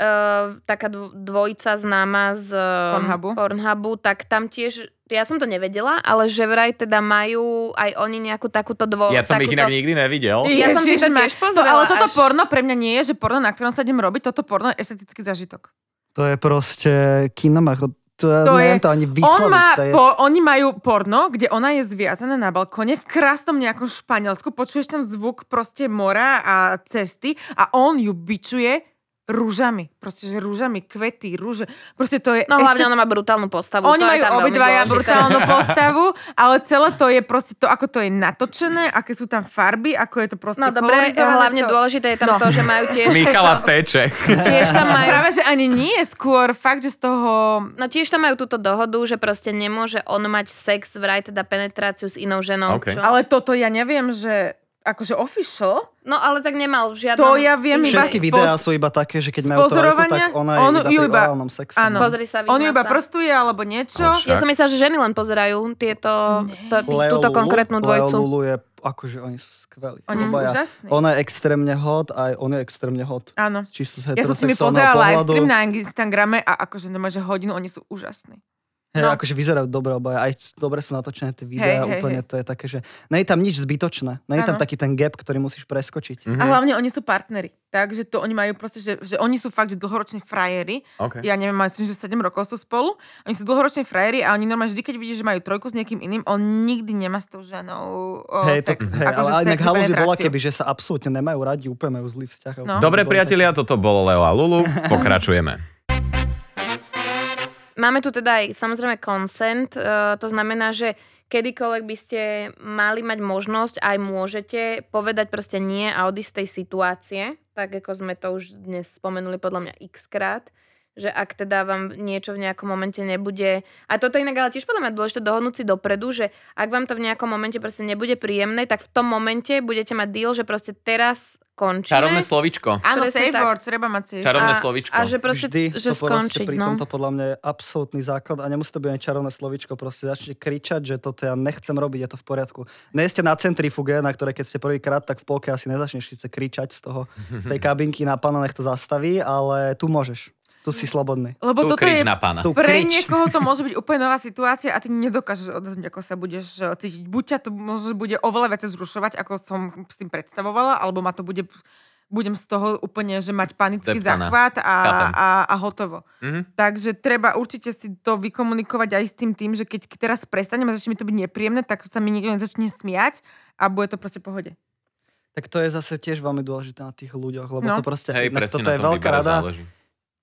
uh, taká dv- dvojica známa z uh, Pornhubu. Pornhubu, tak tam tiež, ja som to nevedela, ale že vraj teda majú aj oni nejakú takúto dvo... ja som ich takúto... inak nikdy nevidel. Ja som si to tiež to, pozrela Ale toto až- porno pre mňa nie je, že porno, na ktorom sa idem robiť, toto porno je estetický zažitok. To je proste kinomach. To, To je- to ani On vysloviť. má, to je... po, oni majú porno, kde ona je zviazaná na balkóne v krásnom nejakom Španielsku, počuješ tam zvuk proste mora a cesty a on ju bičuje rúžami. Proste, že rúžami, kvety, rúže. Proste to je... No estet- hlavne ona má brutálnu postavu. Oni majú obidvaja brutálnu postavu, ale celé to je proste to, ako to je natočené, aké sú tam farby, ako je to proste No dobre, hlavne to... dôležité je tam No. to, že majú tiež... Michala to, teče. tiež tam majú Práve, že ani nie, skôr fakt, že z toho... No tiež tam majú túto dohodu, že proste nemôže on mať sex, vraj teda penetráciu s inou ženou. OK. Čo? Ale toto ja neviem, že akože official, No ale tak nemal v žiadnom... to ja viem iba Všetky videá sú iba také, že keď majú trojku, pozorovania, tak ona je on iba ju pri iba- orálnom sexe. áno. no. Pozri sa, On ju iba sa. prostuje alebo niečo. Ja som myslela, že ženy len pozerajú tieto, to, Leo túto konkrétnu dvojicu. Leo Lulu je, akože oni sú skvelí. Oni sú úžasní. Ona je extrémne hot, aj on je extrémne hot. Áno. Čisto z Ja som s nimi heterosexuálneho pozerala pohľadu. livestream na Instagrame a akože nemá, že hodinu, oni sú úžasní. Hej, No. akože vyzerajú dobre obaja, aj dobre sú natočené tie videá, hej, úplne hej. to je také, že nie je tam nič zbytočné, nie je tam taký ten gap, ktorý musíš preskočiť. Mhm. A hlavne oni sú partneri. Takže to oni majú proste, že, že oni sú fakt, že dlhoroční frajeri. OK. Ja neviem, myslím, že 7 rokov sú spolu. Oni sú dlhoroční frajeri a oni normálne vždy, keď vidíš, že majú trojku s niekým iným, on nikdy nemá s tou ženou o, to, sex. hej, akože ale sex, inak bola, keby, že sa absolútne nemajú radi, úplne majú zlý vzťah. No. Dobre, priatelia, toto bolo Leo a Lulu. Pokračujeme. Máme tu teda aj samozrejme consent, uh, to znamená, že kedykoľvek by ste mali mať možnosť, aj môžete povedať proste nie a odísť z tej situácie, tak ako sme to už dnes spomenuli podľa mňa x krát, že ak teda vám niečo v nejakom momente nebude... A toto inak ale tiež podľa mňa dôležité dohodnúť si dopredu, že ak vám to v nejakom momente proste nebude príjemné, tak v tom momente budete mať deal, že proste teraz končíme. Čarovné slovičko. Áno, safe tak. word, treba mať safe. Čarovné a, slovičko. A že proste, Vždy že to skončiť, pri no. tomto podľa mňa je absolútny základ a nemusí to byť ani čarovné slovičko, proste začnete kričať, že toto ja nechcem robiť, je to v poriadku. Nie ste na centrifuge, na ktorej keď ste prvýkrát, tak v polke asi nezačneš síce kričať z toho, z tej kabinky na pána, nech to zastaví, ale tu môžeš. Tu si slobodný. Lebo Tu toto je na pána. Tu Pre krič. niekoho to môže byť úplne nová situácia a ty nedokážeš odhadnúť, ako sa budeš eh, cítiť. Buď ťa to možno bude oveľa viac zrušovať, ako som si predstavovala, alebo ma to bude budem z toho úplne, že mať panický Zdeptaná. záchvat a, Chápem. a, a hotovo. Mhm. Takže treba určite si to vykomunikovať aj s tým tým, že keď teraz prestanem a začne mi to byť nepríjemné, tak sa mi nikto nezačne smiať a bude to proste v pohode. Tak to je zase tiež veľmi dôležité na tých ľuďoch, lebo No. to proste, Hej, presne toto na je veľká rada. záleží.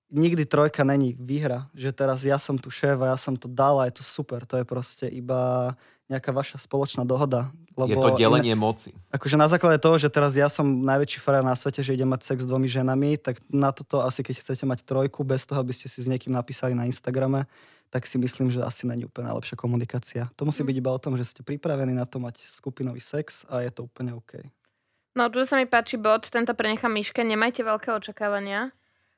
Nikdy trojka není výhra, že teraz ja som tu šéf a ja som to dal a je to super. To je proste iba nejaká vaša spoločná dohoda. Lebo Je to delenie moci. Akože na základe toho, že teraz ja som najväčší frajer na svete, že idem mať sex s dvomi ženami, tak na toto asi keď chcete mať trojku, bez toho, aby ste si s niekým napísali na Instagrame, tak si myslím, že asi není úplne najlepšia komunikácia. To musí byť iba o tom, že ste pripravení na to mať skupinový sex a je to úplne OK. No tu sa mi páči bod, tento prenechám Miške, nemajte veľké očakávania.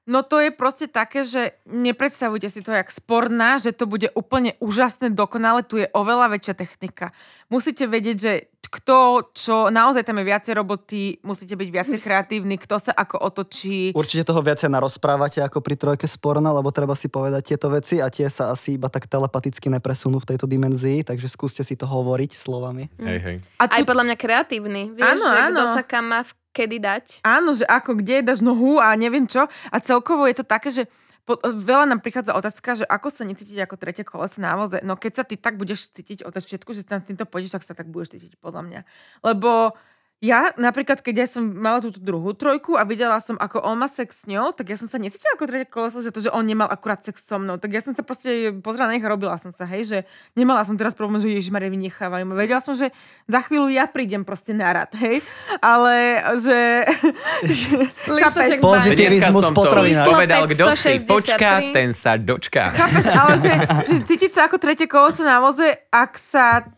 No to je proste také, že nepredstavujte si to jak sporná, že to bude úplne úžasné, dokonale, tu je oveľa väčšia technika. Musíte vedieť, že kto, čo, naozaj tam je viacej roboty, musíte byť viacej kreatívni, kto sa ako otočí. Určite toho viacej narozprávate ako pri trojke sporna, lebo treba si povedať tieto veci a tie sa asi iba tak telepaticky nepresunú v tejto dimenzii, takže skúste si to hovoriť slovami. Hej, hej. A Aj tu, podľa mňa kreatívny. Vieš, Áno, že kto áno. sa kam má v- kedy dať. áno, že ako, kde dáš nohu a neviem čo. A celkovo je to také, že po, veľa nám prichádza otázka, že ako sa necítiť ako tretie koleso na voze. No keď sa ty tak budeš cítiť od začiatku, že tam týmto pôjdeš, tak sa tak budeš cítiť podľa mňa. Lebo ja napríklad, keď ja som mala túto druhú trojku a videla som, ako on má sex s ňou, tak ja som sa necítila ako tretie koleso, že to, že on nemal akurát sex so mnou. Tak ja som sa proste pozrela na nich a robila som sa, hej, že nemala som teraz problém, že Ježišmarja vynechávajú. Vedela som, že za chvíľu ja prídem proste na rad, hej. Ale že... Chápeš? Pozitivizmus potravinár. povedal, kto si 563. počká, ten sa dočká. Chápeš, ale že, že cítiť sa ako tretie koleso na voze, ak sa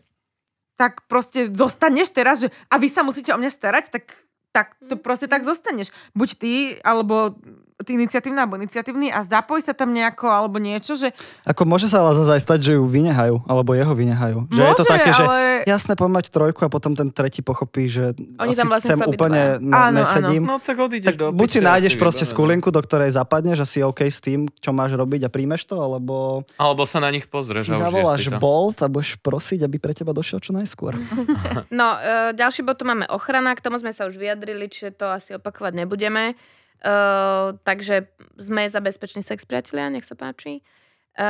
tak proste zostaneš teraz, že a vy sa musíte o mňa starať, tak, tak to proste tak zostaneš. Buď ty, alebo ty iniciatívna, alebo iniciatívny a zapoj sa tam nejako, alebo niečo, že Ako môže sa ale zase aj stať, že ju vynehajú, alebo jeho vynehajú. Že je to Môže, také, že ale- jasné, poďme mať trojku a potom ten tretí pochopí, že Oni asi tam vlastne sem chcú úplne ne, Áno, nesedím. No tak odídeš Tak do buď si nájdeš proste skulinku, do ktorej zapadneš a si OK s tým, čo máš robiť a príjmeš to, alebo Alebo sa na nich pozrieš si zavoláš. Bolt a budeš prosiť, aby pre teba došiel čo najskôr. No, e, ďalší bod tu máme ochrana, k tomu sme sa už vyjadrili, čiže to asi opakovať nebudeme. Takže sme za bezpečný sex, priatelia, nech sa páči. E,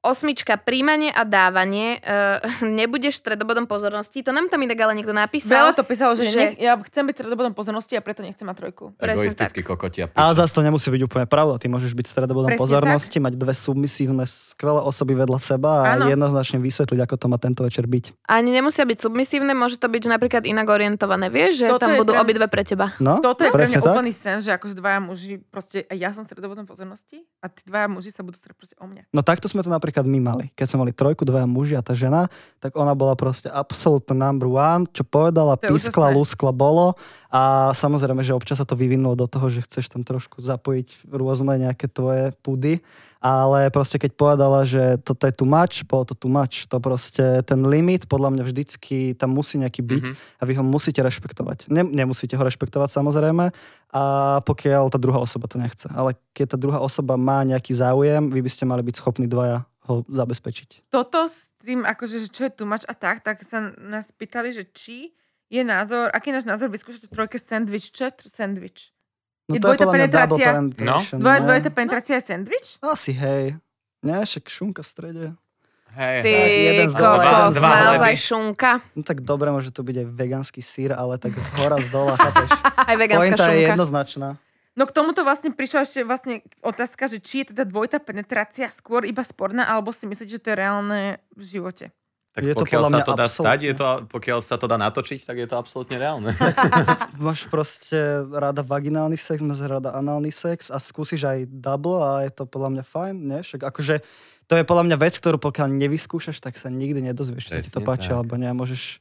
osmička, príjmanie a dávanie. E, nebudeš stredobodom pozornosti. To nám tam inak ale niekto napísal. veľa to písalo, že, že- že... ja chcem byť stredobodom pozornosti a preto nechcem mať trojku. Egoistický kokotia. Ale zase to nemusí byť úplne pravda. Ty môžeš byť stredobodom Presne pozornosti, mať dve submisívne, skvelé osoby vedľa seba a Áno. jednoznačne vysvetliť, ako to má tento večer byť. Ani nemusia byť submisívne, môže to byť že napríklad inak orientované. Vieš, že Toto tam budú pre- obidve pre teba. No, Toto je pre mňa tak. úplný sen, že akože dvaja muži, proste ja som stredobodom pozornosti a tí dvaja muži sa budú starať o mňa. No takto sme to napríklad my mali. Keď sme mali trojku, dvaja muži a tá žena, tak ona bola proste absolútne number one, čo povedala, To je pískla, úžasné. lúskla, bolo. A samozrejme, že občas sa to vyvinulo do toho, že chceš tam trošku zapojiť rôzne nejaké tvoje pudy. Ale proste keď povedala, že toto je too much, bolo to too much. To proste, ten limit podľa mňa vždycky tam musí nejaký byť Mhm. a vy ho musíte rešpektovať. Ne, nemusíte ho rešpektovať samozrejme, a pokiaľ tá druhá osoba to nechce. Ale keď tá druhá osoba má nejaký záujem, vy by ste mali byť schopní dvaja ho zabezpečiť. toto s tým, akože, že čo je tu mač a tak, tak sa nás pýtali, že či je názor, aký je náš názor vyskúšať v trojke sandwich, čo je sandwich? No Je to je dvojitá penetrácia? penetration, Dvoj, dvojitá penetrácia je sandwich? Asi hej. Nie, však šunka v strede. Hej, Ty kokos, naozaj šunka. No tak dobre, môže to byť aj vegánsky sír, ale tak z hora, z dola, chápeš? Aj vegánska Pointa je šunka. jednoznačná. No k tomuto vlastne prišla ešte vlastne otázka, že či je teda dvojitá penetrácia skôr iba sporná, alebo si myslíte, že to je reálne v živote? Tak Je to pokiaľ podľa sa to dá stať, absolútne. je to, pokiaľ sa to dá natočiť, tak je to absolútne reálne. Máš proste rada vaginálny sex, máš rada análny sex a skúsiš aj double a je to podľa mňa fajn, nie? Však akože to je podľa mňa vec, ktorú pokiaľ nevyskúšaš, tak sa nikdy nedozvieš, či ti to páči, tak. alebo nie. Môžeš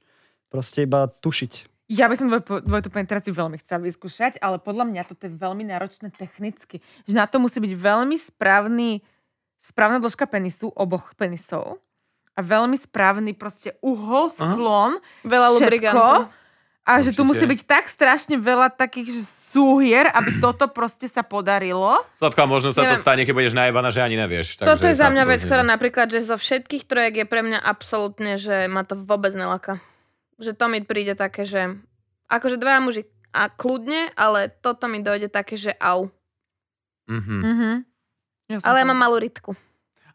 proste iba tušiť. Ja by som dvoj, dvojitú penetráciu veľmi chcela vyskúšať, ale podľa mňa toto je veľmi náročné technicky. Že na to musí byť veľmi správny, správna dĺžka penisu, oboch penisov. A veľmi správny proste uhol, sklon, Veľa všetko. A že tu musí byť tak strašne veľa takých súhier, aby toto proste sa podarilo. Zlatko, a možno sa to Neviem. stane, keď budeš najebaná, že ani nevieš. Toto je takže za mňa vec, to ktorá napríklad, že zo všetkých trojek je pre mňa absolútne, že ma to vôbec nelaka. Že to mi príde také, že akože dvaja muži a kľudne, ale toto mi dojde také, že au. Mhm. Mhm. Ja Ale ja to- mám malú rytku.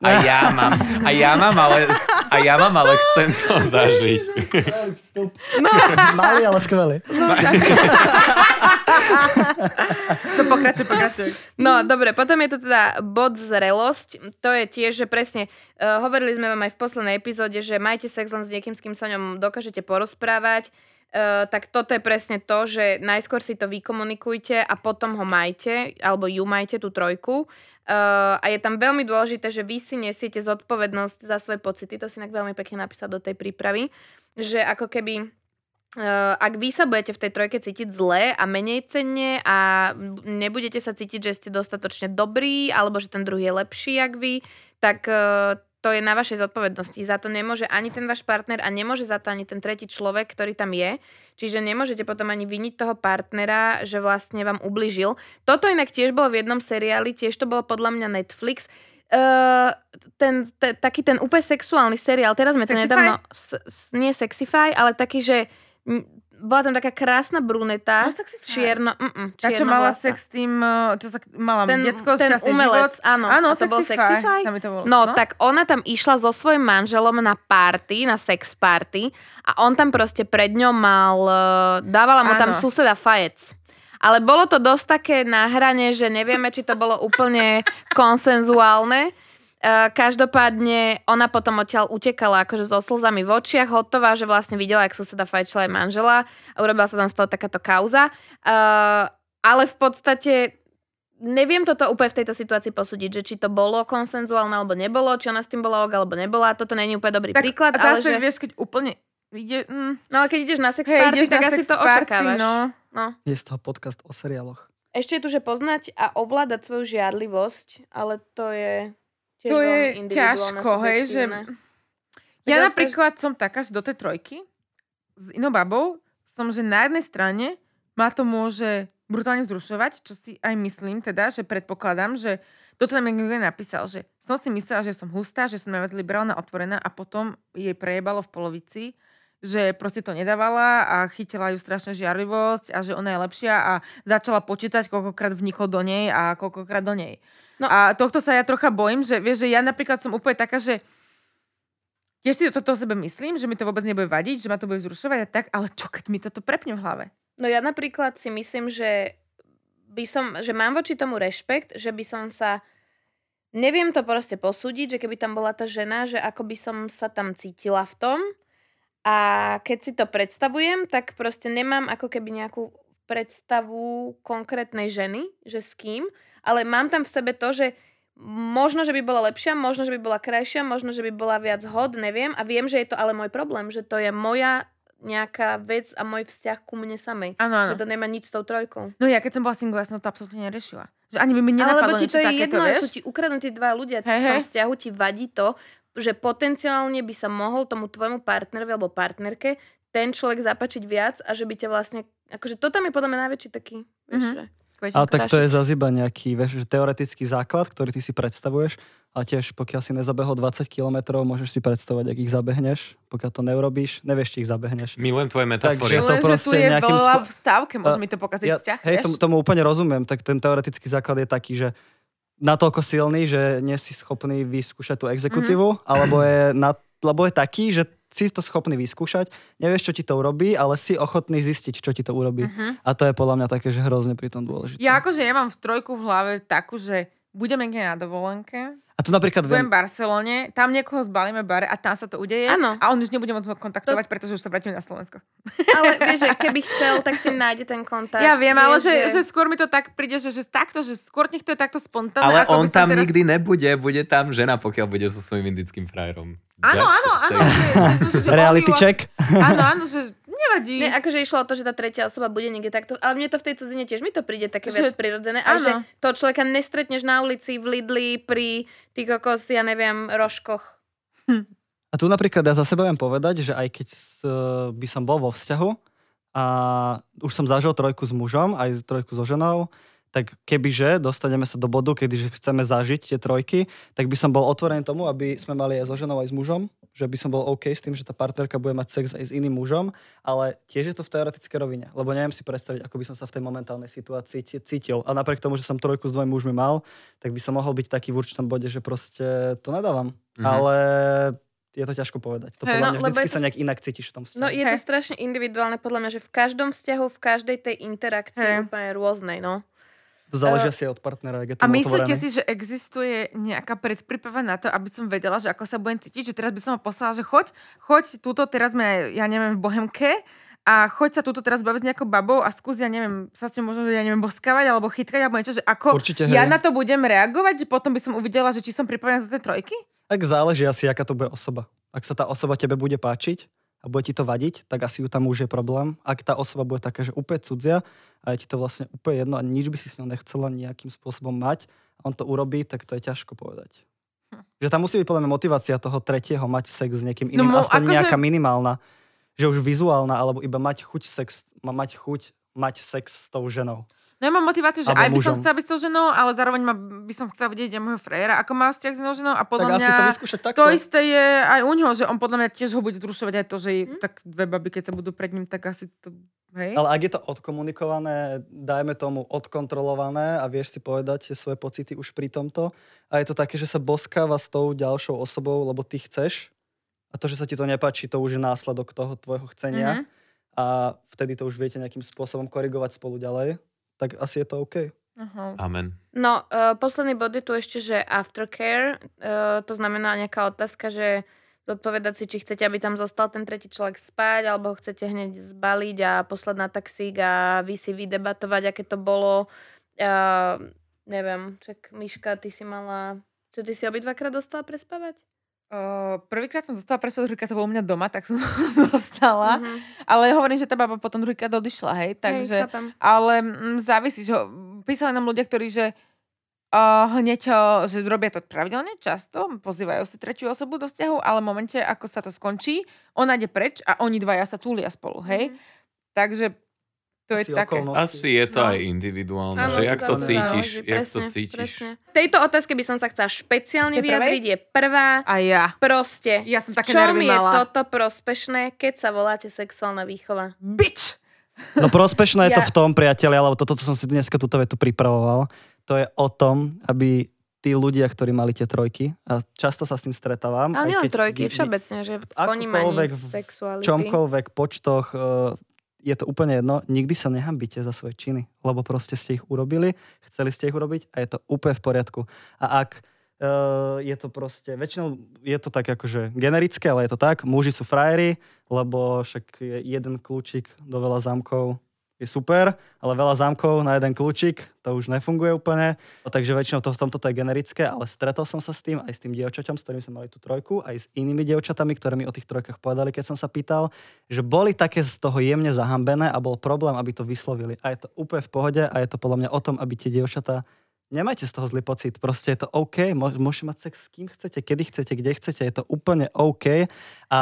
A ja mám, a ja mám, ale, a ja mám, ale chcem to zažiť. No. Malý, ale skvelý. No pokračuj, pokračuj. No, dobre, potom je to teda bod zrelosť. To je tiež, že presne, uh, hovorili sme vám aj v poslednej epizóde, že majte sex len s niekým, s kým sa o ňom dokážete porozprávať. Uh, tak toto je presne to, že najskôr si to vykomunikujte a potom ho majte, alebo ju majte, tú trojku. Uh, a je tam veľmi dôležité, že vy si nesiete zodpovednosť za svoje pocity. To si inak veľmi pekne napísať do tej prípravy. Že ako keby Uh, ak vy sa budete v tej trojke cítiť zle a menej cenne a nebudete sa cítiť, že ste dostatočne dobrí alebo že ten druhý je lepší jak vy, tak uh, to je na vašej zodpovednosti. Za to nemôže ani ten váš partner a nemôže za to ani ten tretí človek, ktorý tam je. Čiže nemôžete potom ani viniť toho partnera, že vlastne vám ubližil. Toto inak tiež bolo v jednom seriáli, tiež to bolo podľa mňa Netflix. Uh, ten, te, taký ten úplne sexuálny seriál, teraz sme to nedávno, s, s, nie Sexify, ale taký, že bola tam taká krásna bruneta, No, Sexify. čierno, mm, Tá, čo mala čiernovlasá. sex s tým, uh, čo sa mala ten, detsko, ten šťastný umelec, život. áno, Áno, a to bol Sexify. Sexify. Sa mi to bolo. No, tak ona tam išla so svojím manželom na party, na sex party a on tam proste pred ňou mal, eh, dávala mu tam Áno. suseda fajec. Ale bolo to dosť také na hrane, že nevieme, či to bolo úplne konsenzuálne. Uh, každopádne ona potom odtiaľ utekala akože so slzami v očiach, hotová, že vlastne videla, jak suseda fajčila aj manžela a urobila sa tam z toho takáto kauza. Uh, ale v podstate neviem toto úplne v tejto situácii posúdiť, že či to bolo konsenzuálne alebo nebolo, či ona s tým bola ok alebo nebola. Toto není úplne dobrý tak príklad, ale že... vieš, keď úplne ide, mm, No ale keď ideš na sex hej, party, ideš tak asi to party, očakávaš. no. no. Je z toho podcast o seriáloch. Ešte je tu, že poznať a ovládať svoju žiarlivosť, ale to je To je ťažko, hej, že... subjektívne. Ja Tak napríklad som taká, že do tej trojky s inou babou som, že na jednej strane ma to môže brutálne vzrušovať, čo si aj myslím teda, že predpokladám, že toto nám niekto napísal, že som si myslela, že som hustá, že som najviac liberálna, otvorená a potom jej prejebalo v polovici, že proste to nedávala a chytila ju strašne žiarlivosť a že ona je lepšia a začala počítať, koľkokrát vnikol do nej a koľkokrát do nej. No. A tohto sa ja trocha bojím, že vieš, že ja napríklad som úplne taká, že tiež si toto o sebe myslím, že mi to vôbec nebude vadiť, že ma to bude vzrušovať a tak, ale čo keď mi toto prepne v hlave? No ja napríklad si myslím, že by som, že mám voči tomu rešpekt, že by som sa neviem to proste posúdiť, že keby tam bola tá žena, že ako by som sa tam cítila v tom a keď si to predstavujem, tak proste nemám ako keby nejakú predstavu konkrétnej ženy, že s kým, ale mám tam v sebe to, že možno, že by bola lepšia, možno, že by bola krajšia, možno, že by bola viac hod, neviem a viem, že je to ale môj problém, že to je moja nejaká vec a môj vzťah ku mne samej. Áno, áno. Že to nemá nič s tou trojkou. No ja keď som bola single, ja som to absolútne neriešila. Že ani by mi nenapadlo ti niečo to je jedno, vieš? sú ti ukradnutí dva ľudia. Hej, v tom vzťahu ti vadí to, že potenciálne by sa mohol tomu tvojmu partnerovi alebo partnerke ten človek zapačiť viac a že by ťa vlastne... Akože to tam je podľa mňa najväčší taký... Vieš, Mhm. že... Ale tak to je zase iba nejaký vieš, že teoretický základ, ktorý ty si predstavuješ. A tiež pokiaľ si nezabehol 20 km, môžeš si predstavovať, ak ich zabehneš. Pokiaľ to neurobíš, nevieš, či ich zabehneš. Milujem tvoje Takže metafory. to Len, že tu proste je nejakým veľa spo- v stávke, môže A- mi to pokaziť Ja, vzťah, hej, tomu, tomu úplne rozumiem. Tak ten teoretický základ je taký, že natoľko silný, že nie si schopný vyskúšať tú exekutívu, Mhm. mm-hmm. alebo, je na, lebo je taký, že si to schopný vyskúšať, nevieš, čo ti to urobí, ale si ochotný zistiť, čo ti to urobí. Mhm. A to je podľa mňa také, že hrozne pri tom dôležité. Ja akože ja mám v trojku v hlave takú, že budem niekde na dovolenke, A tu napríklad budem v Barcelone, tam niekoho zbalíme v bare a tam sa to udeje Áno. a on už nebude môcť kontaktovať, pretože už sa vrátime na Slovensko. Ale vieš, že keby chcel, tak si nájde ten kontakt. Ja viem, ale vieš, že, že skôr mi to tak príde, že, že takto, že skôr nech to je takto spontánne. Ale ako on tam teraz... nikdy nebude, bude tam žena, pokiaľ budeš so svojím indickým frajerom. Áno, áno, áno. že- že- že reality check. Áno, áno, že nevadí. Nie, akože išlo o to, že tá tretia osoba bude niekde takto, ale mne to v tej cudzine tiež mi to príde také Že- viac prirodzené. A že toho človeka nestretneš na ulici, v Lidli, pri tých kokos, ja neviem, rožkoch. A tu napríklad ja za seba viem povedať, že aj keď s, by som bol vo vzťahu a už som zažil trojku s mužom, aj trojku so ženou, tak kebyže dostaneme sa do bodu, kedy chceme zažiť tie trojky, tak by som bol otvorený tomu, aby sme mali aj so ženou, aj s mužom, že by som bol OK s tým, že tá partnerka bude mať sex aj s iným mužom, ale tiež je to v teoretické rovine, lebo neviem si predstaviť, ako by som sa v tej momentálnej situácii cítil. A napriek tomu, že som trojku s dvojmi mužmi mal, tak by som mohol byť taký v určitom bode, že proste to nedávam. Mhm. Ale je to ťažko povedať. To podľa no, mňa vždycky je to sa nejak inak cítiš v tom vzťahu. No je to strašne individuálne podľa mňa, že v každom vzťahu, v každej tej interakcii je úplne rôznej, no. To záleží asi aj od partnera, je A myslíte si, že existuje nejaká predpríprava na to, aby som vedela, že ako sa budem cítiť, že teraz by som ho poslala, že choď, choď, túto teraz sme, ja neviem, v Bohemke a choď sa túto teraz baviť s nejakou babou a skús, ja neviem, sa s ňou možno, že ja neviem, boskávať alebo chytkať alebo niečo, že ako Určite, ja na to budem reagovať, že potom by som uvidela, že či som pripravená za tie trojky? Tak záleží asi, aká to bude osoba. Ak sa tá osoba tebe bude páčiť a bude ti to vadiť, tak asi tam už je problém. Ak tá osoba bude taká, že úplne cudzia a je ti to vlastne úplne jedno a nič by si s ňou nechcela nejakým spôsobom mať a on to urobí, tak to je ťažko povedať. Že tam musí byť podľa mňa motivácia toho tretieho mať sex s niekým No iným, mo- aspoň akože- nejaká minimálna. Že už vizuálna, alebo iba mať chuť sex, mať chuť mať sex s tou ženou. No ja mám motiváciu, že Alebo aj by som mužom. chcela byť s tou ženou, ale zároveň ma, by som chcela vidieť aj môjho frajera, ako má vzťah s inou ženou a podľa tak mňa... to takto. To isté je aj u neho, že on podľa mňa tiež ho bude zrušovať aj to, že Hm? tak dve baby, keď sa budú pred ním, tak asi to... Hej? Ale ak je to odkomunikované, dajme tomu odkontrolované a vieš si povedať svoje pocity už pri tomto a je to také, že sa boskáva s tou ďalšou osobou, lebo ty chceš a to, že sa ti to nepáči, to už je následok toho tvojho chcenia Mhm. a vtedy to už viete nejakým spôsobom korigovať spolu ďalej, tak asi je to OK. Aha. Amen. No, uh, posledný bod je tu ešte, že aftercare, uh, to znamená nejaká otázka, že zodpovedať si, či chcete, aby tam zostal ten tretí človek spať, alebo ho chcete hneď zbaliť a poslať na taxík a vy si vydebatovať, aké to bolo. Uh, neviem, čak Miška, ty si mala... Čo ty si obidvakrát dostala prespávať? Uh, prvýkrát som zostala prespäť, druhýkrát to bolo u mňa doma, tak som zostala. Mhm. Ale hovorím, že tá baba potom druhýkrát odišla, hej, takže... Hej, ale mm, závisí, že písali nám ľudia, ktorí, že uh, hneď, uh, že robia to pravidelne, často, pozývajú si tretiu osobu do vzťahu, ale v momente, ako sa to skončí, ona ide preč a oni dvaja sa túlia spolu, hej. Mhm. Takže to je Asi také. okolnosti. Asi je to No. aj individuálne, Áno, že jak to zase cítiš, záleží, jak to presne, cítiš. Presne. Tejto otázke by som sa chcela špeciálne Je vyjadriť. Je prvá. A ja. Proste. Ja som také Čo nervy mi je mala. toto prospešné, keď sa voláte sexuálna výchova? Bitch! No prospešné je to Ja- v tom, priatelia, lebo toto som si dneska túto vetu pripravoval, to je o tom, aby tí ľudia, ktorí mali tie trojky, a často sa s tým stretávam. Ale nielen trojky, vy- všeobecne, že v ponímaní v sexuality. čomkoľvek, počtoch, eh, je to úplne jedno, nikdy sa nehambíte za svoje činy, lebo proste ste ich urobili, chceli ste ich urobiť a je to úplne v poriadku. A ak eh, je to proste, väčšinou je to tak akože generické, ale je to tak, muži sú frajeri, lebo však je jeden kľúčik do veľa zámkov je super, ale veľa zámkov na jeden kľúčik, to už nefunguje úplne. Takže väčšinou to v tomto to je generické, ale stretol som sa s tým aj s tým dievčaťom, s ktorým sme mali tú trojku, aj s inými dievčatami, ktoré mi o tých trojkách povedali, keď som sa pýtal, že boli také z toho jemne zahambené a bol problém, aby to vyslovili. A je to úplne v pohode a je to podľa mňa o tom, aby tie dievčatá Nemajte z toho zlý pocit, proste je to OK, Mô- môžete mať sex s kým chcete, kedy chcete, kde chcete, je to úplne OK a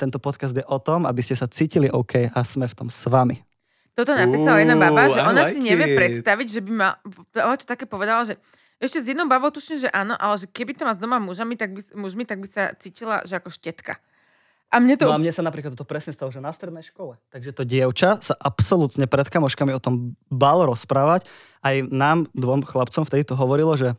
tento podcast je o tom, aby ste sa cítili OK a sme v tom s vami. Toto napísala jedna baba, že I ona like si nevie it. predstaviť, že by ma... Ona čo také povedala, že ešte s jednou babou tuším, že áno, ale že keby to má s doma mužami, tak by, mužmi, tak by sa cítila, že ako štetka. A mne to... No a mne sa napríklad toto presne stalo, že na strednej škole. Takže to dievča sa absolútne pred kamoškami o tom balo rozprávať. Aj nám, dvom chlapcom, vtedy to hovorilo, že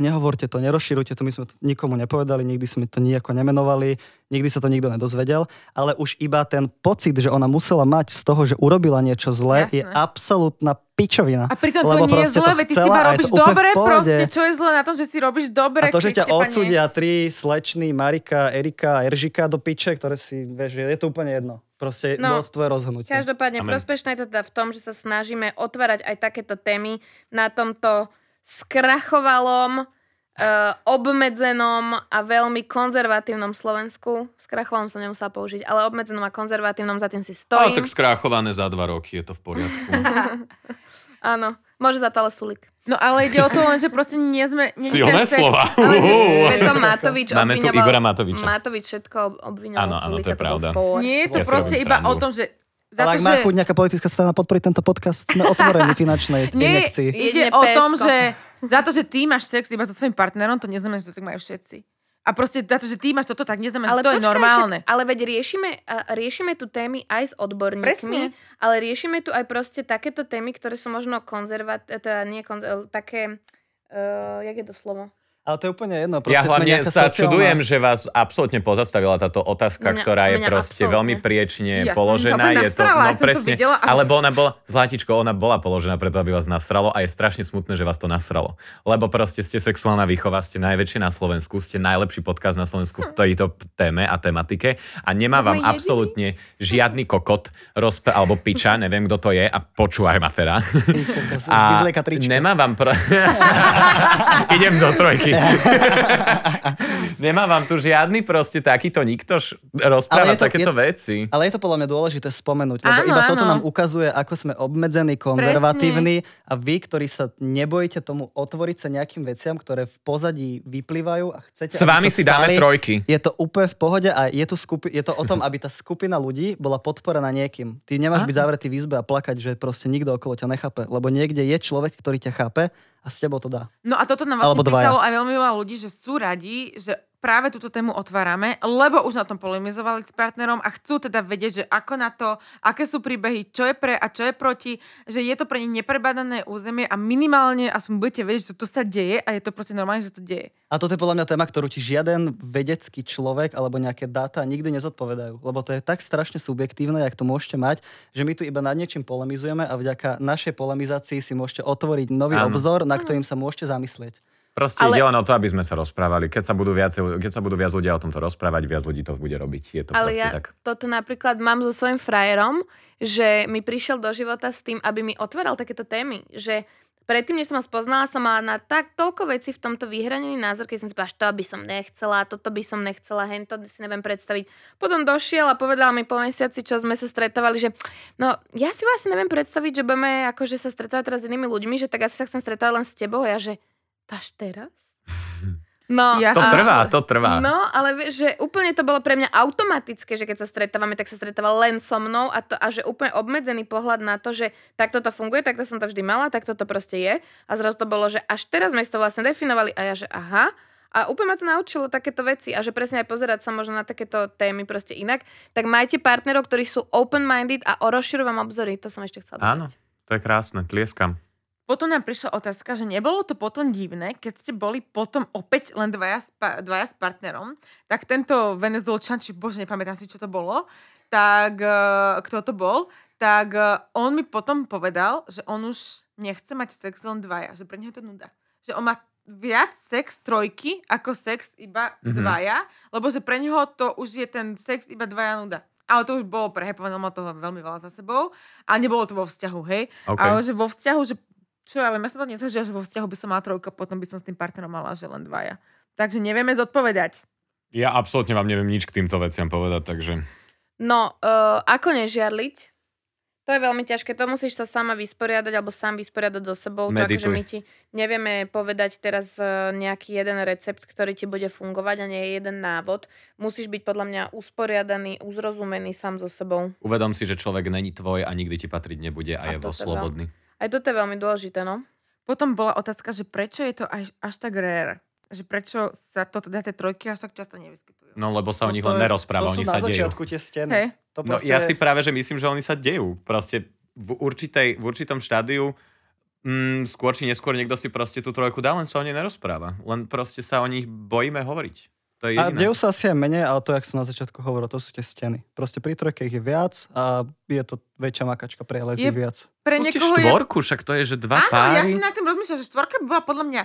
nehovorte to, nerozširujte to, my sme to nikomu nepovedali, nikdy sme to nejako nemenovali, nikdy sa to nikto nedozvedel, ale už iba ten pocit, že ona musela mať z toho, že urobila niečo zlé, Jasné. je absolútna pičovina. A pritom to Lebo nie je zlé, to veď ty si iba robíš to dobre, proste, čo je zlé na tom, že si robíš dobre, A to, že ťa odsudia tri slečny, Marika, Erika Eržika do piče, ktoré si, vieš, je to úplne jedno. Proste No, bolo to tvoje rozhodnutie. Každopádne Amen. prospešné je to teda v tom, že sa snažíme otvárať aj takéto témy na tomto skrachovalom, uh, obmedzenom a veľmi konzervatívnom Slovensku. Skrachovalom som nemusela použiť, ale obmedzenom a konzervatívnom, za tým si Ale stojím. tak skráchované za dva roky, je to v poriadku. Áno, môže za to ale sulik. No ale ide o to len, že proste nie sme... Nie Silné sex- slova. Ale. Preto Matovič Máme tu Igora Matoviča. Matovič všetko ob- obviňoval Áno, áno, to je pravda. Nie je to Ja proste iba o tom, že za Ale to, ak má že... chuť nejaká politická strana podporiť tento podcast, sme otvorení finančnej Nie, injekcii. ide o tom, že za to, že ty máš sex iba so svojím partnerom, to neznamená, že to tak majú všetci. A proste za to, že ty máš toto, tak neznamená, že to je počkaj, normálne. však- ale veď riešime, riešime tu témy aj s odborníkmi, Presne. ale riešime tu aj proste takéto témy, ktoré sú možno konzervat... teda nie konzer... také... Uh, jak je to slovo? Ale to je úplne jedno. Ja Proste sme hlavne sa sociálna- čudujem, že vás absolútne pozastavila táto otázka, Mňa- ktorá je mňa proste absolútne. veľmi priečne Ja som položená. to úplne Je to, no ja som to presne, videla a- ale ona bola, Zlatičko, ona bola položená preto, aby vás nasralo a je strašne smutné, že vás to nasralo. Lebo proste ste sexuálna výchova, ste najväčšie na Slovensku, ste najlepší podcast na Slovensku v tejto téme a tematike a nemá To vám absolútne žiadny kokot rozpe, alebo piča, neviem kto to je a počúvaj ma teda. A nemá vám... Pro... Idem do trojky. Nemá vám tu žiadny proste takýto nikto rozpráva to- takéto je- veci. Ale je to podľa mňa dôležité spomenúť, lebo Áno, iba toto áno. nám ukazuje, ako sme obmedzení, konzervatívni a vy, ktorí sa nebojíte tomu otvoriť sa nejakým veciam, ktoré v pozadí vyplývajú a chcete, S aby vami sa si dáme stali, trojky. Je to úplne v pohode a je, tu skupi- je to o tom, aby tá skupina ľudí bola podporená niekým. Ty nemáš byť zavretý v izbe a plakať, že proste nikto okolo ťa nechápe, lebo niekde je človek, ktorý ťa chápe a s tebou to dá. No a toto nám vlastne písalo aj veľmi veľa ľudí, že sú radi, že práve túto tému otvárame, lebo už na tom polemizovali s partnerom a chcú teda vedieť, že ako na to, aké sú príbehy, čo je pre a čo je proti, že je to pre nich neprebadané územie a minimálne aspoň budete vedieť, že to sa deje a je to proste normálne, že to deje. A toto je podľa mňa téma, ktorú ti žiaden vedecký človek alebo nejaké dáta nikdy nezodpovedajú. Lebo to je tak strašne subjektívne, jak to môžete mať, že my tu iba nad niečím polemizujeme a vďaka našej polemizácii si môžete otvoriť nový Áno. obzor, na ktorým sa môžete zamyslieť. Proste Ale- ide len o to, aby sme sa rozprávali. Keď sa budú, viac, keď sa budú viac ľudia o tomto rozprávať, viac ľudí to bude robiť. Je to Ale ja tak. toto napríklad mám so svojím frajerom, že mi prišiel do života s tým, aby mi otváral takéto témy. Že predtým, než som ho spoznala, som mala na tak toľko vecí v tomto vyhranený názor, keď som si povedala, to by som nechcela, toto by som nechcela, hen to si neviem predstaviť. Potom došiel a povedal mi po mesiaci, čo sme sa stretávali, že no ja si vlastne neviem predstaviť, že budeme akože sa stretávať teraz s inými ľuďmi, že tak asi sa chcem stretávať len s tebou a ja, že až teraz? No, Ja To a- trvá, to trvá. No, ale vieš, že úplne to bolo pre mňa automatické, že keď sa stretávame, tak sa stretáva len so mnou a, to, a že úplne obmedzený pohľad na to, že takto to funguje, takto som to vždy mala, takto to proste je. A zrazu to bolo, že až teraz sme si to vlastne definovali a ja, že aha. A úplne ma to naučilo takéto veci a že presne aj pozerať sa možno na takéto témy proste inak. Tak majte partnerov, ktorí sú open-minded a o rozširujú vám obzory. To som ešte chcela Áno, to je krásne, tlieskam. Potom nám prišla otázka, že nebolo to potom divné, keď ste boli potom opäť len dvaja, s pa- dvaja s partnerom, tak tento venezuelčan, či bože, nepamätám si, čo to bolo, tak uh, kto to bol, tak uh, on mi potom povedal, že on už nechce mať sex len dvaja, že pre neho je to nuda. Že on má viac sex trojky ako sex iba Mhm. dvaja, lebo že pre neho to už je ten sex iba dvaja nuda. Ale to už bolo prehepované, mal toho veľmi veľa za sebou a nebolo to vo vzťahu, hej. OK. Ale že vo vzťahu, že čo ja viem, ja sa to nezažia, že vo vzťahu by som mala trojka, potom by som s tým partnerom mala, že len dvaja. Takže nevieme zodpovedať. Ja absolútne vám neviem nič k týmto veciam povedať, takže... No, uh, ako nežiarliť? To je veľmi ťažké. To musíš sa sama vysporiadať alebo sám vysporiadať so sebou. Akože Medituj. my ti nevieme povedať teraz uh, nejaký jeden recept, ktorý ti bude fungovať a nie je jeden návod. Musíš byť podľa mňa usporiadaný, uzrozumený sám so sebou. Uvedom si, že človek není tvoj a nikdy ti patriť nebude a, A je vo je slobodný. Aj toto je veľmi dôležité, no. Potom bola otázka, že prečo je to až, až tak rare? Že prečo sa to teda tie trojky až tak často nevyskytujú? No lebo sa o nich to len je- nerozpráva, to oni sú sa na dejú. začiatku tie steny. Hej. To No proste... ja si práve, že myslím, že oni sa dejú. Proste v, určitej, v určitom štádiu mm, skôr či neskôr niekto si proste tú trojku dá, len sa o nej nerozpráva. Len proste sa o nich bojíme hovoriť. To je A dejú sa asi aj menej, ale to, jak som na začiatku hovoril, to sú tie steny. Proste pri trojke ich je viac a je to väčšia makačka, Je- ich viac. Pre Pustíš niekoho je... štvorku, však to je, že dva Áno, ja páry. si nad tým rozmýšľam, že štvorka by bola podľa mňa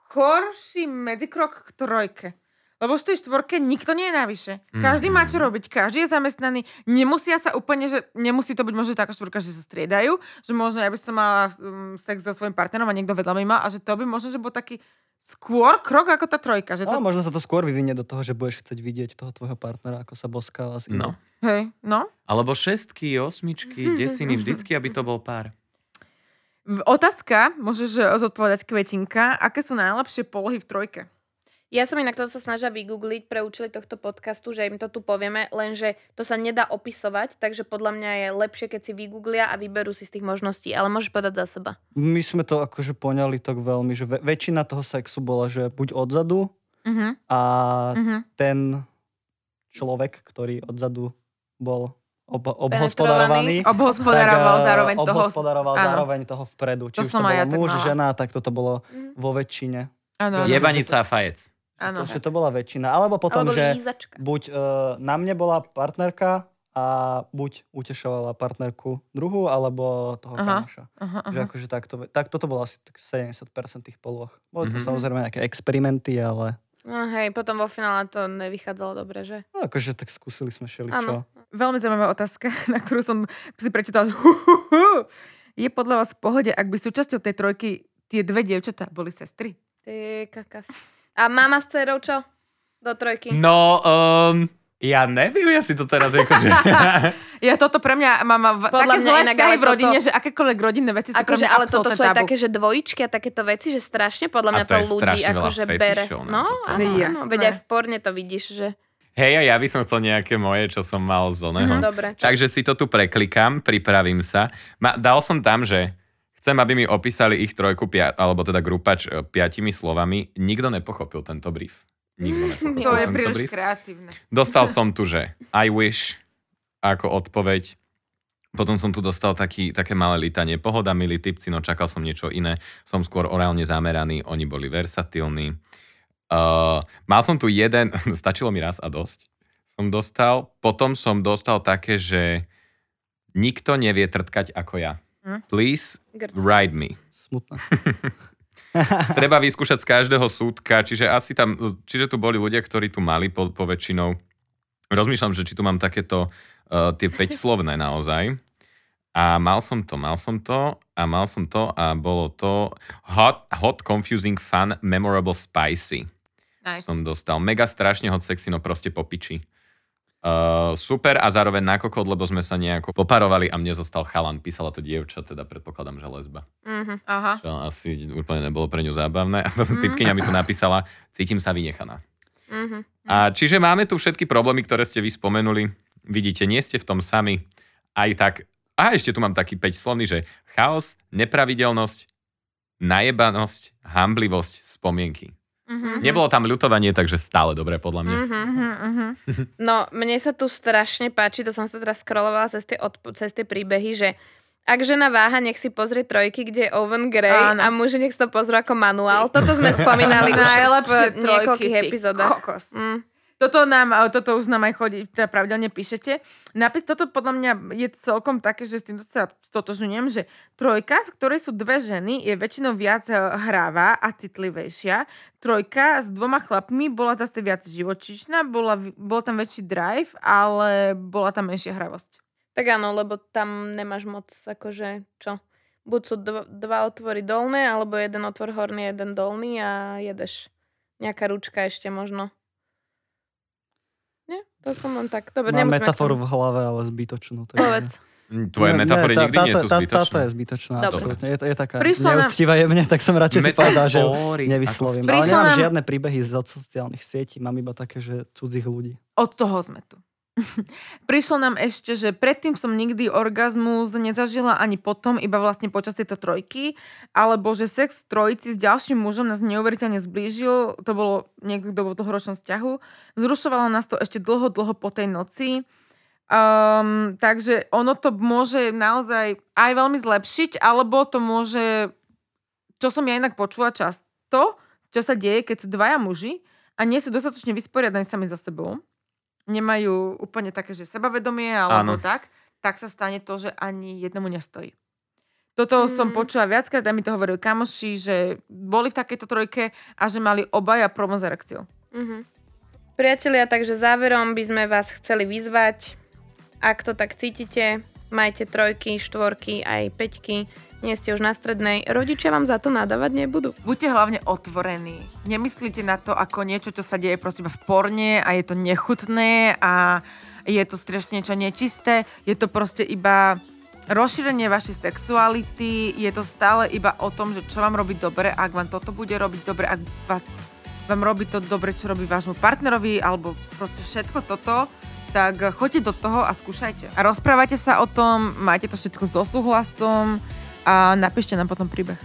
skorší medzikrok k trojke. Lebo v tej štvorke nikto nie je navyše. Každý má čo Mhm. robiť, každý je zamestnaný. Nemusia sa úplne, že nemusí to byť možno taká štvorka, že sa striedajú, že možno ja by som mala um, sex so svojím partnerom a niekto vedľa mi má a že to by možno, že bol taký skôr krok ako tá trojka. Že to... Ale možno sa to skôr vyvinie do toho, že budeš chcieť vidieť toho tvojho partnera, ako sa boskáva No. Hej, no. Alebo šestky, osmičky, desiny, vždycky, aby to bol pár. Otázka, môžeš eh, zodpovedať Kvetinka, aké sú najlepšie polohy v trojke? Ja som inak to sa snažila vygoogliť pre účely tohto podcastu, že im to tu povieme, lenže to sa nedá opisovať, takže podľa mňa je lepšie, keď si vygooglia a vyberú si z tých možností, ale môžeš povedať za seba. My sme to akože poňali tak veľmi, že ve- väčšina toho sexu bola, že buď odzadu Mhm, a mhm. ten človek, ktorý odzadu bol ob- obhospodarovaný, Obhospodaroval tak, eh, zároveň toho... obhospodaroval áno. zároveň toho vpredu. Či To už som to aj bolo ja muž, mala. žena, tak toto bolo Mhm. vo väčšine. Áno, áno. Jebanica a fajec. Áno. To, že to bola väčšina. Alebo potom, Alebo že lízačka. buď uh, na mne bola partnerka a buď utešovala partnerku druhú, alebo toho Aha. kamoša. Aha, Že aha. akože takto, tak toto bolo asi tak 70% tých polôch. Boli to Mhm. samozrejme nejaké experimenty, ale No hej, potom vo finále to nevychádzalo dobre, že? no, akože tak skúsili sme šeličo. Veľmi zaujímavá otázka, na ktorú som si prečítala. Je podľa vás v pohode, ak by súčasťou tej trojky tie dve dievčatá boli sestry? Ty kakas. A mama s dcerou čo? Do trojky. No, um, ja neviem, ja si to teraz akože... Ja toto pre mňa mám v, Podľa také mňa zlé inak, vzťahy ale v rodine, toto- že akékoľvek rodinné veci sú pre Akože, mňa ale toto sú aj tabu. také, že dvojičky a takéto veci, že strašne podľa A mňa to to, je ľudí akože bere. No, toto. áno, áno, veď aj v porne to vidíš, že... Hej, a ja by som chcel nejaké moje, čo som mal z oného. Mhm, dobre. Čo? Takže si to tu preklikám, pripravím sa. Ma, dal som tam, že chcem, aby mi opísali ich trojku, pia, alebo teda grupač e, piatimi slovami. Nikto nepochopil tento brief. Nikto nepochopil To je príliš brief. kreatívne. Dostal som tu, že I wish ako odpoveď. Potom som tu dostal taký, také malé litanie. Pohoda, milí typci, no čakal som niečo iné. Som skôr orálne zameraný, oni boli versatilní. Uh, mal som tu jeden, stačilo mi raz a dosť. Som dostal, potom som dostal také, že nikto nevie trtkať ako ja. Hm? Please Grc. ride me. Smutné. Treba vyskúšať z každého súdka, čiže asi tam, čiže tu boli ľudia, ktorí tu mali po, po väčšinou. Rozmýšľam, že či tu mám takéto uh, tie 5 slovné naozaj. A mal som to, mal som to a mal som to a bolo to hot, hot confusing, fun, memorable, spicy. Nice. Som dostal mega strašne hot sexy, no proste po piči. Uh, super a zároveň na kokot, lebo sme sa nejako poparovali a mne zostal chalan. Písala to dievča, teda predpokladám, že lesba. Mhm. Aha. Čo asi úplne nebolo pre ňu zábavné. A potom typkyňa mi tu napísala, cítim sa vynechaná. Mhm. A čiže máme tu všetky problémy, ktoré ste vy spomenuli. Vidíte, nie ste v tom sami. Aj tak. A ešte tu mám taký 5 slovný, že chaos, nepravidelnosť, najebanosť, hamblivosť, spomienky. Mhm. Nebolo tam ľutovanie, takže stále dobré podľa mňa. Mhm, mhm. No, mne sa tu strašne páči, to som sa teraz scrollovala cez tie, odp- cez tie príbehy, že ak žena váha, nech si pozrie trojky, kde je Owen Grey Áno. a muži nech si to pozrú ako manuál. Toto sme spomínali už v niekoľkých epizódach. kokos. Mm. Toto, nám, toto už nám aj chodí, teda pravidelne píšete. Napis, toto podľa mňa je celkom také, že s týmto sa stotožňujem, že trojka, v ktorej sú dve ženy, je väčšinou viac eh, hráva a citlivejšia. Trojka s dvoma chlapmi bola zase viac živočíšna, bola, bol tam väčší drive, ale bola tam menšia hravosť. Tak áno, lebo tam nemáš moc akože, čo? Buď sú dva, dva otvory dolné, alebo jeden otvor horný, jeden dolný a jedeš. Nejaká ručka ešte možno. Nie? To som len tak. Dobre, Mám nemusíme metaforu v hlave, ale zbytočnú. tomu. Povedz. Tvoje Nie, metafory nie, tá- nikdy nie táto- sú tá- zbytočné. Táto je zbytočná, absolútne. Je, je taká Prišlo nám- neúctivá jemne, tak som radšej si povedal, že ju nevyslovím. ako- Ale nemám nám- žiadne príbehy z sociálnych sietí, mám iba také, že cudzích ľudí. Od toho sme tu. Prišlo nám ešte, že predtým som nikdy orgazmus nezažila ani potom, iba vlastne počas tejto trojky, alebo že sex trojici s ďalším mužom nás neuveriteľne zblížil, to bolo niekto, v dlhoročnom vzťahu, vzrušovalo nás to ešte dlho, dlho po tej noci. Um, takže ono to môže naozaj aj veľmi zlepšiť, alebo to môže, čo som ja inak počula často, čo sa deje, keď sú dvaja muži a nie sú dostatočne vysporiadaní sami so sebou, nemajú úplne také, že sebavedomie alebo Áno. tak, tak sa stane to, že ani jednomu nestojí. Toto mm. som počula viackrát a mi to hovorili kamoši, že boli v takejto trojke a že mali obaja problém s erekciou. Mhm. Priatelia, takže záverom by sme vás chceli vyzvať, ak to tak cítite, majte trojky, štvorky, aj peťky, nie ste už na strednej, rodičia vám za to nadávať nebudú. Buďte hlavne otvorení. Nemyslíte na to ako niečo, čo sa deje prosím v porne a je to nechutné a je to strašne niečo nečisté. Je to proste iba rozšírenie vašej sexuality. Je to stále iba o tom, že čo vám robí dobre. Ak vám toto bude robiť dobre, ak vás vám robí to dobre, čo robí vášmu partnerovi, alebo proste všetko toto, tak choďte do toho a skúšajte. A rozprávajte sa o tom, majte to všetko so súhlasom a napíšte nám potom príbeh.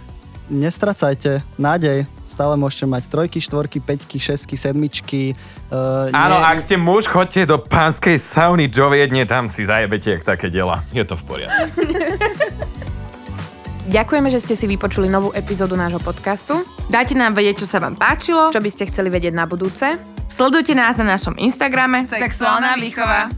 Nestracajte nádej, stále môžete mať trojky, štvorky, peťky, šesky, sedmičky. Uh, Áno, ak ste muž, chodte do pánskej sauny do Viedne, tam si zajebete jak také dela. Je to v poriadku. Ďakujeme, že ste si vypočuli novú epizódu nášho podcastu. Dajte nám vedieť, čo sa vám páčilo. Čo by ste chceli vedieť na budúce? Sledujte nás na našom Instagrame Sexuálna výchova.